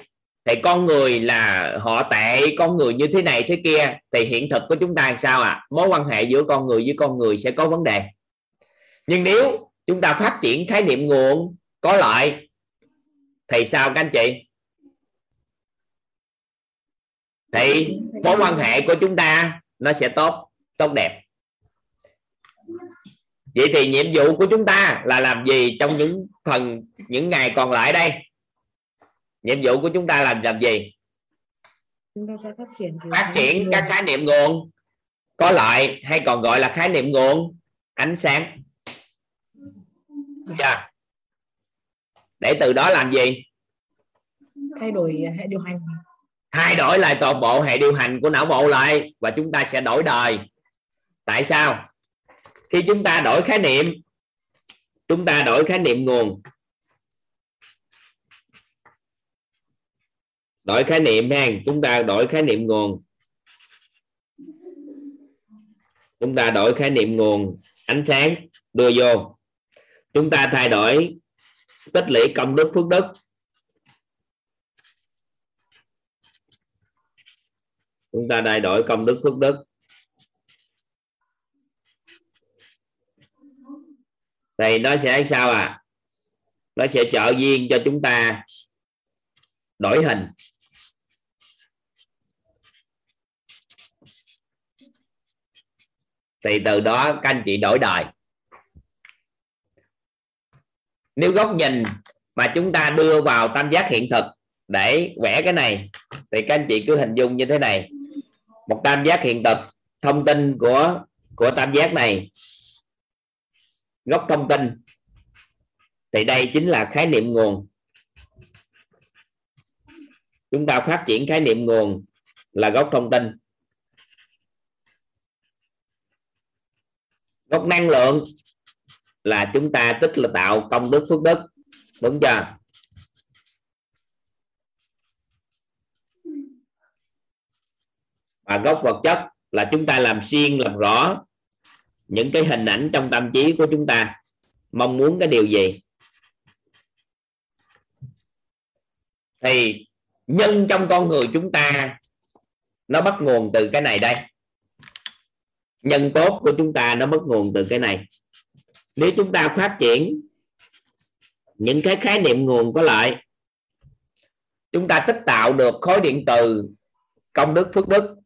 thì con người là họ tệ, con người như thế này thế kia. Thì hiện thực của chúng ta sao ạ? À? mối quan hệ giữa con người với con người sẽ có vấn đề. Nhưng nếu chúng ta phát triển khái niệm nguồn có lợi, thì sao các anh chị? Thì mối quan hệ của chúng ta nó sẽ tốt tốt đẹp. Vậy thì nhiệm vụ của chúng ta là làm gì trong những phần những ngày còn lại đây? Nhiệm vụ của chúng ta làm làm gì? Chúng ta sẽ phát triển phát triển các khái niệm nguồn. Có lợi hay còn gọi là khái niệm nguồn? Ánh sáng. Yeah. để từ đó làm gì? Thay đổi hệ điều hành thay đổi lại toàn bộ hệ điều hành của não bộ lại và chúng ta sẽ đổi đời. Tại sao? Khi chúng ta đổi khái niệm, chúng ta đổi khái niệm nguồn. Đổi khái niệm ha, chúng ta đổi khái niệm nguồn. Chúng ta đổi khái niệm nguồn, ánh sáng đưa vô. Chúng ta thay đổi tích lũy công đức, phước đức. Chúng ta thay đổi công đức phước đức. Thì nó sẽ sao à? Nó sẽ trợ duyên cho chúng ta đổi hình. Thì từ đó các anh chị đổi đời. Nếu góc nhìn mà chúng ta đưa vào tam giác hiện thực để vẽ cái này, thì các anh chị cứ hình dung như thế này một tam giác hiện thực. Thông tin của của tam giác này. Gốc thông tin. Thì đây chính là khái niệm nguồn. Chúng ta phát triển khái niệm nguồn là gốc thông tin. Gốc năng lượng là chúng ta tích là tạo công đức phước đức. Đúng chưa? Và gốc vật chất là chúng ta làm xuyên làm rõ những cái hình ảnh trong tâm trí của chúng ta. Mong muốn cái điều gì? Thì nhân trong con người chúng ta, nó bắt nguồn từ cái này đây. Nhân tốt của chúng ta, nó bắt nguồn từ cái này. Nếu chúng ta phát triển những cái khái niệm nguồn có lợi, chúng ta tích tạo được khối điện từ công đức, phước đức.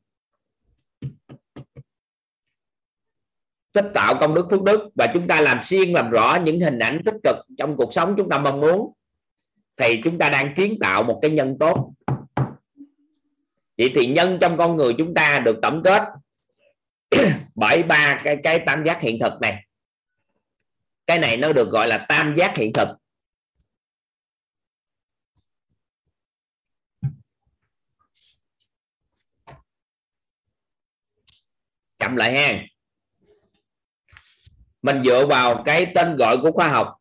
Tích tạo công đức phước đức và chúng ta làm xuyên làm rõ những hình ảnh tích cực trong cuộc sống chúng ta mong muốn, thì chúng ta đang kiến tạo một cái nhân tốt. Vậy thì nhân trong con người chúng ta được tổng kết bởi ba cái cái tam giác hiện thực này. Cái này nó được gọi là tam giác hiện thực. Chậm lại ha mình dựa vào cái tên gọi của khoa học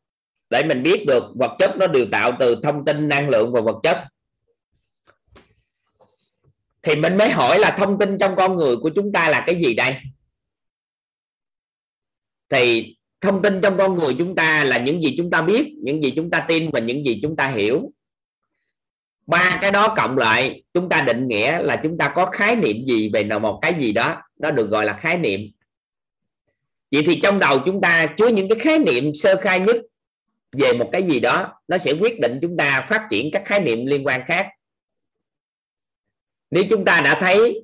để mình biết được vật chất nó được tạo từ thông tin, năng lượng và vật chất. Thì mình mới hỏi là thông tin trong con người của chúng ta là cái gì đây? Thì thông tin trong con người chúng ta là những gì chúng ta biết, những gì chúng ta tin và những gì chúng ta hiểu. Ba cái đó cộng lại, chúng ta định nghĩa là chúng ta có khái niệm gì về một cái gì đó. Nó được gọi là khái niệm vậy thì trong đầu chúng ta chứa những cái khái niệm sơ khai nhất về một cái gì đó, nó sẽ quyết định chúng ta phát triển các khái niệm liên quan khác. Nếu chúng ta đã thấy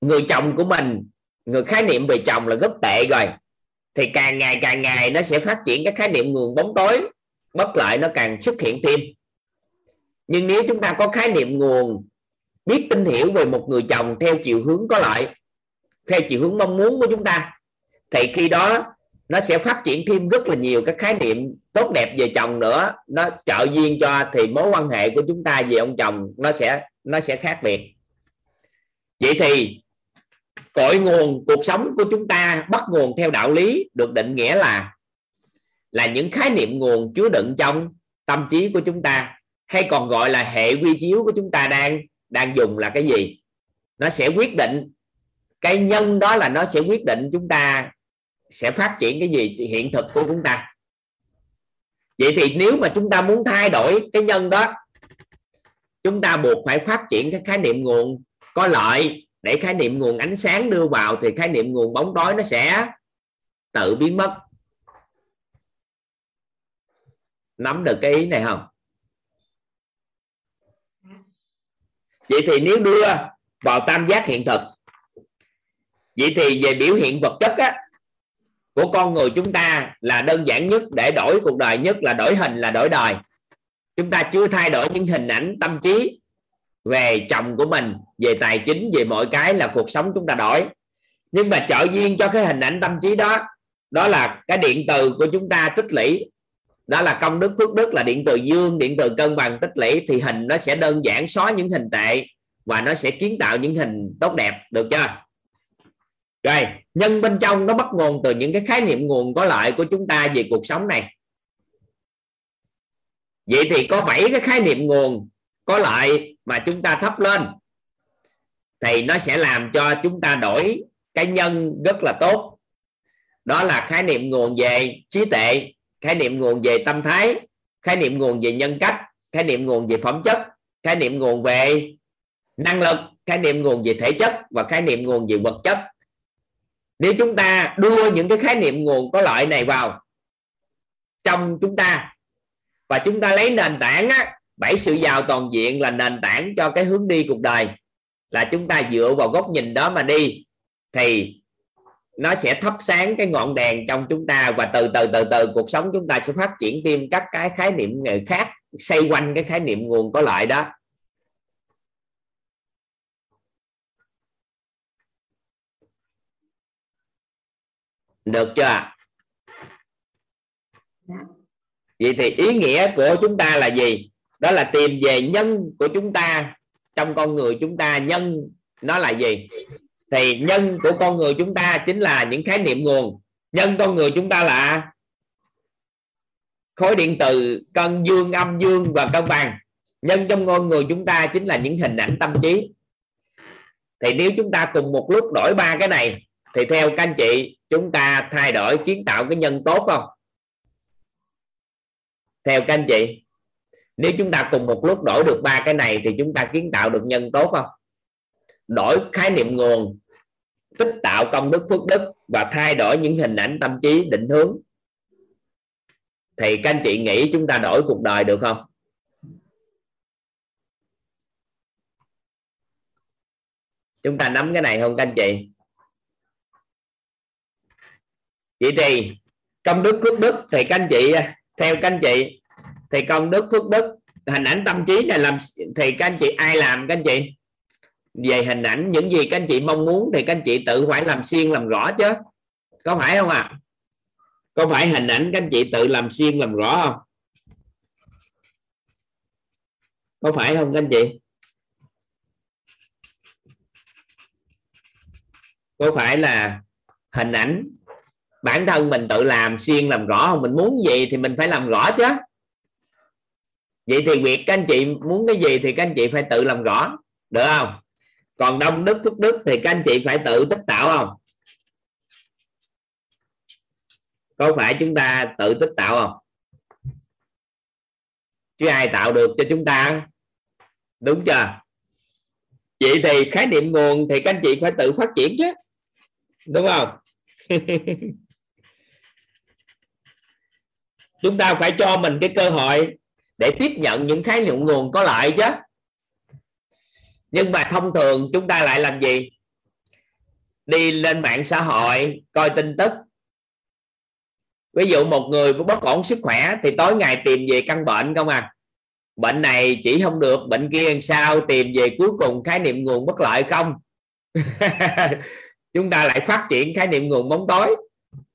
người chồng của mình, người khái niệm về chồng là rất tệ rồi, thì càng ngày càng ngày nó sẽ phát triển các khái niệm nguồn bóng tối bất lợi nó càng xuất hiện thêm. Nhưng nếu chúng ta có khái niệm nguồn, biết tin hiểu về một người chồng theo chiều hướng có lợi, theo chiều hướng mong muốn của chúng ta thì khi đó, nó sẽ phát triển thêm rất là nhiều các khái niệm tốt đẹp về chồng nữa. Nó trợ duyên cho thì mối quan hệ của chúng ta về ông chồng nó sẽ nó sẽ khác biệt. Vậy thì, cội nguồn cuộc sống của chúng ta, bắt nguồn theo đạo lý được định nghĩa là là những khái niệm nguồn chứa đựng trong tâm trí của chúng ta, hay còn gọi là hệ quy chiếu của chúng ta đang đang dùng là cái gì? Nó sẽ quyết định, cái nhân đó là nó sẽ quyết định chúng ta sẽ phát triển cái gì hiện thực của chúng ta. Vậy thì nếu mà chúng ta muốn thay đổi cái nhân đó chúng ta buộc phải phát triển cái khái niệm nguồn có lợi để khái niệm nguồn ánh sáng đưa vào thì khái niệm nguồn bóng tối nó sẽ tự biến mất. Nắm được cái ý này không? Vậy thì nếu đưa vào tam giác hiện thực vậy thì về biểu hiện vật chất á, của con người chúng ta là đơn giản nhất để đổi cuộc đời, nhất là đổi hình, là đổi đời. Chúng ta chưa thay đổi những hình ảnh tâm trí về chồng của mình, về tài chính, về mọi cái là cuộc sống chúng ta đổi. Nhưng mà trợ duyên cho cái hình ảnh tâm trí đó đó là cái điện từ của chúng ta tích lũy. Đó là công đức, phước đức, là điện từ dương, điện từ cân bằng tích lũy. Thì hình nó sẽ đơn giản xóa những hình tệ và nó sẽ kiến tạo những hình tốt đẹp, được chưa? Rồi, nhân bên trong nó bắt nguồn từ những cái khái niệm nguồn có lợi của chúng ta về cuộc sống này. Vậy thì có bảy cái khái niệm nguồn có lợi mà chúng ta thắp lên thì nó sẽ làm cho chúng ta đổi cái nhân rất là tốt. Đó là khái niệm nguồn về trí tuệ, khái niệm nguồn về tâm thái, khái niệm nguồn về nhân cách, khái niệm nguồn về phẩm chất, khái niệm nguồn về năng lực, khái niệm nguồn về thể chất và khái niệm nguồn về vật chất nếu chúng ta đưa những cái khái niệm nguồn có lợi này vào trong chúng ta và chúng ta lấy nền tảng á, bảy sự giàu toàn diện là nền tảng cho cái hướng đi cuộc đời là chúng ta dựa vào góc nhìn đó mà đi thì nó sẽ thắp sáng cái ngọn đèn trong chúng ta và từ từ từ từ cuộc sống chúng ta sẽ phát triển thêm các cái khái niệm khác xoay quanh cái khái niệm nguồn có lợi đó. Được chưa? Vậy thì ý nghĩa của chúng ta là gì? Đó là tìm về nhân của chúng ta trong con người chúng ta. Nhân nó là gì? Thì nhân của con người chúng ta chính là những khái niệm nguồn. Nhân con người chúng ta là khối điện từ cân dương âm dương và cân bằng. Nhân trong con người chúng ta chính là những hình ảnh tâm trí. Thì nếu chúng ta cùng một lúc đổi ba cái này thì theo các anh chị, chúng ta thay đổi kiến tạo cái nhân tốt không? Theo các anh chị, nếu chúng ta cùng một lúc đổi được ba cái này thì chúng ta kiến tạo được nhân tốt không? Đổi khái niệm nguồn, tích tạo công đức phước đức và thay đổi những hình ảnh tâm trí, định hướng. Thì các anh chị nghĩ chúng ta đổi cuộc đời được không? Chúng ta nắm cái này không các anh chị? Vậy thì công đức phước đức, thì các anh chị à, theo các anh chị, thì công đức phước đức, hình ảnh tâm trí này làm, thì các anh chị ai làm các anh chị? Về hình ảnh những gì các anh chị mong muốn thì các anh chị tự phải làm xuyên làm rõ chứ. Có phải không ạ? À? có phải hình ảnh các anh chị tự làm xuyên làm rõ không? Có phải không các anh chị? Có phải là hình ảnh bản thân mình tự làm xuyên làm rõ không mình muốn gì thì mình phải làm rõ chứ. Vậy thì việc các anh chị muốn cái gì thì các anh chị phải tự làm rõ, được không? Còn đông đức phước đức thì các anh chị phải tự tích tạo không? Có phải chúng ta tự tích tạo không? Chứ ai tạo được cho chúng ta? Đúng chưa? Vậy thì khái niệm nguồn thì các anh chị phải tự phát triển chứ. Đúng không? chúng ta phải cho mình cái cơ hội để tiếp nhận những khái niệm nguồn có lợi chứ. Nhưng mà thông thường chúng ta lại làm gì? Đi lên mạng xã hội, coi tin tức. Ví dụ một người có bất ổn sức khỏe thì tối ngày tìm về căn bệnh không à? Bệnh này chỉ không được, bệnh kia làm sao? Tìm về cuối cùng khái niệm nguồn bất lợi không? Chúng ta lại phát triển khái niệm nguồn bóng tối.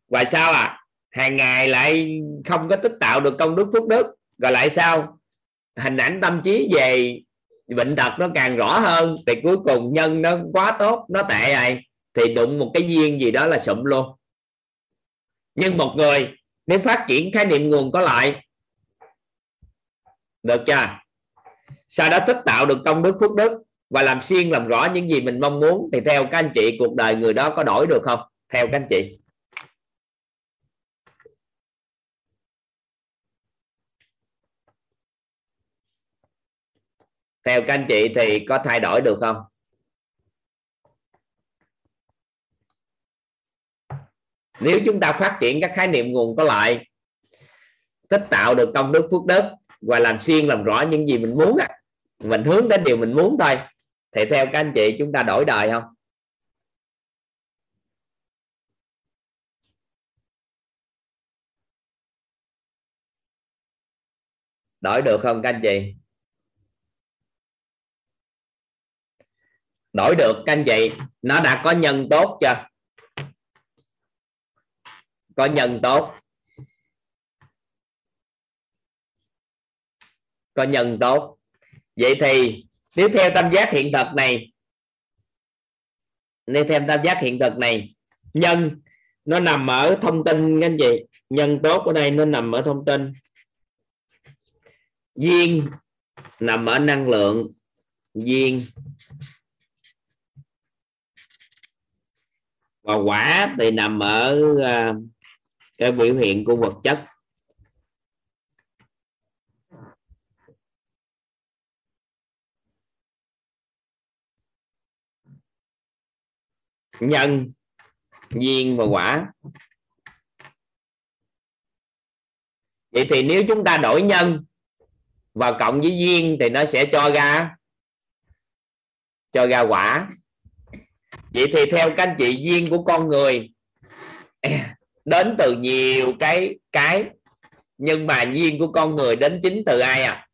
Và sao à? Hàng ngày lại không có tích tạo được công đức phước đức. Rồi lại sao? Hình ảnh tâm trí về bệnh tật nó càng rõ hơn. Thì cuối cùng nhân nó quá tốt, nó tệ rồi thì đụng một cái duyên gì đó là sụm luôn. Nhưng một người, nếu phát triển khái niệm nguồn có lại được chưa? Sau đó tích tạo được công đức phước đức và làm xuyên làm rõ những gì mình mong muốn, thì theo các anh chị, cuộc đời người đó có đổi được không? Theo các anh chị. Theo các anh chị thì có thay đổi được không? Nếu chúng ta phát triển các khái niệm nguồn có lợi tích tạo được công đức, phước đức và làm xuyên làm rõ những gì mình muốn mình hướng đến điều mình muốn thôi, thì theo các anh chị chúng ta đổi đời không? Đổi được không các anh chị? Đổi được, các anh chị. Nó đã có nhân tốt chưa? Có nhân tốt. Có nhân tốt. Vậy thì, nếu theo tam giác hiện thực này, nếu theo tam giác hiện thực này, nhân nó nằm ở thông tin anh chị. Nhân tốt ở đây nó nằm ở thông tin. Duyên nằm ở năng lượng. Duyên và quả thì nằm ở uh, cái biểu hiện của vật chất. Nhân duyên và quả. Vậy thì nếu chúng ta đổi nhân và cộng với duyên thì nó sẽ cho ra cho ra quả vậy thì theo các anh chị duyên của con người, đến từ nhiều cái cái, nhưng mà duyên của con người đến chính từ ai à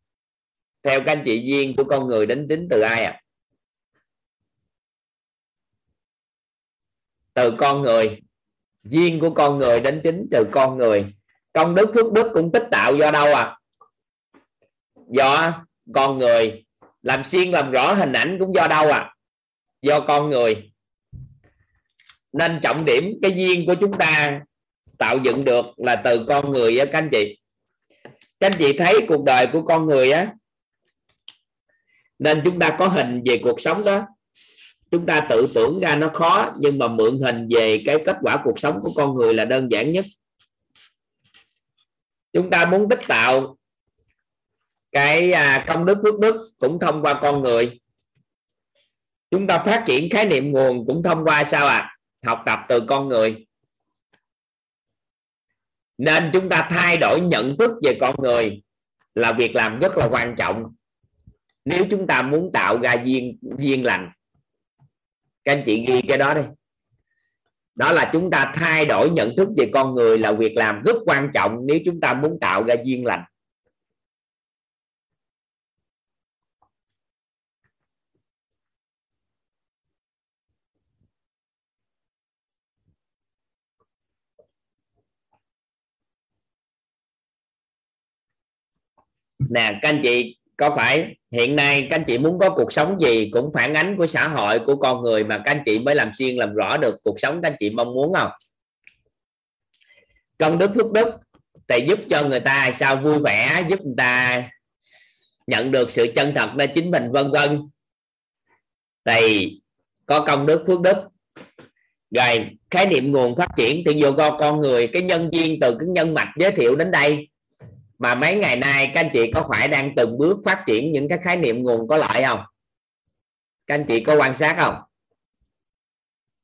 theo các anh chị duyên của con người đến chính từ ai à từ con người. Duyên của con người đến chính từ con người. Công đức phước đức cũng tích tạo do đâu à do con người. Làm xuyên làm rõ hình ảnh cũng do đâu à do con người nên trọng điểm, cái duyên của chúng ta tạo dựng được là từ con người á, các anh chị. Các anh chị thấy cuộc đời của con người á, nên chúng ta có hình về cuộc sống đó. Chúng ta tự tưởng ra nó khó, nhưng mà mượn hình về cái kết quả cuộc sống của con người là đơn giản nhất. Chúng ta muốn tích tạo cái à, công đức phước đức cũng thông qua con người. Chúng ta phát triển khái niệm nguồn cũng thông qua sao ạ? à? Học tập từ con người. Nên chúng ta thay đổi nhận thức về con người là việc làm rất là quan trọng. Nếu chúng ta muốn tạo ra duyên duyên lành. Các anh chị ghi cái đó đi. Đó là chúng ta thay đổi nhận thức về con người là việc làm rất quan trọng nếu chúng ta muốn tạo ra duyên lành. Nè, các anh chị, có phải hiện nay các anh chị muốn có cuộc sống gì cũng phản ánh của xã hội, của con người mà các anh chị mới làm xuyên làm rõ được cuộc sống các anh chị mong muốn không? Công đức phước đức thì giúp cho người ta sao? Vui vẻ, giúp người ta nhận được sự chân thật nơi chính mình, vân vân. Thì có công đức phước đức. Rồi, khái niệm nguồn phát triển thì vô con con người, cái nhân viên từ cái nhân mạch giới thiệu đến đây mà mấy ngày nay các anh chị có phải đang từng bước phát triển những cái khái niệm nguồn có lợi không? Các anh chị có quan sát không?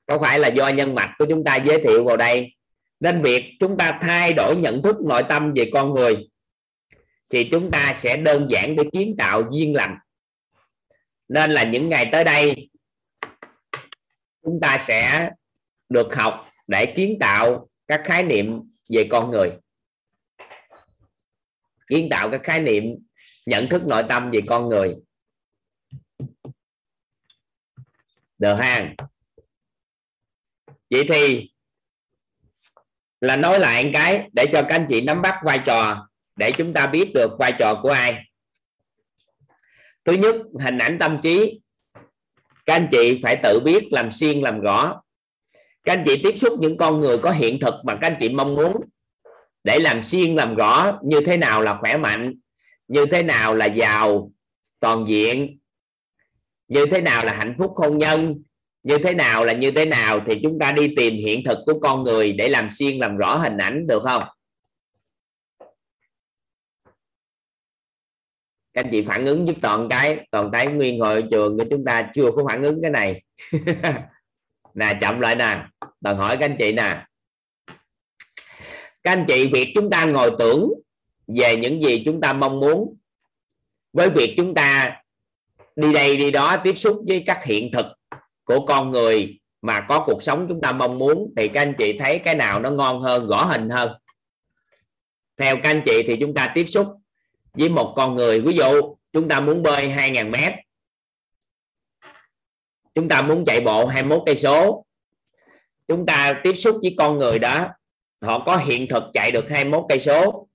Có phải là do nhân mạch của chúng ta giới thiệu vào đây? Nên việc chúng ta thay đổi nhận thức nội tâm về con người, thì chúng ta sẽ đơn giản để kiến tạo duyên lành. Nên là những ngày tới đây, chúng ta sẽ được học để kiến tạo các khái niệm về con người kiến tạo các khái niệm nhận thức nội tâm về con người. Được hang. vậy thì là nói lại một cái để cho các anh chị nắm bắt vai trò, để chúng ta biết được vai trò của ai. Thứ nhất, hình ảnh tâm trí. Các anh chị phải tự biết làm xuyên làm rõ các anh chị tiếp xúc những con người có hiện thực mà các anh chị mong muốn để làm xuyên làm rõ như thế nào là khỏe mạnh, như thế nào là giàu, toàn diện, như thế nào là hạnh phúc hôn nhân, như thế nào là như thế nào thì chúng ta đi tìm hiện thực của con người để làm xuyên làm rõ hình ảnh, được không? Các anh chị phản ứng giúp toàn cái toàn cái nguyên hội trường của chúng ta chưa có phản ứng cái này. Nè, chậm lại nè. Toàn hỏi các anh chị nè các anh chị, việc chúng ta ngồi tưởng về những gì chúng ta mong muốn. Với việc chúng ta đi đây, đi đó, tiếp xúc với các hiện thực của con người mà có cuộc sống chúng ta mong muốn, thì các anh chị thấy cái nào nó ngon hơn rõ hình hơn? Theo các anh chị thì chúng ta tiếp xúc với một con người. Ví dụ, chúng ta muốn bơi 2.000 mét. Chúng ta muốn chạy bộ 21 cây số. Chúng ta tiếp xúc với con người đó họ có hiện thực chạy được 21 cây số.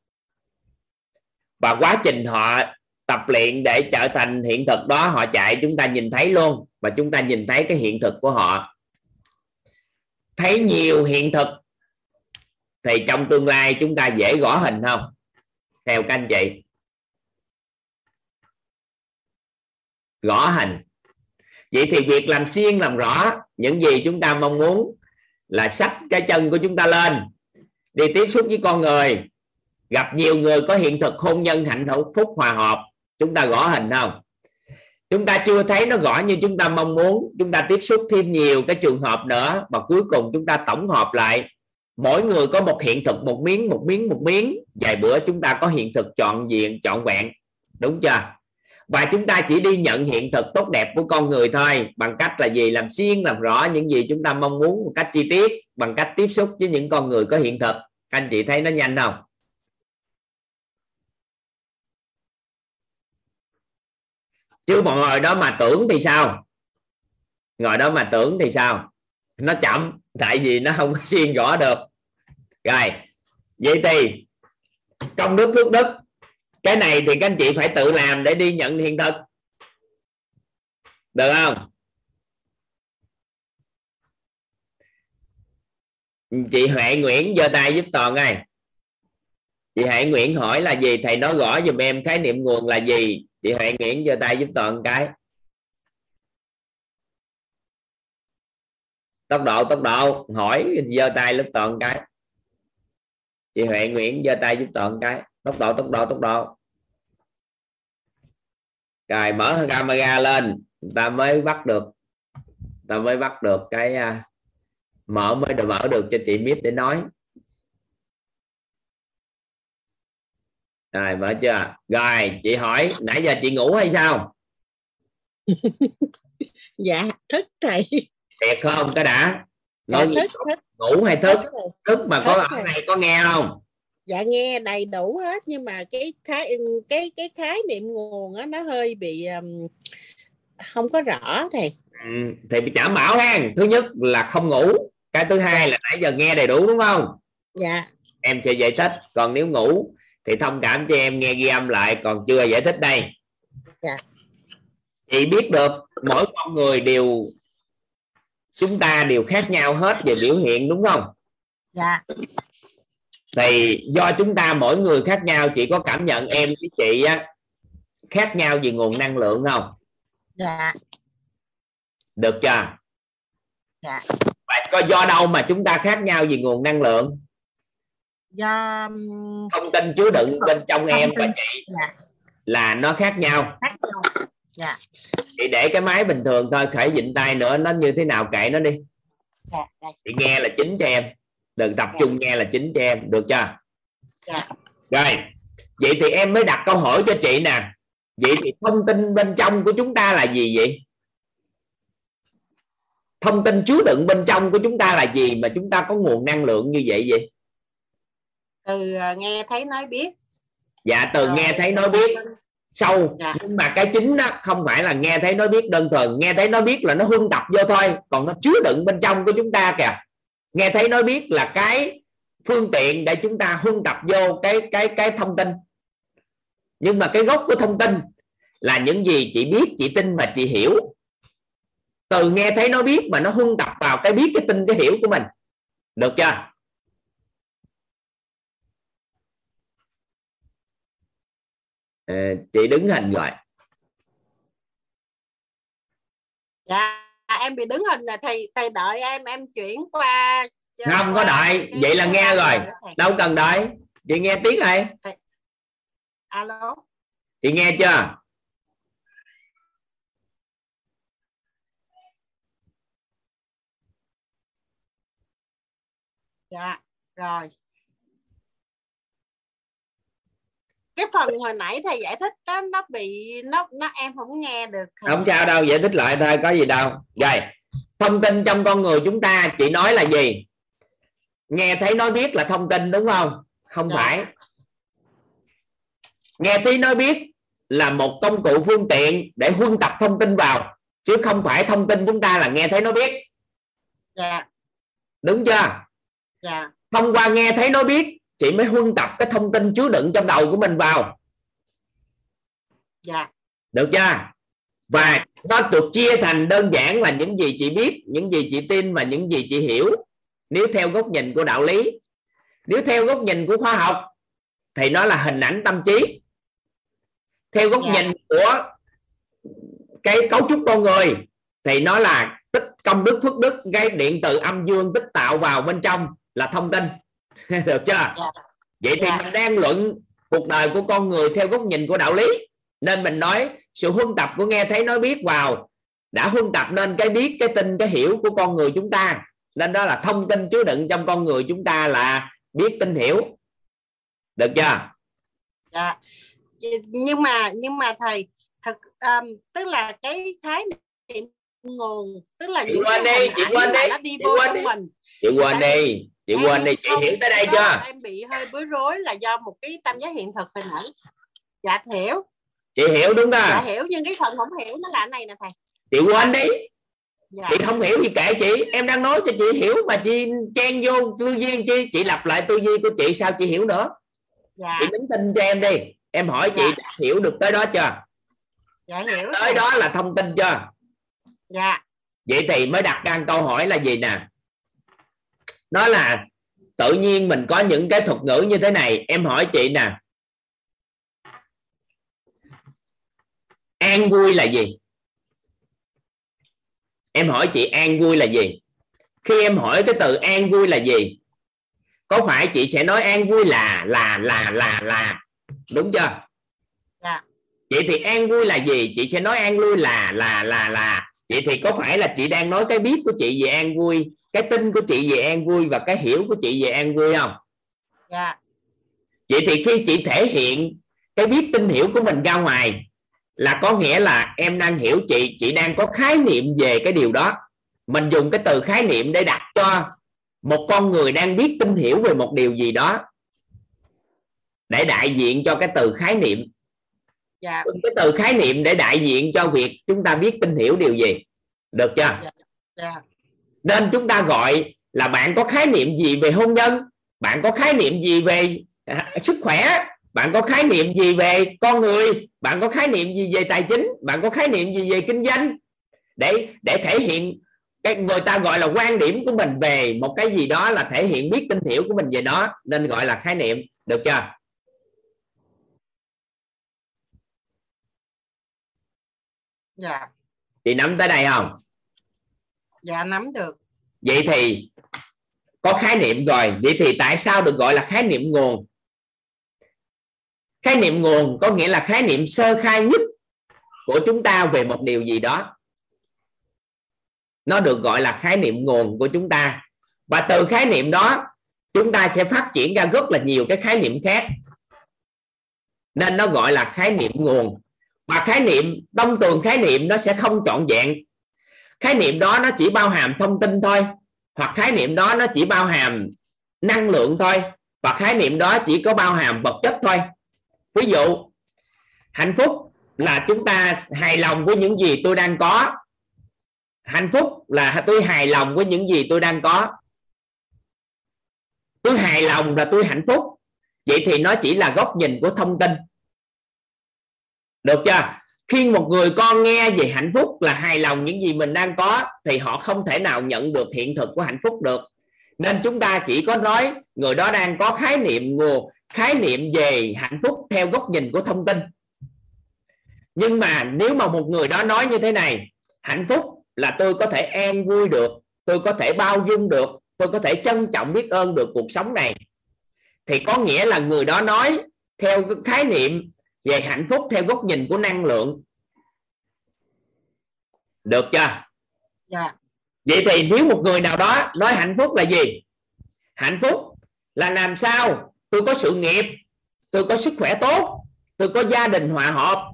Và quá trình họ tập luyện để trở thành hiện thực đó, họ chạy, chúng ta nhìn thấy luôn. Và chúng ta nhìn thấy cái hiện thực của họ. Thấy nhiều hiện thực, thì trong tương lai chúng ta dễ gõ hình không? Theo các anh chị. Gõ hình. Vậy thì việc làm xuyên làm rõ những gì chúng ta mong muốn là sách cái chân của chúng ta lên đi tiếp xúc với con người. Gặp nhiều người có hiện thực hôn nhân hạnh phúc hòa hợp. Chúng ta gõ hình không? Chúng ta chưa thấy nó gõ như chúng ta mong muốn. Chúng ta tiếp xúc thêm nhiều cái trường hợp nữa và cuối cùng chúng ta tổng hợp lại. Mỗi người có một hiện thực, một miếng một miếng một miếng. Vài bữa chúng ta có hiện thực trọn diện, trọn vẹn. Đúng chưa? Và chúng ta chỉ đi nhận hiện thực tốt đẹp của con người thôi. Bằng cách là gì? Làm xuyên, làm rõ những gì chúng ta mong muốn một cách chi tiết, bằng cách tiếp xúc với những con người có hiện thực. Anh chị thấy nó nhanh không? Chứ mọi ngồi đó mà tưởng thì sao? Ngồi đó mà tưởng thì sao? Nó chậm, tại vì nó không có xuyên rõ được. Rồi, vậy thì công đức phước đức cái này thì các anh chị phải tự làm để đi nhận hiện thực. Được không? Chị Huệ Nguyễn giơ tay giúp toàn ơi. Chị Huệ Nguyễn hỏi là gì? Thầy nói rõ giùm em khái niệm nguồn là gì? Chị Huệ Nguyễn giơ tay giúp toàn cái. Tốc độ tốc độ. Hỏi giơ tay giúp toàn cái. Chị Huệ Nguyễn giơ tay giúp toàn cái tốc độ tốc độ tốc độ. Rồi mở camera lên. Ta mới bắt được ta mới bắt được cái à, mở mới được mở được cho chị biết để nói. Rồi mở chưa? Rồi chị hỏi nãy giờ chị ngủ hay sao? Dạ thức thầy. Thiệt không cái đã? Dạ, nói thức, thức. ngủ hay thức? Thức, mà có ở này có nghe không dạ nghe đầy đủ hết nhưng mà cái khái cái cái khái niệm nguồn á nó hơi bị um, không có rõ thầy ừ, thì bị trả bảo ha thứ nhất là không ngủ. Cái thứ hai là nãy giờ nghe đầy đủ đúng không? Dạ. Em sẽ giải thích. Còn nếu ngủ thì thông cảm cho em nghe ghi âm lại còn chưa giải thích đây. Dạ. chị biết được mỗi con người đều chúng ta đều khác nhau hết về biểu hiện đúng không? Dạ thì do chúng ta mỗi người khác nhau chị có cảm nhận em với chị á khác nhau về nguồn năng lượng không? Dạ. Được chưa? Dạ. Và có do đâu mà chúng ta khác nhau về nguồn năng lượng? Do thông tin chứa đựng bên trong em và chị dạ. là nó khác nhau. Khác nhau. Dạ. Chị để cái máy bình thường thôi khởi dịnh tay nữa nó như thế nào kệ nó đi. Dạ, dạ. chị nghe là chính cho em đừng tập dạ. trung nghe là chính cho em được chưa? Dạ. rồi vậy thì em mới đặt câu hỏi cho chị nè. Vậy thì thông tin bên trong của chúng ta là gì vậy? Thông tin chứa đựng bên trong của chúng ta là gì mà chúng ta có nguồn năng lượng như vậy vậy? Từ uh, nghe thấy nói biết. Dạ từ Rồi. nghe thấy nói biết. Sâu. Dạ. nhưng mà cái chính đó không phải là nghe thấy nói biết đơn thuần. Nghe thấy nói biết là nó huân tập vô thôi. Còn nó chứa đựng bên trong của chúng ta kìa nghe thấy nói biết là cái phương tiện để chúng ta huân tập vô cái cái cái thông tin. Nhưng mà cái gốc của thông tin là những gì chị biết chị tin mà chị hiểu. Từ nghe thấy nói biết mà nó huân tập vào cái biết cái tin cái hiểu của mình. Được chưa? À, chị đứng hình rồi. Dạ em bị đứng hình là thầy thầy đợi em em chuyển qua không có đợi. vậy là nghe rồi. đâu cần đợi. Chị nghe tiếng này. Alo? Chị nghe chưa? Dạ rồi cái phần hồi nãy thầy giải thích đó nó bị nó nó em không nghe được thầy. không sao đâu giải thích lại thôi có gì đâu. Rồi thông tin trong con người chúng ta chị nói là gì? Nghe thấy nói biết là thông tin đúng không? Không Dạ. phải. Nghe thấy nói biết là một công cụ phương tiện để huân tập thông tin vào chứ không phải thông tin chúng ta là nghe thấy nói biết. Dạ. Đúng chưa? Dạ. Thông qua nghe thấy nói biết chị mới huân tập cái thông tin chứa đựng trong đầu của mình vào. Dạ. Được chưa? Và nó được chia thành đơn giản là những gì chị biết những gì chị tin và những gì chị hiểu. Nếu theo góc nhìn của đạo lý nếu theo góc nhìn của khoa học thì nó là hình ảnh tâm trí. Theo góc Dạ. nhìn của cái cấu trúc con người thì nó là tích công đức phước đức gây điện từ âm dương tích tạo vào bên trong là thông tin được chưa? Vậy thì Dạ. mình đang luận cuộc đời của con người theo góc nhìn của đạo lý. Nên mình nói sự huân tập của nghe thấy nói biết vào đã huân tập nên cái biết cái tin cái hiểu của con người chúng ta. Nên đó là thông tin chứa đựng trong con người chúng ta là biết tin hiểu. Được chưa? Dạ. Nhưng mà nhưng mà thầy thật um, tức là cái khái niệm nguồn tức là chị những quên đi chị quên đi chị quên đi. mình. Chị quên đi chị em quên đi chị không, hiểu tới đây chưa? em bị hơi bối rối là do một cái tam giác hiện thực hình ảnh dạ hiểu. Chị hiểu đúng dạ không hiểu nhưng cái phần không hiểu nó là này nè thầy. Chị quên đi. Dạ. Chị không hiểu gì kệ chị. Em đang nói cho chị hiểu mà chị chen vô tư duy chi chị lặp lại tư duy của chị sao chị hiểu nữa? Dạ. Chị nhắn tin cho em đi. Em hỏi chị Dạ. đã hiểu được tới đó chưa? Dạ hiểu tới đó là thông tin chưa? Dạ. Vậy thì mới đặt ra câu hỏi là gì nè đó là tự nhiên mình có những cái thuật ngữ như thế này. Em hỏi chị nè. An vui là gì? Em hỏi chị an vui là gì? Khi em hỏi cái từ an vui là gì? Có phải chị sẽ nói an vui là là là là là đúng chưa? Dạ. Vậy thì an vui là gì? Chị sẽ nói an vui là là là là. Vậy thì có phải là chị đang nói cái biết của chị về an vui cái tin của chị về an vui và cái hiểu của chị về an vui không? Dạ. Vậy thì khi chị thể hiện cái biết tin hiểu của mình ra ngoài là có nghĩa là em đang hiểu chị chị đang có khái niệm về cái điều đó. Mình dùng cái từ khái niệm để đặt cho một con người đang biết tin hiểu về một điều gì đó để đại diện cho cái từ khái niệm. Dạ. Dùng cái từ khái niệm để đại diện cho việc chúng ta biết tin hiểu điều gì. Được chưa? Dạ nên chúng ta gọi là bạn có khái niệm gì về hôn nhân? Bạn có khái niệm gì về à, sức khỏe? Bạn có khái niệm gì về con người? Bạn có khái niệm gì về tài chính? Bạn có khái niệm gì về kinh doanh? Để để thể hiện cái người ta gọi là quan điểm của mình về một cái gì đó là thể hiện biết tin hiểu của mình về đó nên gọi là khái niệm. Được chưa? Dạ. Chị nắm tới đây không dạ nắm được. Vậy thì có khái niệm rồi. Vậy thì tại sao được gọi là khái niệm nguồn? Khái niệm nguồn có nghĩa là khái niệm sơ khai nhất của chúng ta về một điều gì đó. Nó được gọi là khái niệm nguồn của chúng ta. Và từ khái niệm đó, chúng ta sẽ phát triển ra rất là nhiều cái khái niệm khác. Nên nó gọi là khái niệm nguồn. Và khái niệm thông thường khái niệm nó sẽ không trọn vẹn khái niệm đó nó chỉ bao hàm thông tin thôi, hoặc khái niệm đó nó chỉ bao hàm năng lượng thôi, và khái niệm đó chỉ có bao hàm vật chất thôi. Ví dụ, hạnh phúc là chúng ta hài lòng với những gì tôi đang có. Hạnh phúc là tôi hài lòng với những gì tôi đang có. Tôi hài lòng là tôi hạnh phúc. Vậy thì nó chỉ là góc nhìn của thông tin. Được chưa? Khi một người con nghe về hạnh phúc là hài lòng những gì mình đang có, thì họ không thể nào nhận được hiện thực của hạnh phúc được. Nên chúng ta chỉ có nói, người đó đang có khái niệm nguồn khái niệm về hạnh phúc theo góc nhìn của thông tin. Nhưng mà nếu mà một người đó nói như thế này, hạnh phúc là tôi có thể an vui được, tôi có thể bao dung được, tôi có thể trân trọng biết ơn được cuộc sống này. Thì có nghĩa là người đó nói theo cái khái niệm về hạnh phúc theo góc nhìn của năng lượng. Được chưa? Dạ. Vậy thì nếu một người nào đó nói hạnh phúc là gì? Hạnh phúc là làm sao? Tôi có sự nghiệp tôi có sức khỏe tốt tôi có gia đình hòa hợp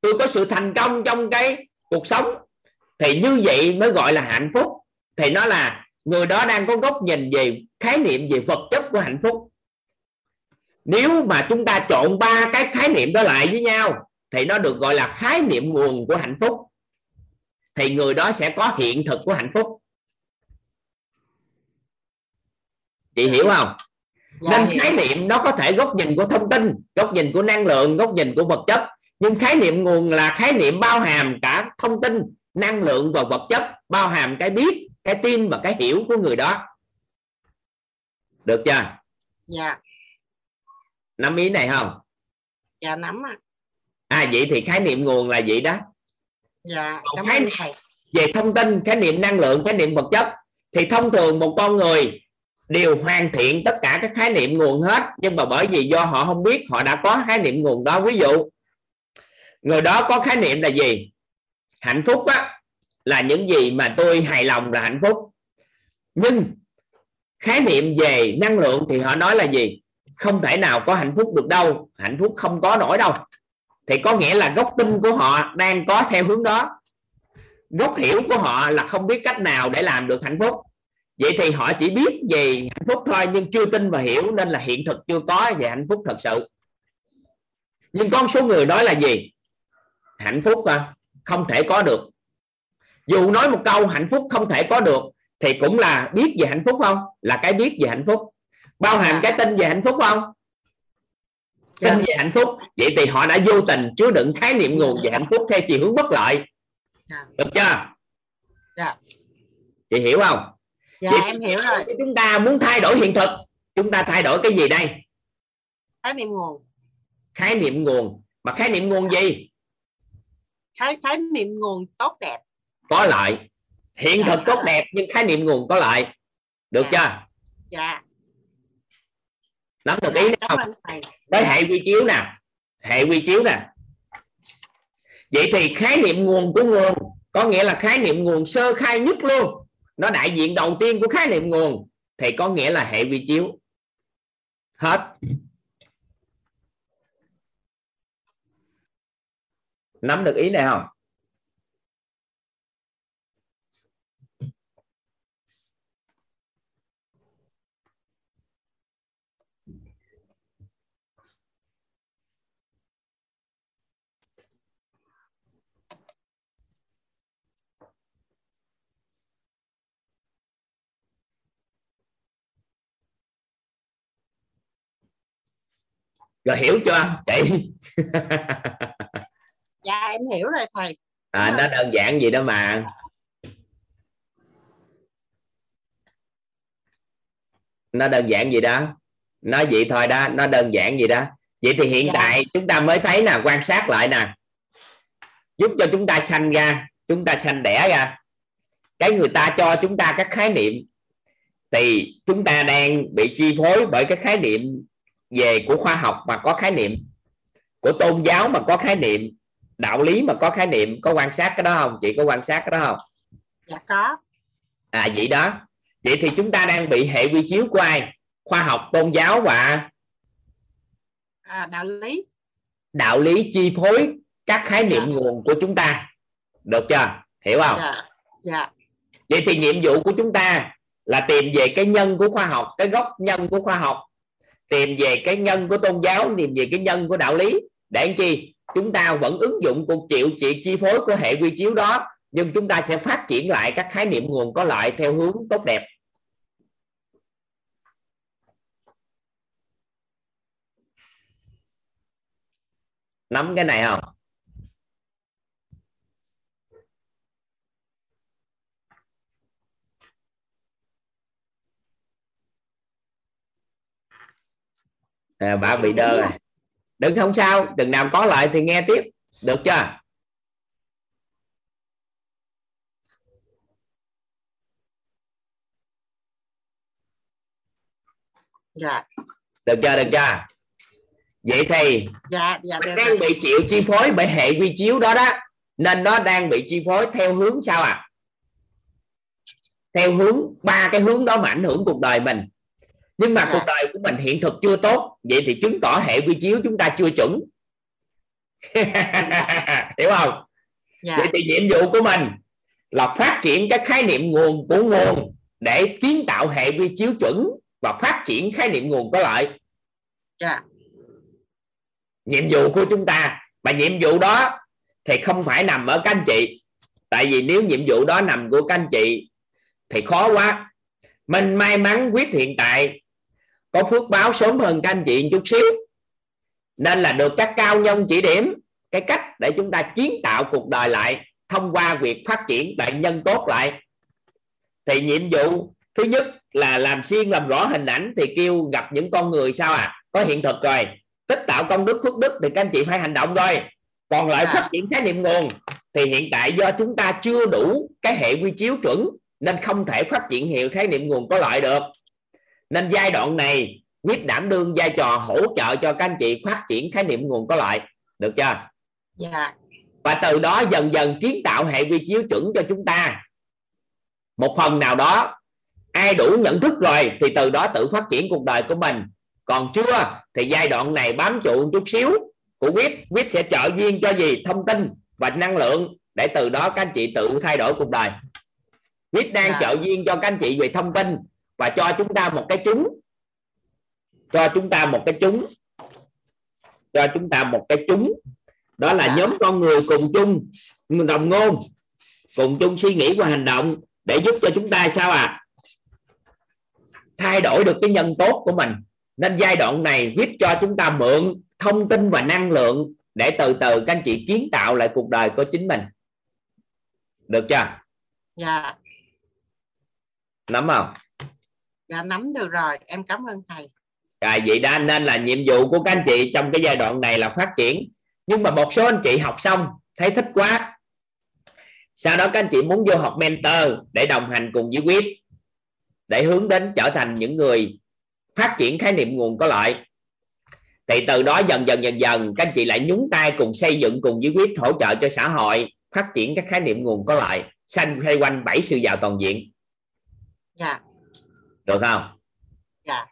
tôi có sự thành công trong cái cuộc sống. Thì như vậy mới gọi là hạnh phúc. Thì nó là người đó đang có góc nhìn về khái niệm về vật chất của hạnh phúc nếu mà chúng ta trộn ba cái khái niệm đó lại với nhau thì nó được gọi là khái niệm nguồn của hạnh phúc. Thì người đó sẽ có hiện thực của hạnh phúc. Chị hiểu không? Dạ, nên khái niệm nó có thể góc nhìn của thông tin góc nhìn của năng lượng góc nhìn của vật chất. Nhưng khái niệm nguồn là khái niệm bao hàm cả thông tin năng lượng và vật chất bao hàm cái biết cái tin và cái hiểu của người đó. Được chưa? Dạ nắm ý này không? Dạ nắm ạ. À vậy thì khái niệm nguồn là vậy đó? Dạ cảm khái ơn thầy. về thông tin khái niệm năng lượng khái niệm vật chất. Thì thông thường một con người đều hoàn thiện tất cả các khái niệm nguồn hết nhưng mà bởi vì do họ không biết họ đã có khái niệm nguồn đó. Ví dụ người đó có khái niệm là gì? Hạnh phúc á là những gì mà tôi hài lòng là hạnh phúc. Nhưng khái niệm về năng lượng thì họ nói là gì không thể nào có hạnh phúc được đâu, hạnh phúc không có nổi đâu. Thì có nghĩa là gốc tin của họ đang có theo hướng đó. Gốc hiểu của họ là không biết cách nào để làm được hạnh phúc. Vậy thì họ chỉ biết về hạnh phúc thôi, nhưng chưa tin và hiểu nên là hiện thực chưa có về hạnh phúc thật sự. Nhưng con số người nói là gì? Hạnh phúc à, không thể có được. Dù nói một câu hạnh phúc không thể có được, thì cũng là biết về hạnh phúc không? Là cái biết về hạnh phúc bao hàm cái tin về hạnh phúc không? Tin về hạnh phúc. Vậy thì họ đã vô tình chứa đựng khái niệm nguồn về hạnh phúc theo chiều hướng bất lợi. Được chưa? Dạ. Chị hiểu không? Dạ Vậy em hiểu rồi. chúng ta muốn thay đổi hiện thực. Chúng ta thay đổi cái gì đây? Khái niệm nguồn. Khái niệm nguồn. Mà khái niệm nguồn gì? Khái khái niệm nguồn tốt đẹp. Có lợi. Hiện thực tốt đẹp nhưng khái niệm nguồn có lợi. Được chưa? Dạ nắm được ý không? tới hệ quy chiếu nè. Hệ quy chiếu nè. Vậy thì khái niệm nguồn của nguồn có nghĩa là khái niệm nguồn sơ khai nhất luôn. Nó đại diện đầu tiên của khái niệm nguồn thì có nghĩa là hệ quy chiếu. Hết. Nắm được ý này không rồi hiểu chưa? Chị. Dạ em hiểu rồi thầy. À, nó đơn giản gì đó mà. Nó đơn giản gì đó. Nói vậy thôi đó nó đơn giản gì đó. Vậy thì hiện Dạ. tại chúng ta mới thấy nè quan sát lại nè. Giúp cho chúng ta sanh ra chúng ta sanh đẻ ra. Cái người ta cho chúng ta các khái niệm thì chúng ta đang bị chi phối bởi cái khái niệm về của khoa học mà có khái niệm của tôn giáo mà có khái niệm đạo lý mà có khái niệm có quan sát cái đó không? Chị có quan sát cái đó không? Dạ có. À vậy đó. Vậy thì chúng ta đang bị hệ quy chiếu của ai? Khoa học tôn giáo và à, đạo lý. đạo lý chi phối các khái niệm Dạ. nguồn của chúng ta. Được chưa? Hiểu không? Dạ. Dạ. Vậy thì nhiệm vụ của chúng ta là tìm về cái nhân của khoa học cái gốc nhân của khoa học tìm về cái nhân của tôn giáo, tìm về cái nhân của đạo lý. Để làm chi? Chúng ta vẫn ứng dụng cuộc chịu trị chi phối của hệ quy chiếu đó, nhưng chúng ta sẽ phát triển lại các khái niệm nguồn có lợi theo hướng tốt đẹp. Nắm cái này không? À, bà bị đơ rồi đừng không sao. Đừng nào có lại thì nghe tiếp. Được chưa? Dạ. Được chưa được chưa? Vậy thì dạ dạ được đang bị chịu chi phối bởi hệ quy chiếu đó đó. Nên nó đang bị chi phối theo hướng sao à theo hướng ba cái hướng đó mà ảnh hưởng cuộc đời mình nhưng mà Dạ. cuộc đời của mình hiện thực chưa tốt vậy thì chứng tỏ hệ quy chiếu chúng ta chưa chuẩn. Hiểu không? Dạ. Vậy thì nhiệm vụ của mình là phát triển các khái niệm nguồn của nguồn để kiến tạo hệ quy chiếu chuẩn và phát triển khái niệm nguồn có lợi. Dạ. Nhiệm vụ của chúng ta và nhiệm vụ đó thì không phải nằm ở các anh chị. Tại vì nếu nhiệm vụ đó nằm của các anh chị thì khó quá. Mình may mắn quyết hiện tại có phước báo sớm hơn các anh chị một chút xíu. Nên là được các cao nhân chỉ điểm cái cách để chúng ta kiến tạo cuộc đời lại thông qua việc phát triển lại nhân tốt lại. Thì nhiệm vụ thứ nhất là làm xuyên làm rõ hình ảnh thì kêu gặp những con người sao à? Có hiện thực rồi. Tích tạo công đức phước đức thì các anh chị phải hành động rồi. Còn lại phát triển khái niệm nguồn thì hiện tại do chúng ta chưa đủ cái hệ quy chiếu chuẩn nên không thể phát triển hiệu khái niệm nguồn có lợi được nên giai đoạn này quyết đảm đương vai trò hỗ trợ cho các anh chị phát triển khái niệm nguồn có lợi. Được chưa? Dạ. Và từ đó dần dần kiến tạo hệ quy chiếu chuẩn cho chúng ta. Một phần nào đó ai đủ nhận thức rồi thì từ đó tự phát triển cuộc đời của mình. Còn chưa thì giai đoạn này bám trụ một chút xíu của quyết. Quyết sẽ trợ duyên cho gì? Thông tin và năng lượng để từ đó các anh chị tự thay đổi cuộc đời. Quyết đang Dạ. trợ duyên cho các anh chị về thông tin và cho chúng ta một cái chúng cho chúng ta một cái chúng cho chúng ta một cái chúng đó là Dạ. nhóm con người cùng chung đồng ngôn cùng chung suy nghĩ và hành động để giúp cho chúng ta sao à thay đổi được cái nhân tốt của mình. Nên giai đoạn này viết cho chúng ta mượn thông tin và năng lượng để từ từ các anh chị kiến tạo lại cuộc đời của chính mình. Được chưa? Dạ. Nắm không dạ nắm được rồi. Em cảm ơn thầy. Rồi vậy đó nên là nhiệm vụ của các anh chị trong cái giai đoạn này là phát triển. Nhưng mà một số anh chị học xong thấy thích quá. Sau đó các anh chị muốn vô học mentor để đồng hành cùng với quyết để hướng đến trở thành những người phát triển khái niệm nguồn có lợi. Thì từ đó dần dần dần dần các anh chị lại nhúng tay cùng xây dựng cùng với quyết hỗ trợ cho xã hội phát triển các khái niệm nguồn có lợi xanh xoay quanh bảy sự giàu toàn diện. Dạ được không? Dạ.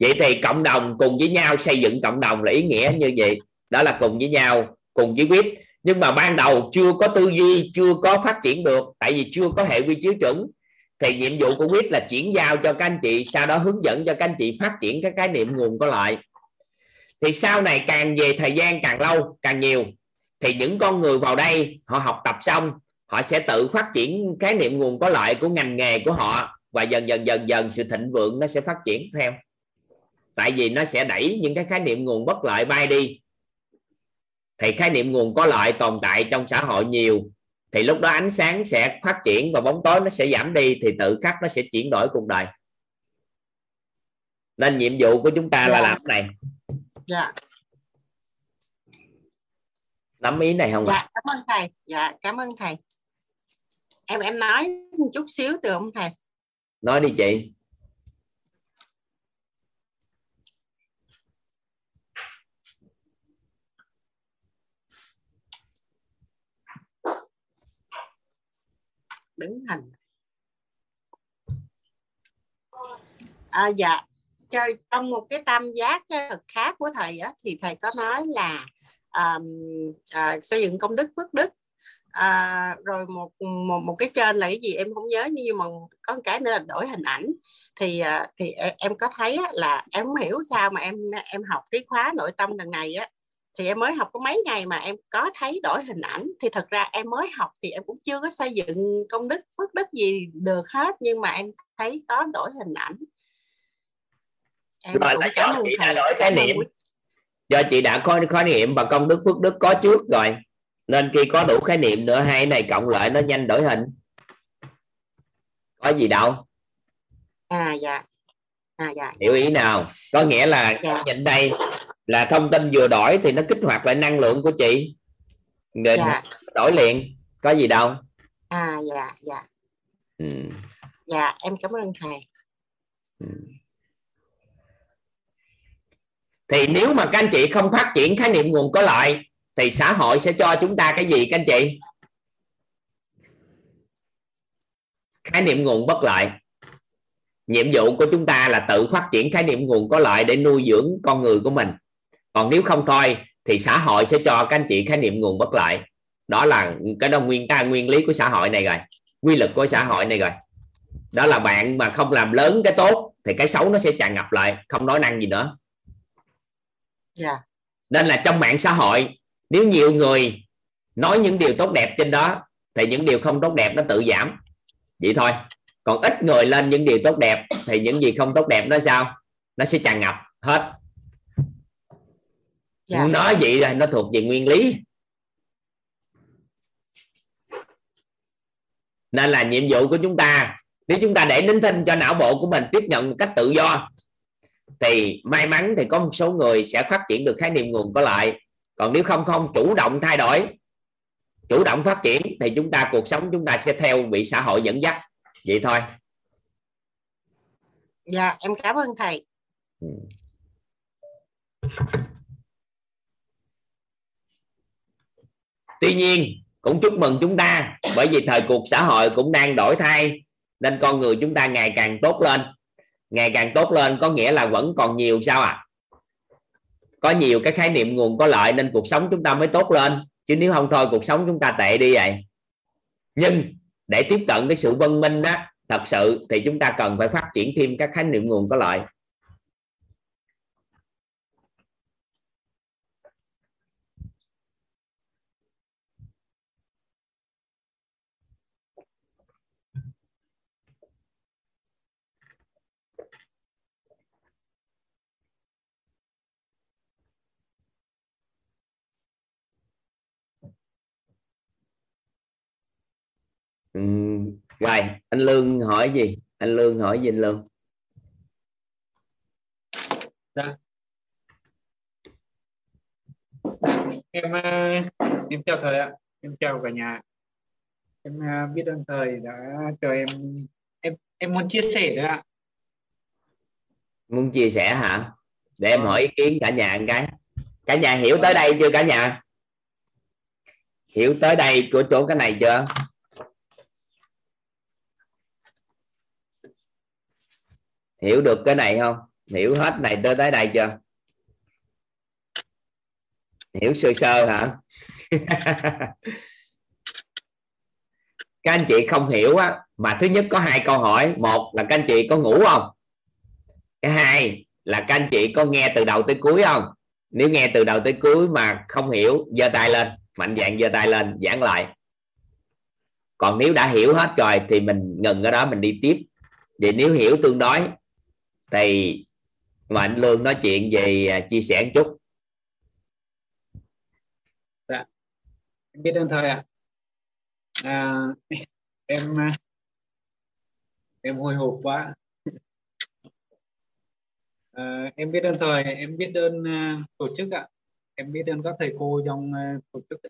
Vậy thì cộng đồng cùng với nhau xây dựng cộng đồng là ý nghĩa như vậy. Đó là cùng với nhau cùng với quyết. Nhưng mà ban đầu chưa có tư duy chưa có phát triển được tại vì chưa có hệ quy chiếu chuẩn. Thì nhiệm vụ của quyết là chuyển giao cho các anh chị sau đó hướng dẫn cho các anh chị phát triển các khái niệm nguồn có lợi. Thì sau này càng về thời gian càng lâu càng nhiều thì những con người vào đây họ học tập xong họ sẽ tự phát triển khái niệm nguồn có lợi của ngành nghề của họ và dần dần dần dần sự thịnh vượng nó sẽ phát triển theo. Tại vì nó sẽ đẩy những cái khái niệm nguồn bất lợi bay đi. Thì khái niệm nguồn có lợi tồn tại trong xã hội nhiều thì lúc đó ánh sáng sẽ phát triển và bóng tối nó sẽ giảm đi thì tự khắc nó sẽ chuyển đổi cuộc đời. Nên nhiệm vụ của chúng ta là Dạ. làm cái này. Dạ. Nắm ý này không ạ? Dạ cảm ơn thầy. Dạ cảm ơn thầy. Em em nói một chút xíu từ ông thầy nói đi chị. Đứng hình à, dạ. Chơi trong một cái tam giác khác của thầy á, thì thầy có nói là um, à, xây dựng công đức phước đức à, rồi một, một một cái trên là cái gì em không nhớ nhưng mà có một cái nữa là đổi hình ảnh. Thì à, thì em, em có thấy là em không hiểu sao mà em em học cái khóa nội tâm lần này á thì em mới học có mấy ngày mà em có thấy đổi hình ảnh. Thì thật ra em mới học thì em cũng chưa có xây dựng công đức phước đức gì được hết nhưng mà em thấy có đổi hình ảnh. Em rồi là do chị đã đổi khái niệm. do chị đã có khái niệm và công đức phước đức có trước rồi nên khi có đủ khái niệm nữa hai cái này cộng lại nó nhanh đổi hình. Có gì đâu. À dạ. À dạ. Hiểu ý nào? Có nghĩa là Dạ. nhìn đây là thông tin vừa đổi thì nó kích hoạt lại năng lượng của chị. Để dạ. đổi liền. Có gì đâu. À dạ dạ. Ừ. dạ em cảm ơn thầy. Thì nếu mà các anh chị không phát triển khái niệm nguồn có lợi thì xã hội sẽ cho chúng ta cái gì các anh chị? Khái niệm nguồn bất lợi. Nhiệm vụ của chúng ta là tự phát triển khái niệm nguồn có lợi để nuôi dưỡng con người của mình. Còn nếu không thôi thì xã hội sẽ cho các anh chị khái niệm nguồn bất lợi. Đó là cái đó nguyên ta nguyên lý của xã hội này rồi. Quy luật của xã hội này rồi. Đó là bạn mà không làm lớn cái tốt thì cái xấu nó sẽ tràn ngập lại không nói năng gì nữa. Dạ. Nên là trong mạng xã hội nếu nhiều người nói những điều tốt đẹp trên đó thì những điều không tốt đẹp nó tự giảm. Vậy thôi. Còn ít người lên những điều tốt đẹp thì những gì không tốt đẹp nó sao? Nó sẽ tràn ngập hết. Dạ. nói vậy là nó thuộc về nguyên lý. Nên là nhiệm vụ của chúng ta nếu chúng ta để nín thinh cho não bộ của mình tiếp nhận một cách tự do thì may mắn thì có một số người sẽ phát triển được khái niệm nguồn có lợi còn nếu không không chủ động thay đổi chủ động phát triển thì chúng ta cuộc sống chúng ta sẽ theo bị xã hội dẫn dắt. Vậy thôi. Dạ em cảm ơn thầy. Tuy nhiên cũng chúc mừng chúng ta bởi vì thời cuộc xã hội cũng đang đổi thay nên con người chúng ta ngày càng tốt lên. Ngày càng tốt lên có nghĩa là vẫn còn nhiều sao à có nhiều cái khái niệm nguồn có lợi nên cuộc sống chúng ta mới tốt lên. Chứ nếu không thôi, cuộc sống chúng ta tệ đi vậy. Nhưng để tiếp cận cái sự văn minh đó thật sự thì chúng ta cần phải phát triển thêm các khái niệm nguồn có lợi. Ừ, rồi anh lương hỏi gì anh lương hỏi gì anh lương Dạ. Em ờ, em chào thầy ạ. Em chào cả nhà. Em ờ, biết ơn thầy đã cho em em em muốn chia sẻ nữa ạ. muốn chia sẻ hả để em hỏi ý kiến cả nhà một cái cả nhà hiểu tới đây chưa cả nhà hiểu tới đây của chỗ cái này chưa hiểu được cái này không? Hiểu hết này tới tới đây chưa? Hiểu sơ sơ hả? Các anh chị không hiểu á, mà thứ nhất có hai câu hỏi. Một là các anh chị có ngủ không? Cái hai là các anh chị có nghe từ đầu tới cuối không? Nếu nghe từ đầu tới cuối mà không hiểu, giơ tay lên. Mạnh dạng giơ tay lên, giảng lại. Còn nếu đã hiểu hết rồi thì mình ngừng ở đó, mình đi tiếp. Vậy nếu hiểu tương đối thì mà anh lương nói chuyện về à, chia sẻ một chút Dạ. Em biết ơn thầy ạ. À, em à, em hồi hộp quá. À, em biết ơn thầy, em biết ơn uh, tổ chức ạ. Em biết ơn các thầy cô trong uh, tổ chức.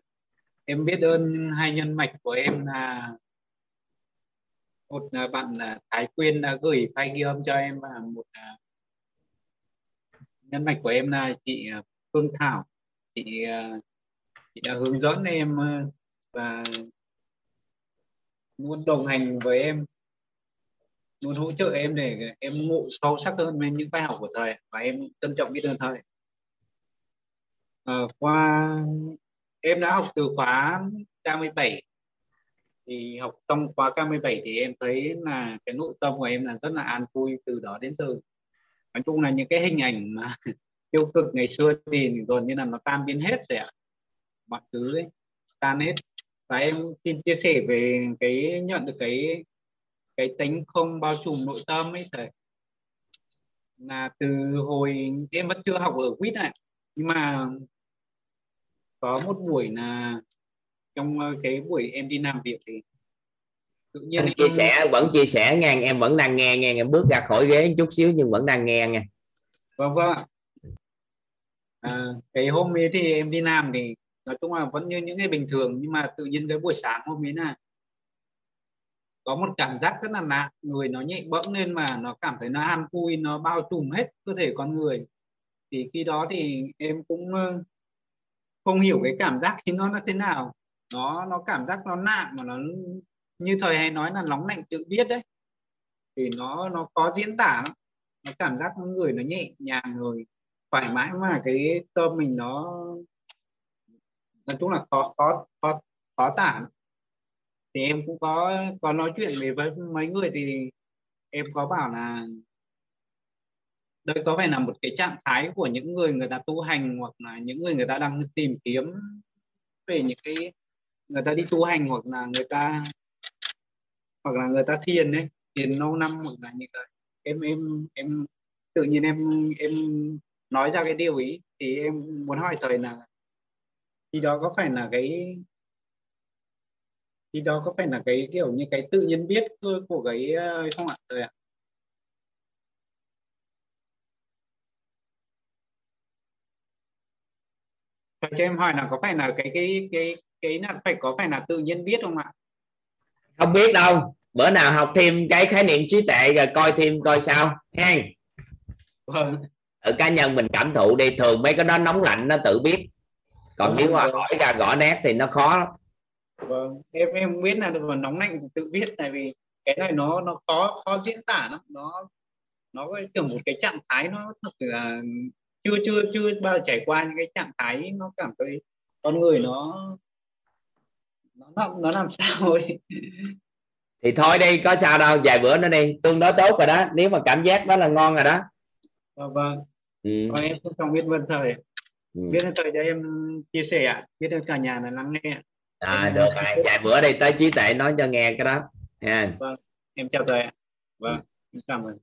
Em biết ơn hai nhân mạch của em là một à, bạn à, Thái Quyên đã gửi file ghi âm cho em và một nhân mạch của em là chị Phương Thảo. Chị chị đã hướng dẫn em và luôn đồng hành với em luôn hỗ trợ em để em ngộ sâu sắc hơn về những bài học của thầy và em trân trọng biết ơn thầy à, qua em đã học từ khóa K17 thì học xong khóa K17 thì em thấy là cái nội tâm của em là rất là an vui từ đó đến giờ. Nói chung là những cái hình ảnh mà tiêu cực ngày xưa thì gần như là nó tan biến hết rồi ạ. Mọi thứ ấy, tan hết. Và em xin chia sẻ về cái nhận được cái cái tính không bao trùm nội tâm ấy thầy. Là từ hồi em vẫn chưa học ở quýt này nhưng mà có một buổi là trong cái buổi em đi làm việc thì tự nhiên anh em... chia sẻ vẫn chia sẻ nghe em vẫn đang nghe nghe em bước ra khỏi ghế chút xíu nhưng vẫn đang nghe nghe vâng vâng à, cái hôm ấy thì em đi làm thì nói chung là vẫn như những ngày bình thường nhưng mà tự nhiên cái buổi sáng hôm ấy là có một cảm giác rất là lạ người nó nhẹ bẫng lên mà nó cảm thấy nó an vui nó bao trùm hết cơ thể con người. Thì khi đó thì em cũng không hiểu cái cảm giác khi nó là thế nào nó nó cảm giác nó nặng mà nó, như thời hay nói là nóng lạnh tự biết đấy. Thì nó nó có diễn tả nó cảm giác con người nó nhẹ nhàng rồi thoải mái mà cái tâm mình nó, nói chung là khó khó khó khó tả thì em cũng có có nói chuyện về với mấy người thì em có bảo là đây có phải là một cái trạng thái của những người người ta tu hành hoặc là những người người ta đang tìm kiếm về những cái người ta đi tu hành hoặc là người ta, hoặc là người ta thiền đấy thiền lâu năm hoặc là như vậy. Em em em, tự nhiên em em nói ra cái điều ý thì em muốn hỏi thầy là khi đó có phải là cái, khi đó có phải là cái kiểu như cái tự nhiên biết thôi của cái ờ, không ạ thầy ạ? Cho em hỏi là có phải là cái cái cái cái là phải có phải là tự nhiên biết không ạ? Không biết đâu. Bữa nào học thêm cái khái niệm trí tuệ rồi coi thêm coi sao ha vâng. Ở cá nhân mình cảm thụ đi thường mấy cái đó nóng lạnh nó tự biết. Còn nếu mà Vâng. hỏi ra gõ nét thì nó khó vâng em em biết là mà nóng lạnh thì tự biết tại vì cái này nó nó khó khó diễn tả lắm. Nó nó kiểu một cái trạng thái nó thật là chưa chưa chưa bao giờ trải qua những cái trạng thái nó cảm thấy con người nó nó nó, nó làm sao ấy? Thì thôi đi có sao đâu vài bữa nữa đi. Tương đối tốt rồi đó nếu mà cảm giác đó là ngon rồi đó. Vâng vâng. Ừ. Vâng, em cũng không biết vân thời. Ừ. biết ơn thời cho em chia sẻ ạ. Biết ơn cả nhà là lắng nghe à được rồi. Vài bữa đi tới trí tuệ nói cho nghe cái đó. Ha. Vâng em chào thầy ạ. Vâng em cảm ơn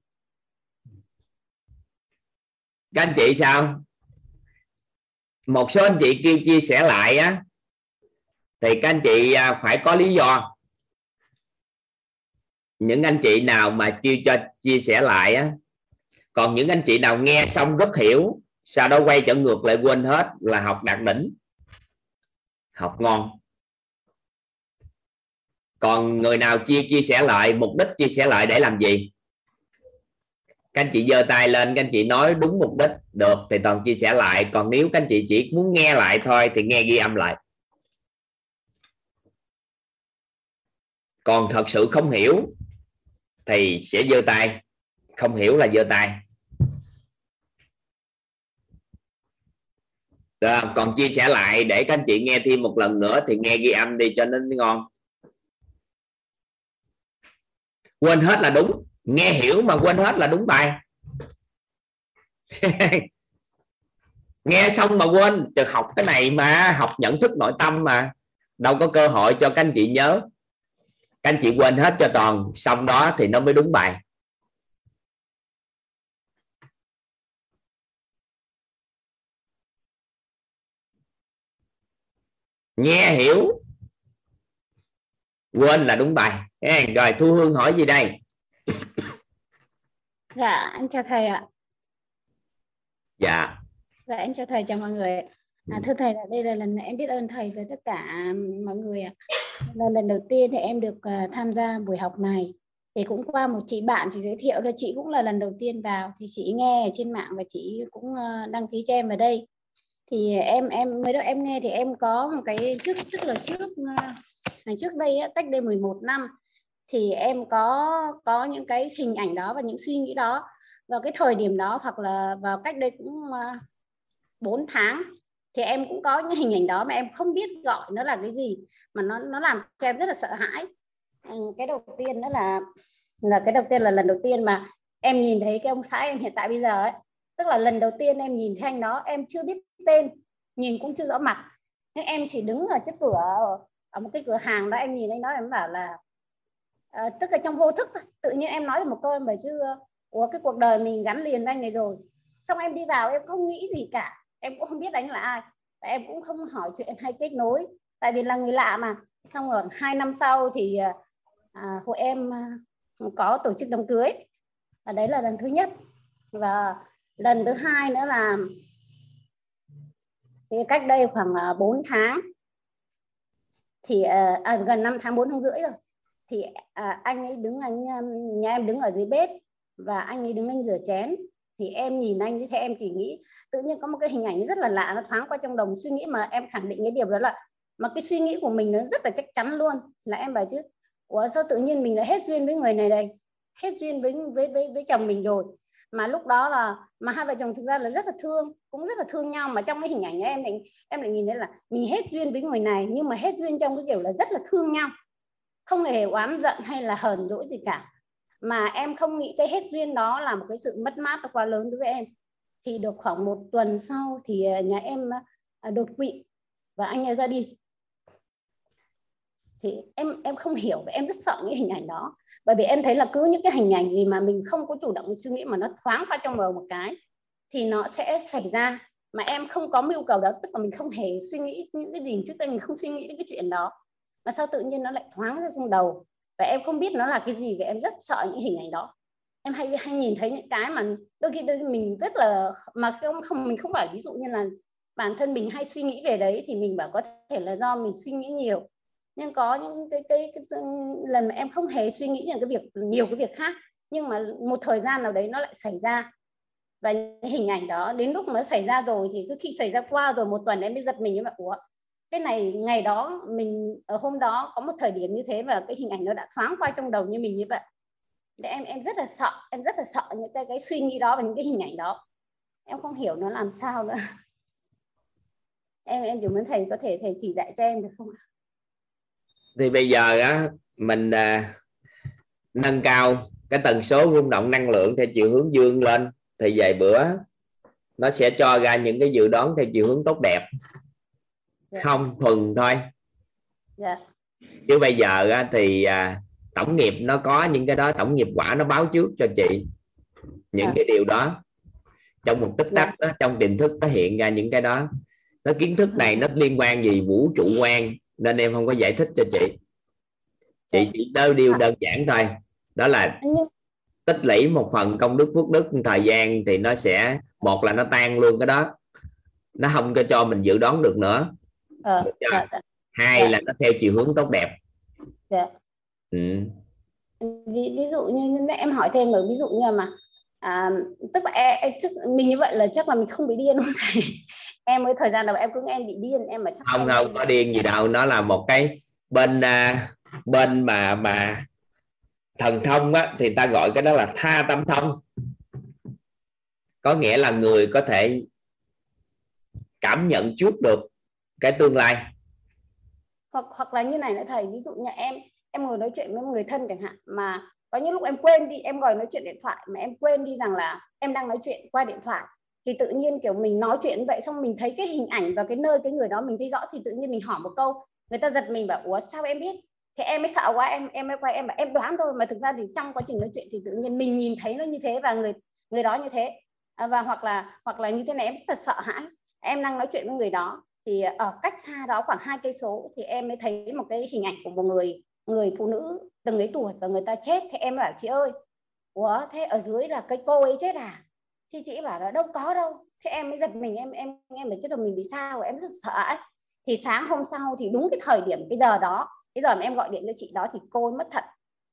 các anh chị sao? Một số anh chị kêu chia sẻ lại á thì các anh chị à, phải có lý do. Những anh chị nào mà kêu cho, chia sẻ lại á, còn những anh chị nào nghe xong rất hiểu, sau đó quay trở ngược lại quên hết là học đạt đỉnh. Học ngon. Còn người nào chia chia sẻ lại, mục đích chia sẻ lại để làm gì? Các anh chị giơ tay lên, các anh chị nói đúng mục đích. Được, thì toàn chia sẻ lại. Còn nếu các anh chị chỉ muốn nghe lại thôi, thì nghe ghi âm lại. Còn thật sự không hiểu, thì sẽ giơ tay. Không hiểu là giơ tay. Được không? còn chia sẻ lại để các anh chị nghe thêm một lần nữa thì nghe ghi âm đi cho nên ngon. Quên hết là đúng. Nghe hiểu mà quên hết là đúng bài. Nghe xong mà quên. Từ học cái này mà, học nhận thức nội tâm mà. Đâu có cơ hội cho các anh chị nhớ các anh chị quên hết cho toàn xong đó thì nó mới đúng bài nghe hiểu quên là đúng bài rồi thu hương hỏi gì đây Dạ, anh chào thầy ạ. dạ Dạ, em chào thầy, chào mọi người. À, thưa thầy, là đây là lần em biết ơn thầy với tất cả mọi người ạ. Là lần đầu tiên thì em được à, tham gia buổi học này. Thì cũng qua một chị bạn chị giới thiệu là chị cũng là lần đầu tiên vào thì chị nghe ở trên mạng và chị cũng à, đăng ký cho em vào đây. Thì em em mới đó em nghe thì em có một cái trước tức là trước à, ngày trước đây á, cách đây 11 năm thì em có có những cái hình ảnh đó và những suy nghĩ đó vào cái thời điểm đó hoặc là vào cách đây cũng à, uh, 4 tháng thì em cũng có những hình ảnh đó mà em không biết gọi nó là cái gì mà nó nó làm cho em rất là sợ hãi. Ừ, cái đầu tiên đó là là cái đầu tiên là lần đầu tiên mà em nhìn thấy cái ông xã em hiện tại bây giờ ấy. Tức là lần đầu tiên em nhìn thấy anh đó em chưa biết tên nhìn cũng chưa rõ mặt. Nhưng em chỉ đứng ở trước cửa ở một cái cửa hàng đó em nhìn anh đó em bảo là à, tức là trong vô thức thôi. tự nhiên em nói được một câu em bảo chứ ủa cái cuộc đời mình gắn liền với anh này rồi. Xong em đi vào em không nghĩ gì cả em cũng không biết anh là ai. Tại em cũng không hỏi chuyện hay kết nối. Tại vì là người lạ mà. Xong rồi hai năm sau thì à, hội em à, có tổ chức đám cưới. Và đấy là lần thứ nhất. Và lần thứ hai nữa là thì cách đây khoảng à, 4 tháng. Thì à, à gần 5 tháng 4 tháng rưỡi rồi. Thì à, anh ấy đứng anh nhà em đứng ở dưới bếp. Và anh ấy đứng anh rửa chén thì em nhìn anh như thế em chỉ nghĩ tự nhiên có một cái hình ảnh rất là lạ nó thoáng qua trong đồng suy nghĩ mà em khẳng định cái điều đó là mà cái suy nghĩ của mình nó rất là chắc chắn luôn. Là em bảo chứ ủa sao tự nhiên mình lại hết duyên với người này đây? Hết duyên với với với, với chồng mình rồi. Mà lúc đó là mà hai vợ chồng thực ra là rất là thương cũng rất là thương nhau. Mà trong cái hình ảnh ấy, em lại em lại nhìn thấy là mình hết duyên với người này nhưng mà hết duyên trong cái kiểu là rất là thương nhau. Không hề oán giận hay là hờn dỗi gì cả mà em không nghĩ cái hết duyên đó là một cái sự mất mát quá lớn đối với em. Thì được khoảng một tuần sau thì à, nhà em à, à, đột quỵ và anh ấy ra đi. Thì em em không hiểu và em rất sợ những hình ảnh đó. Bởi vì em thấy là cứ những cái hình ảnh gì mà mình không có chủ động suy nghĩ mà nó thoáng qua trong đầu một cái, thì nó sẽ xảy ra. Mà em không có mưu cầu đó, tức là mình không hề suy nghĩ những cái gì trước đây, mình không suy nghĩ đến cái chuyện đó. Mà sao tự nhiên nó lại thoáng ra trong đầu? Và em không biết nó là cái gì và em rất sợ những hình ảnh đó. Em hay hay nhìn thấy những cái mà đôi khi đôi mình rất là mà không không mình không phải ví dụ như là bản thân mình hay suy nghĩ về đấy thì mình bảo có thể là do mình suy nghĩ nhiều. Nhưng có những cái, cái, cái, cái lần mà em không hề suy nghĩ những cái việc nhiều cái việc khác nhưng mà một thời gian nào đấy nó lại xảy ra. Và những hình ảnh đó đến lúc mà xảy ra rồi thì cứ khi xảy ra qua rồi một tuần em mới giật mình em bảo ủa cái này ngày đó mình ở hôm đó có một thời điểm như thế và cái hình ảnh nó đã thoáng qua trong đầu như mình như vậy. Để em em rất là sợ em rất là sợ những cái cái suy nghĩ đó và những cái hình ảnh đó. Em không hiểu nó làm sao nữa. Em em chỉ muốn thầy có thể thầy chỉ dạy cho em được không ạ? Thì bây giờ á mình à, nâng cao cái tần số rung động năng lượng theo chiều hướng dương lên. Thì vài bữa nó sẽ cho ra những cái dự đoán theo chiều hướng tốt đẹp. Dạ. không thuần thôi. Dạ. Chứ bây giờ thì à, tổng nghiệp nó có những cái đó tổng nghiệp quả nó báo trước cho chị. Những Dạ. cái điều đó. Trong một tích tắc đó, trong tiềm thức nó hiện ra những cái đó. Nó kiến thức này nó liên quan gì vũ trụ quan nên em không có giải thích cho chị. Chị chỉ đơn điều đơn giản thôi. Đó là tích lũy một phần công đức phước đức thời gian thì nó sẽ một là nó tan luôn cái đó. Nó không có cho mình dự đoán được nữa ờ, dạ, dạ, hai Dạ. là nó theo chiều hướng tốt đẹp dạ. ừ. ví, ví dụ như em hỏi thêm ở ví dụ như mà à, tức là em, em, tức, mình như vậy là chắc là mình không bị điên không thầy em mới thời gian đầu em cứ em bị điên em mà chắc không không có điên gì đâu nó là một cái bên à, bên mà mà thần thông á, thì ta gọi cái đó là tha tâm thông có nghĩa là người có thể cảm nhận trước được cái tương lai. Hoặc hoặc là như này nữa thầy ví dụ như em em ngồi nói chuyện với người thân chẳng hạn mà có những lúc em quên đi em gọi nói chuyện điện thoại mà em quên đi rằng là em đang nói chuyện qua điện thoại thì tự nhiên kiểu mình nói chuyện vậy xong mình thấy cái hình ảnh và cái nơi cái người đó mình thấy rõ thì tự nhiên mình hỏi một câu người ta giật mình bảo ủa sao em biết? Thì em mới sợ quá em em mới quay em bảo em đoán thôi. Mà thực ra thì trong quá trình nói chuyện thì tự nhiên mình nhìn thấy nó như thế và người người đó như thế. À, và hoặc là hoặc là như thế này em rất là sợ hãi. Em đang nói chuyện với người đó thì ở cách xa đó khoảng hai cây số thì em mới thấy một cái hình ảnh của một người người phụ nữ từng ấy tuổi và người ta chết. Thì em bảo, chị ơi, ủa, thế ở dưới là cái cô ấy chết à? Thì chị bảo là, đâu có đâu. Thế em mới giật mình, em em em mới chết là mình bị sao? Em rất sợ ấy. thì sáng hôm sau thì đúng cái thời điểm, cái giờ đó, cái giờ mà em gọi điện cho chị đó thì cô ấy mất thật.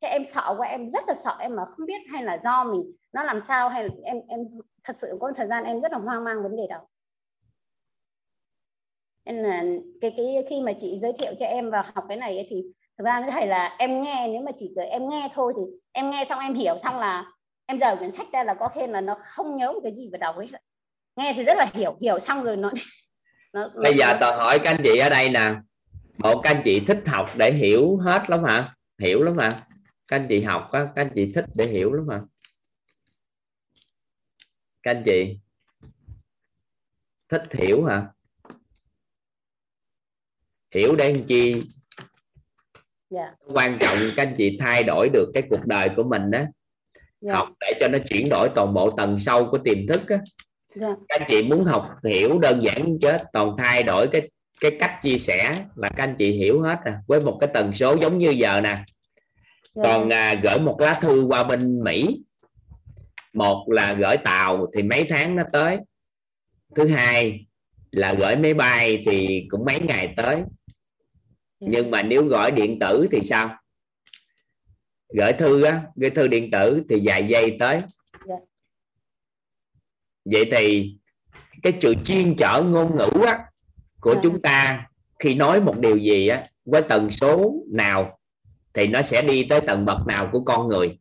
Thế em sợ quá, em rất là sợ, em mà không biết hay là do mình, nó làm sao, hay là em em thật sự có thời gian em rất là hoang mang vấn đề đó nên là cái cái khi mà chị giới thiệu cho em vào học cái này ấy, thì thực ra với thầy là em nghe nếu mà chỉ cười em nghe thôi thì em nghe xong em hiểu xong là em rời quyển sách ra là có khi là nó không nhớ một cái gì vào đầu ấy. Nghe thì rất là hiểu hiểu xong rồi nó, nó bây nó- giờ nó- tôi hỏi các anh chị ở đây nè. Bộ các anh chị thích học để hiểu hết lắm hả? Hiểu lắm hả? Các anh chị học á các anh chị thích để hiểu lắm hả? Các anh chị thích hiểu hả hiểu để làm chi? Dạ. Quan trọng các anh chị thay đổi được cái cuộc đời của mình đó dạ. Học để cho nó chuyển đổi toàn bộ tầng sâu của tiềm thức á. Dạ. Các anh chị muốn học hiểu đơn giản chết toàn thay đổi cái cái cách chia sẻ là các anh chị hiểu hết rồi với một cái tần số giống như giờ nè. Còn à, gửi một lá thư qua bên Mỹ. Một là gửi tàu thì mấy tháng nó tới. Thứ hai là gửi máy bay thì cũng mấy ngày tới nhưng mà nếu gọi điện tử thì sao gửi thư á gửi thư điện tử thì vài giây tới Dạ. vậy thì cái sự chuyên trở ngôn ngữ á, của Dạ. chúng ta khi nói một điều gì á, với tần số nào thì nó sẽ đi tới tầng bậc nào của con người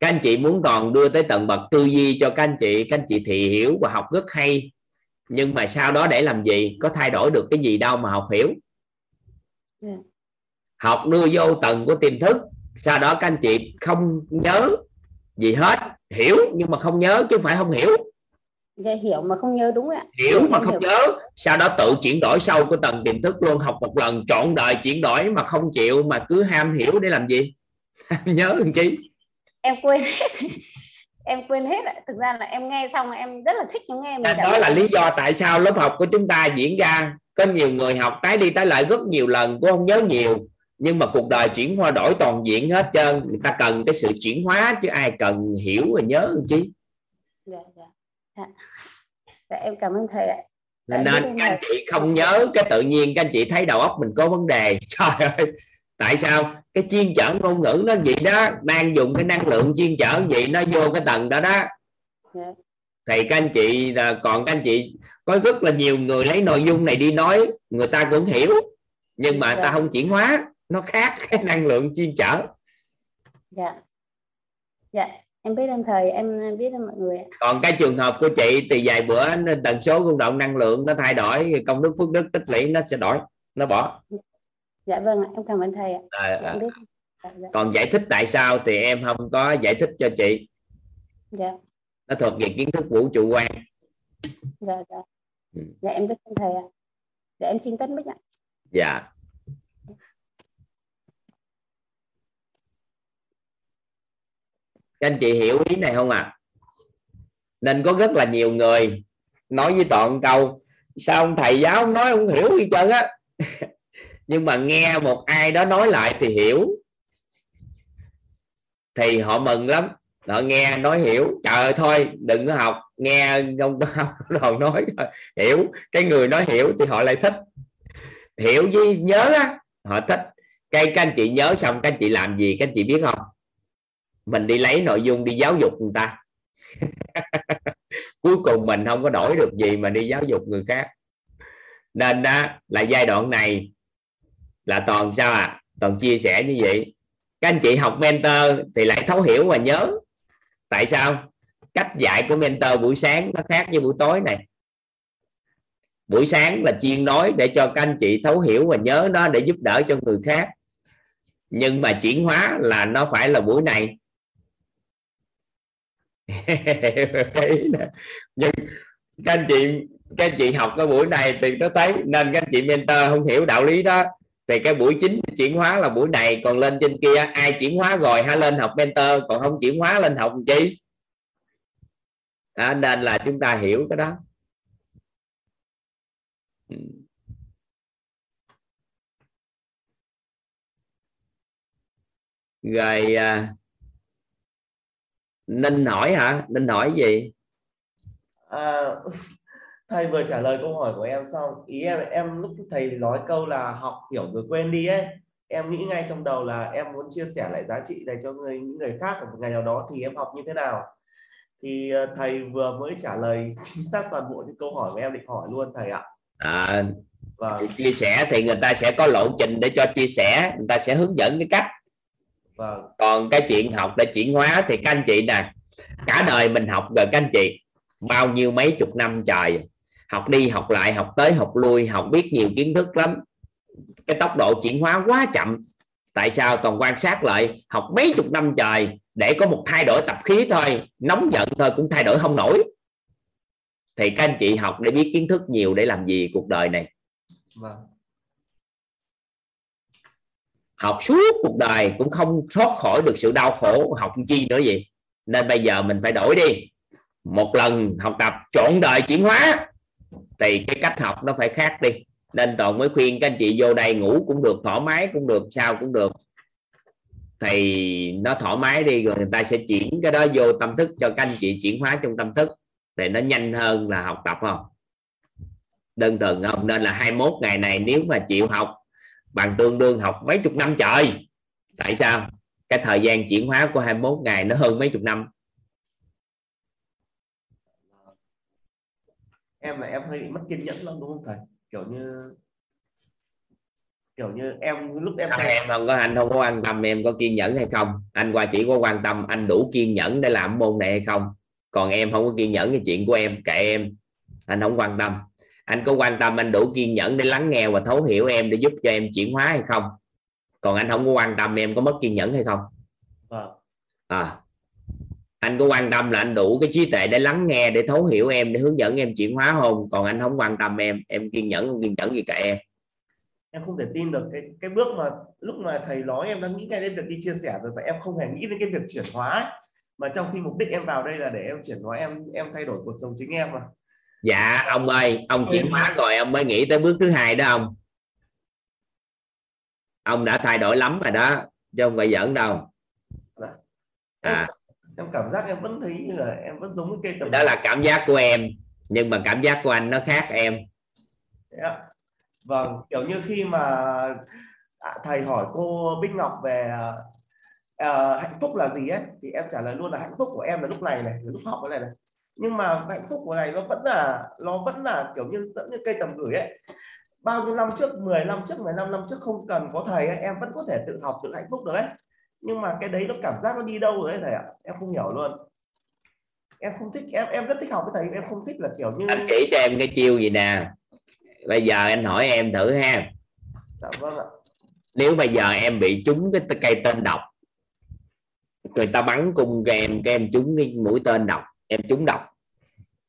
các anh chị muốn còn đưa tới tầng bậc tư duy cho các anh chị các anh chị thì hiểu và học rất hay nhưng mà sau đó để làm gì có thay đổi được cái gì đâu mà học hiểu. Học đưa vô tầng của tiềm thức. Sau đó các anh chị không nhớ gì hết. Hiểu nhưng mà không nhớ chứ không phải không hiểu. Dạ hiểu mà không nhớ đúng ạ. Hiểu mà không nhớ. Sau đó tự chuyển đổi sâu của tầng tiềm thức luôn. Học một lần trọn đời chuyển đổi mà không chịu mà cứ ham hiểu để làm gì? Ham nhớ làm chi? Em quên em quên hết ạ. thực ra là em nghe xong em rất là thích nó nghe mình đó là lý do tại sao lớp học của chúng ta diễn ra. Có nhiều người học tái đi tái lại rất nhiều lần cũng không nhớ nhiều. Nhưng mà cuộc đời chuyển hoa đổi toàn diện hết trơn. Người ta cần cái sự chuyển hóa chứ ai cần hiểu và nhớ làm chi dạ dạ. Dạ. dạ em cảm ơn thầy ạ. Nên, em các anh là- chị không nhớ cái tự nhiên các anh chị thấy đầu óc mình có vấn đề. Trời ơi tại sao? Cái chuyên chở ngôn ngữ nó vậy đó đang dùng cái năng lượng chuyên chở vậy nó vô cái tầng đó đó. Dạ. Thì các anh chị là còn các anh chị có rất là nhiều người lấy nội dung này đi nói người ta cũng hiểu. Nhưng mà ta không chuyển hóa nó khác cái năng lượng chuyên chở. Dạ. Dạ em biết ơn thầy em biết mọi người còn cái trường hợp của chị thì vài bữa tần số rung động năng lượng nó thay đổi công đức phước đức tích lũy nó sẽ đổi nó bỏ dạ vâng em cảm ơn thầy ạ. À, dạ, à. biết. Dạ, dạ, còn giải thích tại sao thì em không có giải thích cho chị. Dạ, nó thuộc về kiến thức vũ trụ quan. Dạ, dạ. Ừ. dạ em biết thầy ạ. Dạ em xin tắt mic ạ. Dạ. Các anh chị hiểu ý này không ạ? À? nên có rất là nhiều người nói với toàn câu sao ông thầy giáo nói không hiểu gì trơn á nhưng mà nghe một ai đó nói lại thì hiểu. Thì họ mừng lắm. Họ nghe nói hiểu. Trời ơi, thôi, đừng có học. Nghe ông đoàn nói hiểu. Cái người nói hiểu thì họ lại thích. Hiểu với nhớ á, họ thích. Cái các anh chị nhớ xong các anh chị làm gì các anh chị biết không? Mình đi lấy nội dung đi giáo dục người ta. Cuối cùng mình không có đổi được gì mà đi giáo dục người khác. Nên đó là giai đoạn này là toàn sao à? Toàn chia sẻ như vậy. Các anh chị học mentor thì lại thấu hiểu và nhớ. Tại sao? Cách dạy của mentor buổi sáng nó khác với buổi tối này. Buổi sáng là chuyên nói để cho các anh chị thấu hiểu và nhớ nó để giúp đỡ cho người khác. Nhưng mà chuyển hóa là nó phải là buổi này. Nhưng các anh chị, các anh chị học cái buổi này thì nó thấy nên các anh chị mentor không hiểu đạo lý đó thì cái buổi chính chuyển hóa là buổi này còn lên trên kia ai chuyển hóa rồi ha lên học mentor còn không chuyển hóa lên học chi? Đó, nên là chúng ta hiểu cái đó. Ừ. Rồi à, ninh hỏi hả? Ninh hỏi gì? À, thầy vừa trả lời câu hỏi của em xong ý em em lúc thầy nói câu là học hiểu rồi quên đi ấy. Em nghĩ ngay trong đầu là em muốn chia sẻ lại giá trị này cho người những người khác ở một ngày nào đó thì em học như thế nào. Thì ờ, thầy vừa mới trả lời chính xác toàn bộ những câu hỏi mà em định hỏi luôn thầy ạ. À, Vâng. chia sẻ thì người ta sẽ có lộ trình để cho chia sẻ người ta sẽ hướng dẫn cái cách. Vâng. Còn cái chuyện học để chuyển hóa thì các anh chị nè cả đời mình học rồi các anh chị bao nhiêu mấy chục năm trời học đi học lại học tới học lui học biết nhiều kiến thức lắm. Cái tốc độ chuyển hóa quá chậm. Tại sao? Toàn quan sát lại học mấy chục năm trời để có một thay đổi tập khí thôi. Nóng giận thôi cũng thay đổi không nổi. Thì các anh chị học để biết kiến thức nhiều để làm gì cuộc đời này. Vâng. Học suốt cuộc đời cũng không thoát khỏi được sự đau khổ. Học chi nữa gì? Nên bây giờ mình phải đổi đi. Một lần học tập trọn đời chuyển hóa thì cái cách học nó phải khác đi. Nên toàn mới khuyên các anh chị vô đây ngủ cũng được, thoải mái cũng được, sao cũng được. Thì nó thoải mái đi, rồi người ta sẽ chuyển cái đó vô tâm thức cho các anh chị chuyển hóa trong tâm thức. Để nó nhanh hơn là học tập không? Đơn thuần không? Nên là 21 ngày này nếu mà chịu học bằng tương đương học mấy chục năm trời. Tại sao? Cái thời gian chuyển hóa của 21 ngày nó hơn mấy chục năm. Em là em hơi mất kiên nhẫn lắm đúng không thầy? Kiểu như kiểu như em lúc em Không, em không có anh không có quan tâm em có kiên nhẫn hay không. Anh qua chỉ có quan tâm anh đủ kiên nhẫn để làm môn này hay không. Còn em không có kiên nhẫn cái chuyện của em kệ em. Anh không quan tâm. Anh có quan tâm anh đủ kiên nhẫn để lắng nghe và thấu hiểu em để giúp cho em chuyển hóa hay không? Còn anh không có quan tâm em có mất kiên nhẫn hay không? Vâng. À anh có quan tâm là anh đủ cái trí tuệ để lắng nghe để thấu hiểu em để hướng dẫn em chuyển hóa không? Còn anh không quan tâm em em kiên nhẫn không? Kiên nhẫn gì cả em? Em không thể tin được cái cái bước mà lúc mà thầy nói em đã nghĩ ngay đến việc đi chia sẻ rồi và em không hề nghĩ đến cái việc chuyển hóa ấy. mà trong khi mục đích em vào đây là để em chuyển hóa em em thay đổi cuộc sống chính em mà. Dạ ông ơi ông chuyển hóa rồi ông mới nghĩ tới bước thứ hai đó ông. Ông đã thay đổi lắm rồi đó chứ không phải giỡn đâu. À em cảm giác em vẫn thấy như là em vẫn giống cái cây tầm đó là cảm giác của em nhưng mà cảm giác của anh nó khác em. Yeah. vâng kiểu như khi mà à, thầy hỏi cô Bích Ngọc về uh, hạnh phúc là gì ấy thì em trả lời luôn là hạnh phúc của em là lúc này này lúc học cái này này. Nhưng mà hạnh phúc của này nó vẫn là nó vẫn là kiểu như dẫn như cây tầm gửi ấy. Bao nhiêu năm trước 10 năm trước 15 năm trước không cần có thầy ấy, em vẫn có thể tự học tự hạnh phúc được ấy nhưng mà cái đấy nó cảm giác nó đi đâu rồi đấy thầy ạ? Em không hiểu luôn. Em không thích em em rất thích học với thầy em không thích là kiểu như anh chỉ cho em cái chiêu gì nè. Bây giờ anh hỏi em thử ha. Dạ vâng ạ. Nếu bây giờ em bị trúng cái cây tên độc người ta bắn cung cho em cái em trúng cái mũi tên độc em trúng độc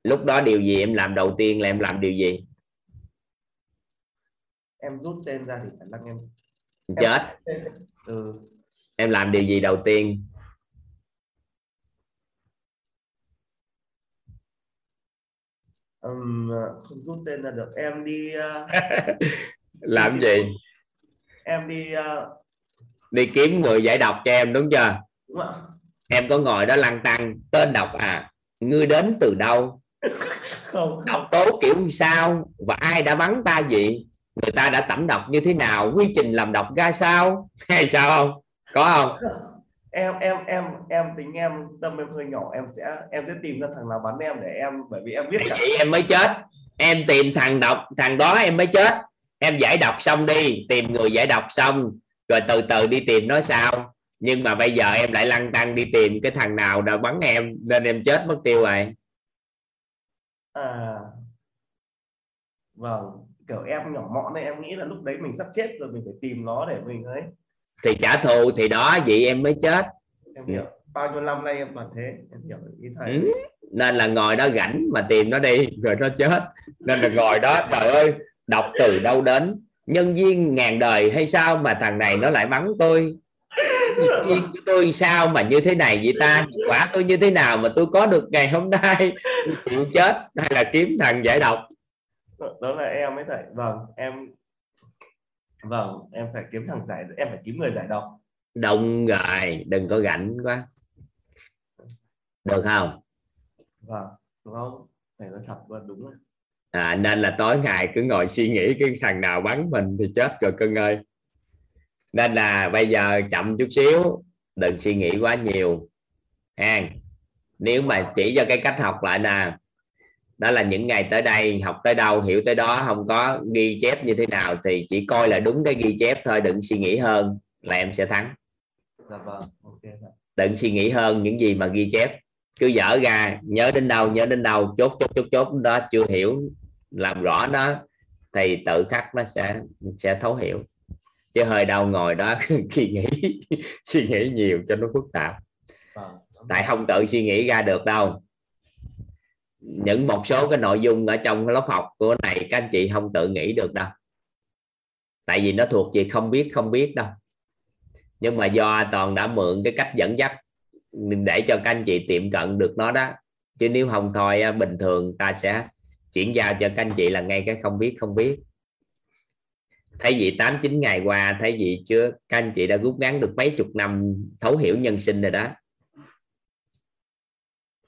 lúc đó điều gì em làm đầu tiên là em làm điều gì? Em rút tên ra thì khả năng em. Chết. em, ừ. Em làm điều gì đầu tiên? Um, không rút tên ra được. Em đi uh... làm gì? em đi uh... đi kiếm người giải độc cho em đúng chưa? Đúng ạ. em có ngồi đó lăng tăng tên độc à? Ngươi đến từ đâu? Không. Độc tố kiểu sao? Và ai đã bắn ta gì người ta đã tẩm độc như thế nào? Quy trình làm độc ra sao? Hay sao không có không? Em em em em tính em tâm em hơi nhỏ em sẽ em sẽ tìm ra thằng nào bắn em để em bởi vì em biết cả. em mới chết. Em tìm thằng độc thằng đó em mới chết. Em giải độc xong đi tìm người giải độc xong rồi từ từ đi tìm nó sao. Nhưng mà bây giờ em lại lăn tăng đi tìm cái thằng nào đã bắn em nên em chết mất tiêu rồi. À. Vâng kiểu em nhỏ mọn nên em nghĩ là lúc đấy mình sắp chết rồi mình phải tìm nó để mình ấy thì trả thù thì đó vậy em mới chết. Em hiểu. Bao nhiêu năm nay em toàn thế em hiểu ý thầy. Ừ. nên là ngồi đó rảnh mà tìm nó đi rồi nó chết. Nên là ngồi đó trời ơi đọc từ đâu đến. Nhân viên ngàn đời hay sao mà thằng này nó lại bắn tôi? Duyên của tôi sao mà như thế này vậy ta? Quả tôi như thế nào mà tôi có được ngày hôm nay? Chịu chết hay là kiếm thằng giải độc đó là em ấy thầy. Vâng em vâng em phải kiếm thằng giải em phải kiếm người giải độc. Đông rồi đừng có rảnh quá. Được không? Vâng đúng không? Thầy nói thật và đúng rồi. À, nên là tối ngày cứ ngồi suy nghĩ cái thằng nào bắn mình thì chết rồi cưng ơi. Nên là bây giờ chậm chút xíu đừng suy nghĩ quá nhiều. Ha nếu mà chỉ cho cái cách học lại nè đó là những ngày tới đây học tới đâu hiểu tới đó không có ghi chép như thế nào thì chỉ coi là đúng cái ghi chép thôi đừng suy nghĩ hơn là em sẽ thắng. Dạ vâng đừng suy nghĩ hơn những gì mà ghi chép. Cứ dở ra nhớ đến đâu nhớ đến đâu chốt chốt chốt chốt đó chưa hiểu làm rõ nó thì tự khắc nó sẽ sẽ thấu hiểu. Chứ hơi đau ngồi đó suy nghĩ suy nghĩ nhiều cho nó phức tạp. Tại không tự suy nghĩ ra được đâu những một số cái nội dung ở trong lớp học của này, các anh chị không tự nghĩ được đâu. Tại vì nó thuộc về không biết không biết đâu. Nhưng mà do toàn đã mượn cái cách dẫn dắt để cho các anh chị tiệm cận được nó đó. Chứ nếu không thôi bình thường ta sẽ chuyển giao cho các anh chị là ngay cái không biết không biết. Thấy gì tám, chín ngày qua, thấy gì chưa? Các anh chị đã rút ngắn được mấy chục năm thấu hiểu nhân sinh rồi đó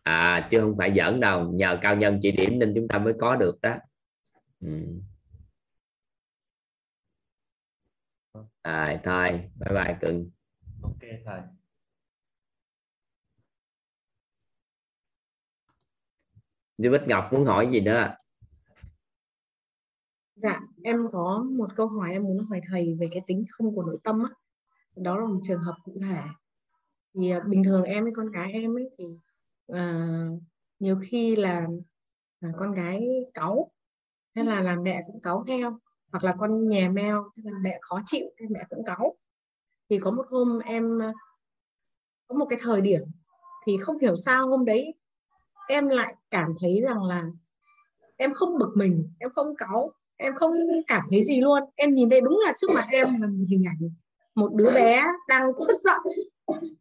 à chứ không phải giỡn đâu nhờ cao nhân chỉ điểm nên chúng ta mới có được đó ừ. à, thôi bye bye cưng ok thầy Như Bích Ngọc muốn hỏi gì nữa Dạ, em có một câu hỏi em muốn hỏi thầy về cái tính không của nội tâm á. Đó là một trường hợp cụ thể. Thì à, bình thường em với con gái em ấy thì à, nhiều khi là à, con gái cáu hay là làm mẹ cũng cáu theo hoặc là con nhà meo là mẹ khó chịu hay mẹ cũng cáu. Thì có một hôm em ờ, có một cái thời điểm thì không hiểu sao hôm đấy em lại cảm thấy rằng là em không bực mình em không cáu em không cảm thấy gì luôn. Em nhìn thấy đúng là trước mặt em là một hình ảnh một đứa bé đang rất giận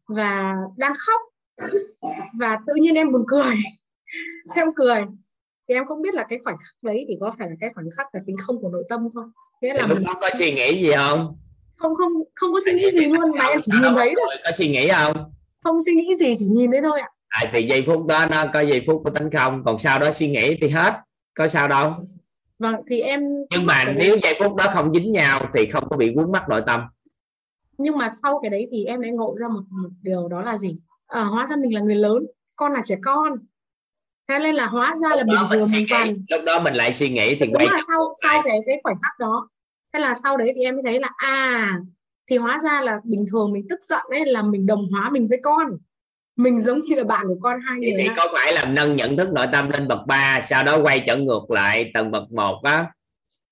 và đang khóc và tự nhiên em buồn cười. Em cười. Thì em không biết là cái khoảnh khắc đấy thì có phải là cái khoảnh khắc là tính không của nội tâm không? Nghĩa là lúc mình đó có suy nghĩ gì không? Không không không có suy nghĩ gì luôn mà em chỉ nhìn thấy thôi. có suy nghĩ không? Không suy nghĩ gì chỉ nhìn thấy thôi ạ. À, thì giây phút đó nó có giây phút của tánh không còn sau đó suy nghĩ thì hết. Có sao đâu. Vâng thì em nhưng mà nếu giây phút đó không dính nhau thì không có bị vướng mắc nội tâm. Nhưng mà sau cái đấy thì em đã ngộ ra một, một điều đó là gì à, hóa ra mình là người lớn con là trẻ con. Thế nên là hóa ra là bình thường mình toàn lúc đó mình lại suy nghĩ thì đúng quay là sau sau cái cái khoảnh khắc đó. Thế là sau đấy thì em mới thấy là à thì hóa ra là bình thường mình tức giận đấy là mình đồng hóa mình với con. Mình giống như là bạn của con hai thì, người thì đó. có phải là nâng nhận thức nội tâm lên bậc 3 sau đó quay trở ngược lại tầng bậc 1 á?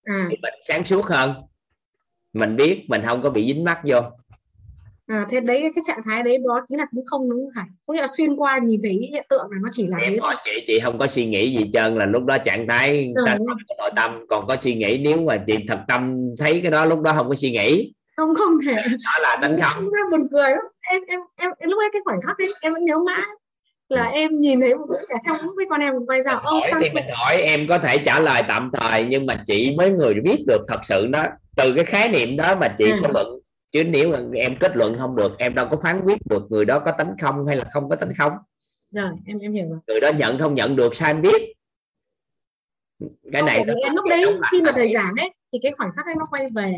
À. thì mình sáng suốt hơn. Mình biết mình không có bị dính mắc vô à thế đấy cái trạng thái đấy đó chính là tính không đúng không phải có nghĩa là xuyên qua nhìn thấy hiện tượng là nó chỉ là em hỏi chị chị không có suy nghĩ gì trơn là lúc đó trạng thái Ừ, ta không có nội tâm còn có suy nghĩ nếu mà chị thật tâm thấy cái đó lúc đó không có suy nghĩ. Không không thể. Đó là tánh không Em buồn cười. Lắm em em em em- lúc ấy cái khoảnh khắc ấy em vẫn nhớ mãi là em nhìn thấy một đứa trẻ theo với con em quay ra ô hỏi sao thì mình hỏi em có thể trả lời tạm thời nhưng mà chị mới người biết được thật sự đó. Từ cái khái niệm đó mà chị Ừ. sẽ luận chứ nếu mà em kết luận không được em đâu có phán quyết được người đó có tánh không hay là không có tánh không rồi em em hiểu rồi. Người đó nhận không nhận được sao em biết? Cái Không, này em lúc đấy khi mà thầy giảng ấy thì cái khoảnh khắc ấy nó quay về.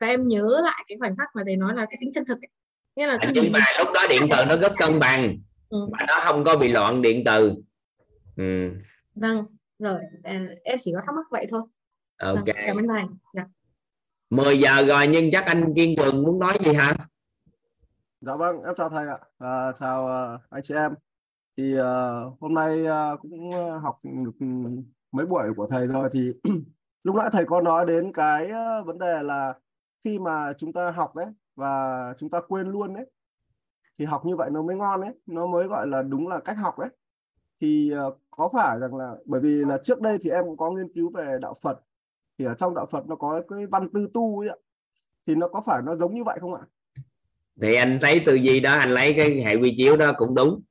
Và em nhớ lại cái khoảnh khắc mà thầy nói là cái tính chân thực ấy. nghĩa là cái nhưng gì mà lúc đó điện từ nó rất cân bằng. Ừ. và nó không có bị loạn điện từ ừ. vâng rồi à, em chỉ có thắc mắc vậy thôi. Ok. Vâng, cảm ơn thầy. Dạ. 10 giờ rồi nhưng chắc anh Kiên Cường muốn nói gì hả Dạ vâng, em chào thầy ạ. À, chào à, anh chị em. Thì uh, hôm nay uh, cũng học được mấy buổi của thầy rồi thì lúc nãy thầy có nói đến cái vấn đề là khi mà chúng ta học đấy và chúng ta quên luôn đấy thì học như vậy nó mới ngon đấy, nó mới gọi là đúng là cách học đấy. Thì uh, có phải rằng là bởi vì là trước đây thì em cũng có nghiên cứu về đạo Phật thì ở trong đạo Phật nó có cái văn tư tu ấy ạ. Thì nó có phải nó giống như vậy không ạ? thì anh thấy tư duy đó anh lấy cái hệ quy chiếu đó cũng đúng.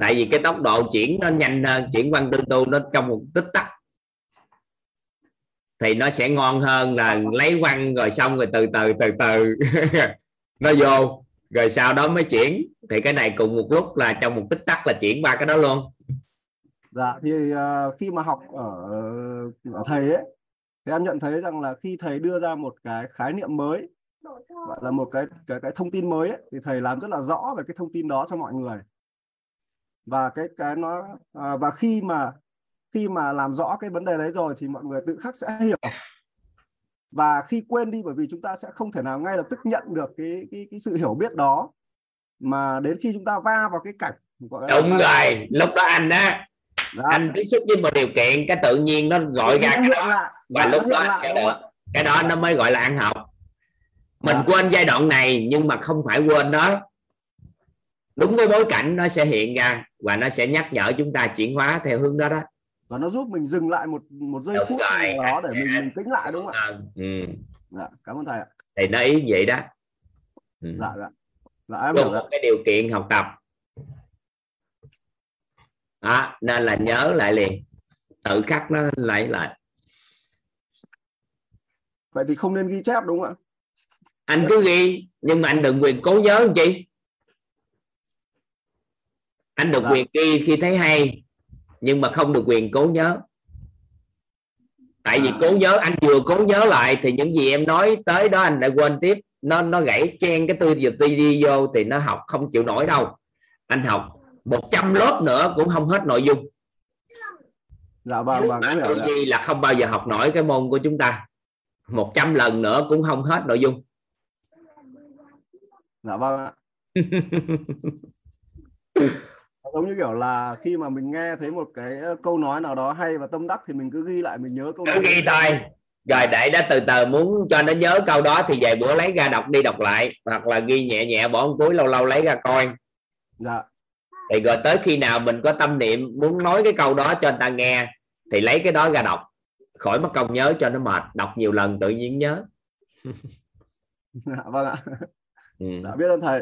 Tại vì cái tốc độ chuyển nó nhanh hơn chuyển văn tư tu nó trong một tích tắc. Thì nó sẽ ngon hơn là lấy văn rồi xong rồi từ từ từ từ. Nó vô rồi sau đó mới chuyển. Thì cái này cùng một lúc là trong một tích tắc là chuyển ba cái đó luôn. Dạ thì ờ, khi mà học ở ở thầy ấy thì em nhận thấy rằng là khi thầy đưa ra một cái khái niệm mới gọi là một cái cái cái thông tin mới ấy, thì thầy làm rất là rõ về cái thông tin đó cho mọi người. Và cái cái nó à, và khi mà khi mà làm rõ cái vấn đề đấy rồi thì mọi người tự khắc sẽ hiểu. Và khi quên đi bởi vì chúng ta sẽ không thể nào ngay lập tức nhận được cái cái cái sự hiểu biết đó. Mà đến khi chúng ta va vào cái cảnh gọi là đúng rồi lúc đó anh á anh tiếp xúc với một điều kiện cái tự nhiên nó gọi ra cái đó và lúc đó cái đó cái đó nó mới gọi là ăn học mình quên giai đoạn này nhưng mà không phải quên đó đúng cái bối cảnh nó sẽ hiện ra và nó sẽ nhắc nhở chúng ta chuyển hóa theo hướng đó đó và nó giúp mình dừng lại một một giây Đúng phút rồi. nào đó để mình mình tính lại đúng không ạ? ừ. Dạ, cảm ơn thầy ạ. thì nó ý vậy đó ừ. Dạ dạ. Dạ em hiểu một cái điều kiện học tập đó, nên là nhớ lại liền. Tự khắc nó lại lại. Vậy thì không nên ghi chép đúng không ạ? anh cứ ghi nhưng mà anh đừng quyền cố nhớ làm chi? Anh được Dạ. quyền ghi khi thấy hay nhưng mà không được quyền cố nhớ. Tại vì cố nhớ anh vừa cố nhớ lại thì những gì em nói tới đó anh lại quên tiếp. Nó nó gãy chen cái tư duy tư duy vô thì nó học không chịu nổi đâu. Anh học 100 lớp nữa cũng không hết nội dung Dạ vâng vâng tư rồi. duy là không bao giờ học nổi cái môn của chúng ta 100 lần nữa cũng không hết nội dung Dạ vâng ạ. Giống như kiểu là khi mà mình nghe thấy một cái câu nói nào đó hay và tâm đắc thì mình cứ ghi lại mình nhớ câu cứ nói. ghi thôi rồi để đó từ từ muốn cho nó nhớ câu đó thì vài bữa lấy ra đọc đi đọc lại hoặc là ghi nhẹ nhẹ bỏ một túi lâu lâu lấy ra coi Dạ. Thì rồi tới khi nào mình có tâm niệm muốn nói cái câu đó cho người ta nghe thì lấy cái đó ra đọc. Khỏi mất công nhớ cho nó mệt. Đọc nhiều lần tự nhiên nhớ. Dạ vâng ạ. ừ. Dạ biết ơn thầy.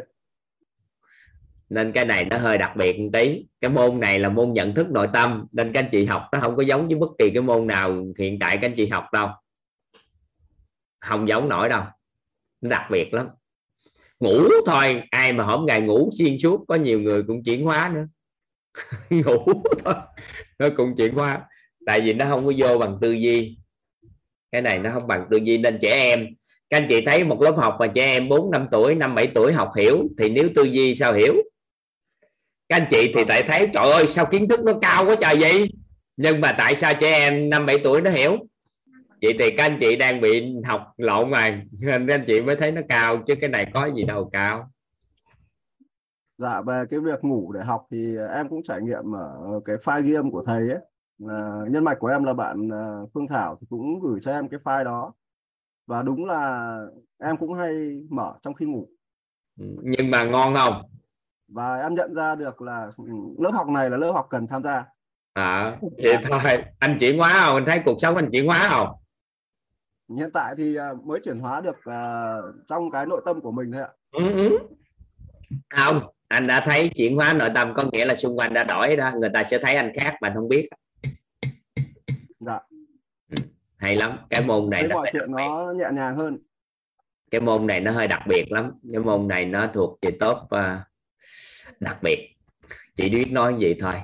nên cái này nó hơi đặc biệt một tí. Cái môn này là môn nhận thức nội tâm. Nên các anh chị học nó không có giống với bất kỳ cái môn nào hiện tại các anh chị học đâu. Không giống nổi đâu. Nó đặc biệt lắm ngủ thôi, ai mà hổm ngày ngủ xuyên suốt, có nhiều người cũng chuyển hóa nữa. Ngủ thôi, nó cũng chuyển hóa. Tại vì nó không có vô bằng tư duy. Cái này nó không bằng tư duy nên trẻ em. Các anh chị thấy một lớp học mà trẻ em 4 năm tuổi 5 7 tuổi học hiểu, thì nếu tư duy sao hiểu? Các anh chị thì tại thấy, trời ơi, sao kiến thức nó cao quá trời vậy? Nhưng mà tại sao trẻ em 5 7 tuổi nó hiểu? Vậy thì các anh chị đang bị học lộn mà nên các anh chị mới thấy nó cao chứ cái này có gì đâu cao. Dạ về cái việc ngủ để học thì em cũng trải nghiệm ở cái file âm của thầy ấy. Là nhân mạch của em là bạn à, Phương Thảo thì cũng gửi cho em cái file đó. Và đúng là em cũng hay mở trong khi ngủ. Nhưng mà ngon không? Và em nhận ra được là ừ, lớp học này là lớp học cần tham gia. À thì thôi. Anh chuyển hóa không? Anh thấy cuộc sống anh chuyển hóa không hiện tại thì à, mới chuyển hóa được uh, trong cái nội tâm của mình thôi ạ. Ừ, ừ. không anh đã thấy chuyển hóa nội tâm có nghĩa là xung quanh đã đổi đó người ta sẽ thấy anh khác mà không biết. Dạ. Hay lắm cái môn này mọi chuyện nó nhẹ nhàng hơn. Cái môn này nó hơi đặc biệt lắm cái môn này nó thuộc về top uh, đặc biệt. Chỉ biết nói gì thôi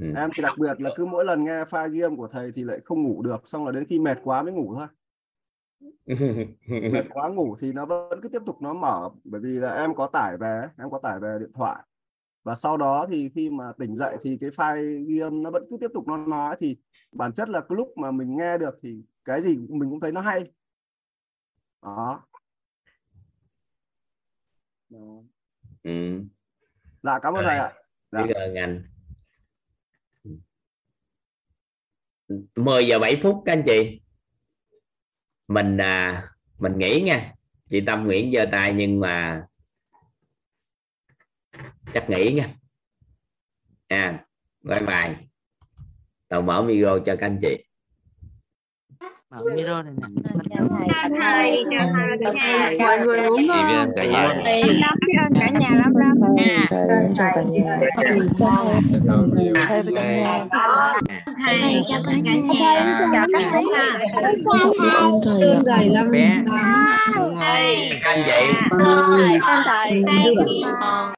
ừ. em thì đặc biệt là cứ mỗi lần nghe file ghi âm của thầy thì lại không ngủ được xong là đến khi mệt quá mới ngủ thôi mệt quá ngủ thì nó vẫn cứ tiếp tục nó mở bởi vì là em có tải về em có tải về điện thoại và sau đó thì khi mà tỉnh dậy thì cái file ghi âm nó vẫn cứ tiếp tục nó nói thì bản chất là cái lúc mà mình nghe được thì cái gì mình cũng thấy nó hay đó, đó. Ừ. dạ cảm ơn thầy ạ dạ. biết ơn anh 10 giờ 7 phút các anh chị. Mình à, mình nghỉ nha. Chị Tâm Nguyễn giơ tay nhưng mà chắc nghỉ nha. À bye bye. Tao mở micro cho các anh chị. Mở micro này chào thầy chào thầy mọi người uống cả nhà biết ơn cả nhà lắm nha chào cả nhà. Thầy chào thầy và cả nhà. Thầy chào cả nhà. chào các thầy chúc ơn thầy. thầy lắm bé. Anh chị ơn thầy